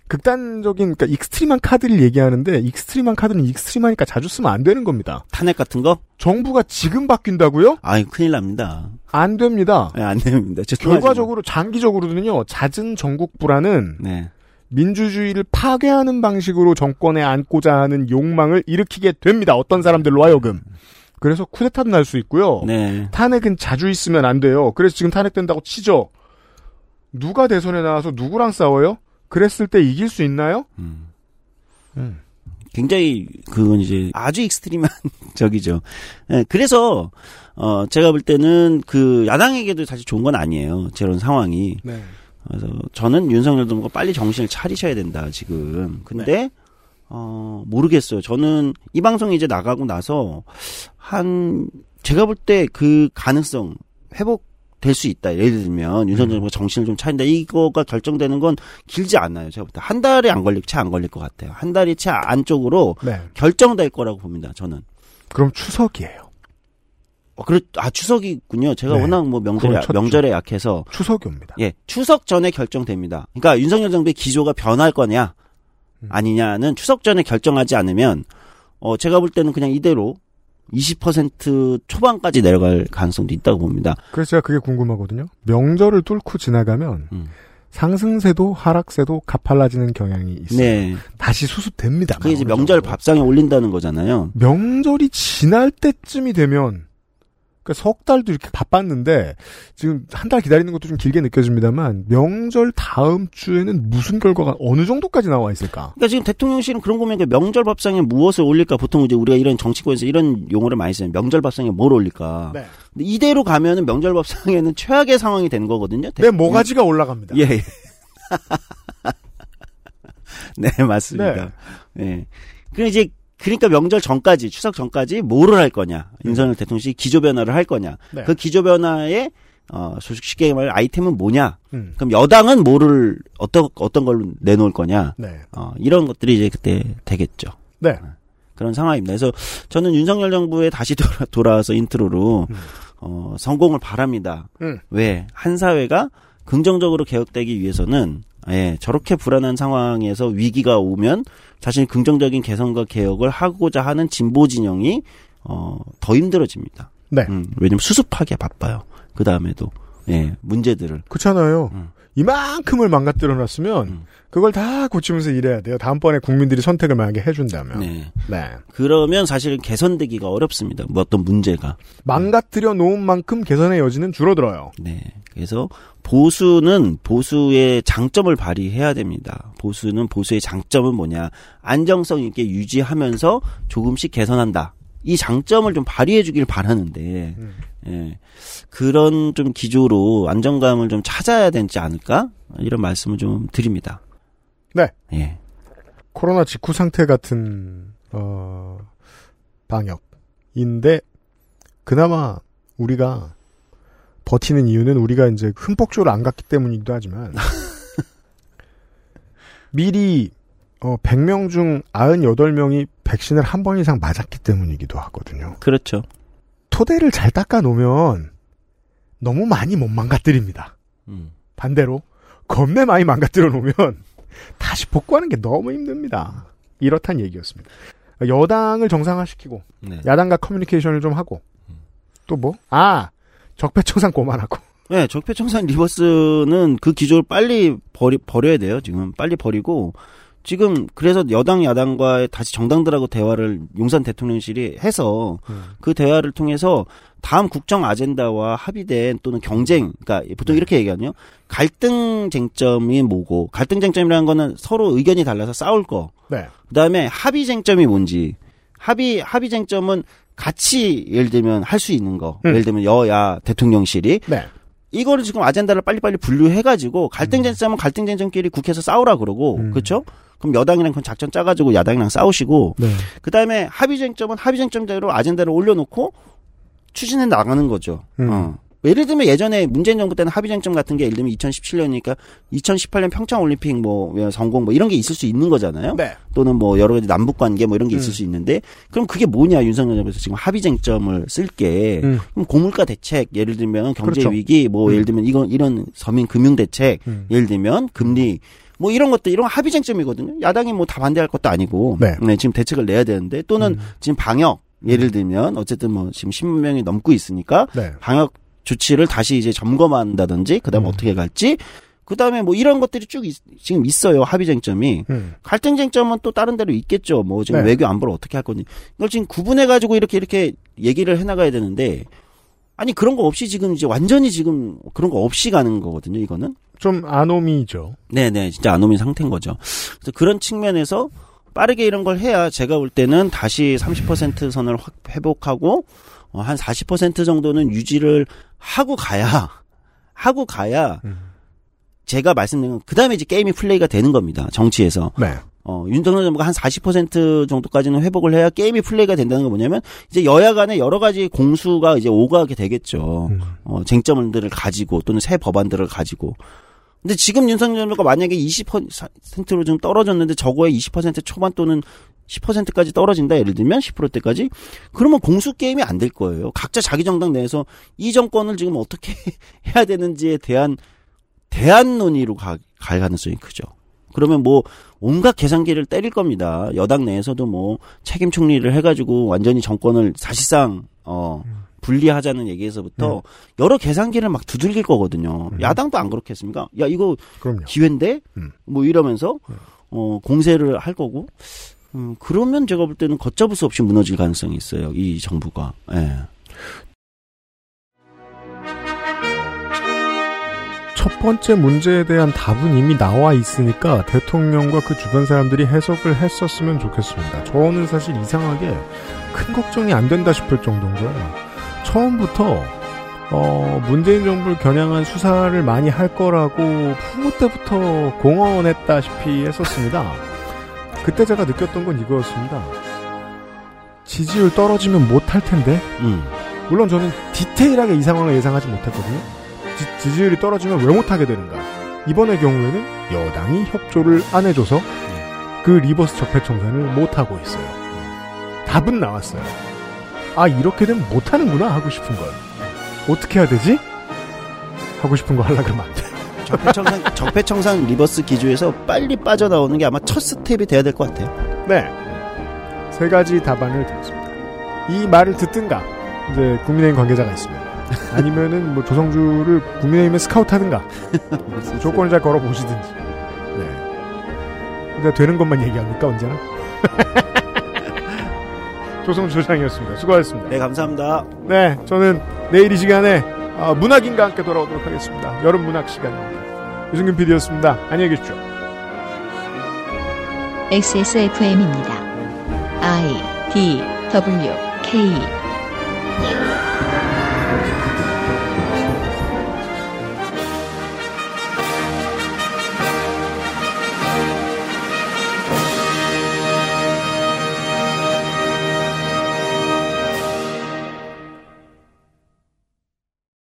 극단적인 그러니까 extreme한 카드를 얘기하는데 extreme한 카드는 extreme하니까 자주 쓰면 안 되는 겁니다. 탄핵 같은 거? 정부가 지금 바뀐다고요? 아이 큰일 납니다. 안 됩니다. 네, 안 됩니다. 결과적으로 장기적으로는요. 잦은 정국 불안은 네. 민주주의를 파괴하는 방식으로 정권에 앉고자 하는 욕망을 일으키게 됩니다. 어떤 사람들로 하여금. 그래서 쿠데타도 날 수 있고요. 네. 탄핵은 자주 있으면 안 돼요. 그래서 지금 탄핵된다고 치죠. 누가 대선에 나와서 누구랑 싸워요? 그랬을 때 이길 수 있나요? 음. 굉장히 그건 이제 아주 extreme한 거죠. 예, 그래서 어 제가 볼 때는 그 야당에게도 사실 좋은 건 아니에요. 저런 상황이. 네. 그래서 저는 윤석열 정부가 빨리 정신을 차리셔야 된다 지금. 근데 어 모르겠어요. 저는 이 방송 이제 나가고 나서 한 제가 볼 때 그 가능성 회복 될 수 있다. 예를 들면 윤석열 정부가 정신을 좀 차린다. 이거가 결정되는 건 길지 않아요. 제가 볼 때 한 달에 안 걸릴 채 안 걸릴 것 같아요. 한 달이 채 안쪽으로 네. 결정될 거라고 봅니다. 저는. 그럼 추석이에요. 어, 그래, 아, 추석이군요. 제가 네. 워낙 뭐 명절에, 명절에 약해서. 추석이 옵니다. 예, 추석 전에 결정됩니다. 그러니까 윤석열 정부의 기조가 변할 거냐, 음. 아니냐는 추석 전에 결정하지 않으면, 어, 제가 볼 때는 그냥 이대로, 20% 초반까지 내려갈 가능성도 있다고 봅니다. 그래서 제가 그게 궁금하거든요. 명절을 뚫고 지나가면 음. 상승세도 하락세도 가팔라지는 경향이 있어요. 네. 다시 수습됩니다. 그게 이제 명절 밥상에 올린다는 거잖아요. 명절이 지날 때쯤이 되면 그러니까 석 달도 이렇게 바빴는데 지금 한 달 기다리는 것도 좀 길게 느껴집니다만 명절 다음 주에는 무슨 결과가 어느 정도까지 나와 있을까? 그러니까 지금 대통령실은 그런 거면 그 명절 밥상에 무엇을 올릴까? 보통 이제 우리가 이런 정치권에서 이런 용어를 많이 써요. 명절 밥상에 뭘 올릴까? 네. 근데 이대로 가면은 명절 밥상에는 최악의 상황이 되는 거거든요. 내 모가지가 올라갑니다. 예. 예. 네, 맞습니다. 네. 그럼 이제 그러니까 명절 전까지 추석 전까지 뭐를 할 거냐 윤석열 대통령이 기조 변화를 할 거냐 네. 그 기조 변화의 어 소식 쉽게 말해 아이템은 뭐냐 음. 그럼 여당은 뭐를 어떤 어떤 걸로 내놓을 거냐 네. 어 이런 것들이 이제 그때 되겠죠 네. 그런 상황입니다 그래서 저는 윤석열 정부에 다시 돌아, 돌아와서 intro로 어 성공을 바랍니다 음. 왜? 한 사회가 긍정적으로 개혁되기 위해서는 예, 저렇게 불안한 상황에서 위기가 오면 자신이 긍정적인 개선과 개혁을 하고자 하는 진보 진영이 어, 더 힘들어집니다. 네. 음, 왜냐면 수습하기가 바빠요. 그 다음에도 예, 문제들을 그렇잖아요. 음. 이만큼을 망가뜨려 놨으면 그걸 다 고치면서 일해야 돼요. 다음번에 국민들이 선택을 만약에 해준다면. 네. 네. 그러면 사실은 개선되기가 어렵습니다. 뭐 어떤 문제가. 망가뜨려 놓은 만큼 개선의 여지는 줄어들어요. 네. 그래서 보수는 보수의 장점을 발휘해야 됩니다. 보수는 보수의 장점은 뭐냐? 안정성 있게 유지하면서 조금씩 개선한다. 이 장점을 좀 발휘해 주길 바라는데, 예. 그런 좀 기조로 안정감을 좀 찾아야 되지 않을까? 이런 말씀을 좀 드립니다. 네. 예. 코로나 직후 상태 같은 어, 방역인데 그나마 우리가 버티는 이유는 우리가 이제 흠뻑쇼를 안 갔기 때문이기도 하지만 미리 어, 100명 중 98명이 백신을 한 번 이상 맞았기 때문이기도 하거든요. 그렇죠. 토대를 잘 닦아 놓으면 너무 많이 못 망가뜨립니다. 음. 반대로 겁내 많이 망가뜨려 놓으면 다시 복구하는 게 너무 힘듭니다. 이렇단 얘기였습니다. 여당을 정상화시키고 네. 야당과 커뮤니케이션을 좀 하고 또 뭐? 아 적폐청산 고만하고 네, 적폐청산 리버스는 그 기조를 빨리 버리, 버려야 돼요, 지금. 빨리 버리고. 지금, 그래서 여당, 야당과 다시 정당들하고 대화를 용산 대통령실이 해서 그 대화를 통해서 다음 국정 아젠다와 합의된 또는 경쟁, 그러니까 보통 이렇게 얘기하거든요. 갈등 쟁점이 뭐고, 갈등 쟁점이라는 거는 서로 의견이 달라서 싸울 거. 네. 그 다음에 합의 쟁점이 뭔지. 합의, 합의 쟁점은 같이 예를 들면 할 수 있는 거. 음. 예를 들면 여야 대통령실이 네. 이거를 지금 아젠다를 빨리빨리 분류해가지고 갈등 쟁점은 갈등 쟁점끼리 국회에서 싸우라 그러고 그렇죠? 그럼 여당이랑 그 작전 짜가지고 야당이랑 싸우시고 네. 그 다음에 합의 쟁점은 합의 쟁점대로 아젠다를 올려놓고 추진해 나가는 거죠. 음. 어. 예를 들면 예전에 문재인 정부 때는 합의 쟁점 같은 게 예를 들면 2017년이니까 2018년 평창 올림픽 뭐 성공 뭐 이런 게 있을 수 있는 거잖아요. 네. 또는 뭐 여러 가지 남북 관계 뭐 이런 게 있을 음. 수 있는데 그럼 그게 뭐냐 윤석열 정부에서 지금 합의 쟁점을 쓸게 음. 그럼 고물가 대책 예를 들면 경제 그렇죠. 위기 뭐 음. 예를 들면 이건 이런 서민 금융 대책 음. 예를 들면 금리 뭐 이런 것들 이런 합의 쟁점이거든요. 야당이 뭐 다 반대할 것도 아니고 네. 지금 대책을 내야 되는데 또는 음. 지금 방역 예를 들면 어쨌든 뭐 지금 10만 명이 넘고 있으니까 네. 방역 조치를 다시 이제 점검한다든지 그다음에 어떻게 갈지 그다음에 뭐 이런 것들이 쭉 있- 지금 있어요 합의 쟁점이 음. 갈등 쟁점은 또 다른 데로 있겠죠 뭐 지금 네. 외교 안보를 어떻게 할 건지 이걸 지금 구분해 가지고 이렇게 이렇게 얘기를 해나가야 되는데 아니 그런 거 없이 지금 이제 완전히 지금 그런 거 없이 가는 거거든요 이거는 좀 아노미죠. 네네 진짜 아노미 상태인 거죠 그래서 그런 측면에서 빠르게 이런 걸 해야 제가 볼 때는 다시 30% 선을 확 회복하고 어, 한 40% 정도는 유지를 하고 가야 하고 가야 제가 말씀드린 건 그다음에 이제 게임이 플레이가 되는 겁니다. 정치에서. 네. 어, 윤석열 정부가 한 40% 정도까지는 회복을 해야 게임이 플레이가 된다는 건 뭐냐면 이제 여야 간에 여러 가지 공수가 이제 오가게 되겠죠. 어, 쟁점들을 가지고 또는 새 법안들을 가지고. 근데 지금 윤석열 정부가 만약에 20%로 좀 떨어졌는데 저거에 20% 초반 또는 10%까지 떨어진다 예를 들면 10%대까지 그러면 공수 게임이 안 될 거예요. 각자 자기 정당 내에서 이 정권을 지금 어떻게 해야 되는지에 대한 대안 논의로 가, 갈 가능성이 크죠. 그러면 뭐 온갖 계산기를 때릴 겁니다. 여당 내에서도 뭐 책임 총리를 해가지고 완전히 정권을 사실상 어 분리하자는 얘기에서부터 여러 계산기를 막 두들길 거거든요. 야당도 안 그렇겠습니까? 야 이거 그럼요. 기회인데 뭐 이러면서 어 공세를 할 거고. 음, 그러면 제가 볼 때는 걷잡을 수 없이 무너질 가능성이 있어요. 이 정부가. 예. 첫 번째 문제에 대한 답은 이미 나와 있으니까 대통령과 그 주변 사람들이 해석을 했었으면 좋겠습니다. 저는 사실 이상하게 큰 걱정이 안 된다 싶을 정도인 거예요. 처음부터 어, 문재인 정부를 겨냥한 수사를 많이 할 거라고 후보 때부터 공언했다시피 했었습니다. 그때 제가 느꼈던 건 이거였습니다. 지지율 떨어지면 못할 텐데. 물론 저는 디테일하게 이 상황을 예상하지 못했거든요. 지, 지율이 떨어지면 왜 못하게 되는가. 이번의 경우에는 여당이 협조를 안 해줘서 그 reverse 적폐청산을 못하고 있어요. 답은 나왔어요. 아, 이렇게 되면 못하는구나 하고 싶은 걸. 어떻게 해야 되지? 하고 싶은 거 하려고 그러면 안 돼. 적폐청산, 적폐청산 reverse 기조에서 빨리 빠져나오는 게 아마 첫 스텝이 돼야 될 것 같아요. 네. 세 가지 답안을 드렸습니다. 이 말을 듣든가, 이제 국민의힘 관계자가 있으면. 아니면은 뭐 조성주를 국민의힘에 스카우트 하든가. 조건을 잘 걸어 보시든지. 네. 근데 되는 것만 얘기합니까, 언제나? 조성주 소장이었습니다. 수고하셨습니다. 네, 감사합니다. 네, 저는 내일 이 시간에 어, 문학인과 함께 돌아오도록 하겠습니다. 여름 문학 시간입니다. 유승균 PD였습니다. 안녕히 계십시오. XSFM입니다. I D W K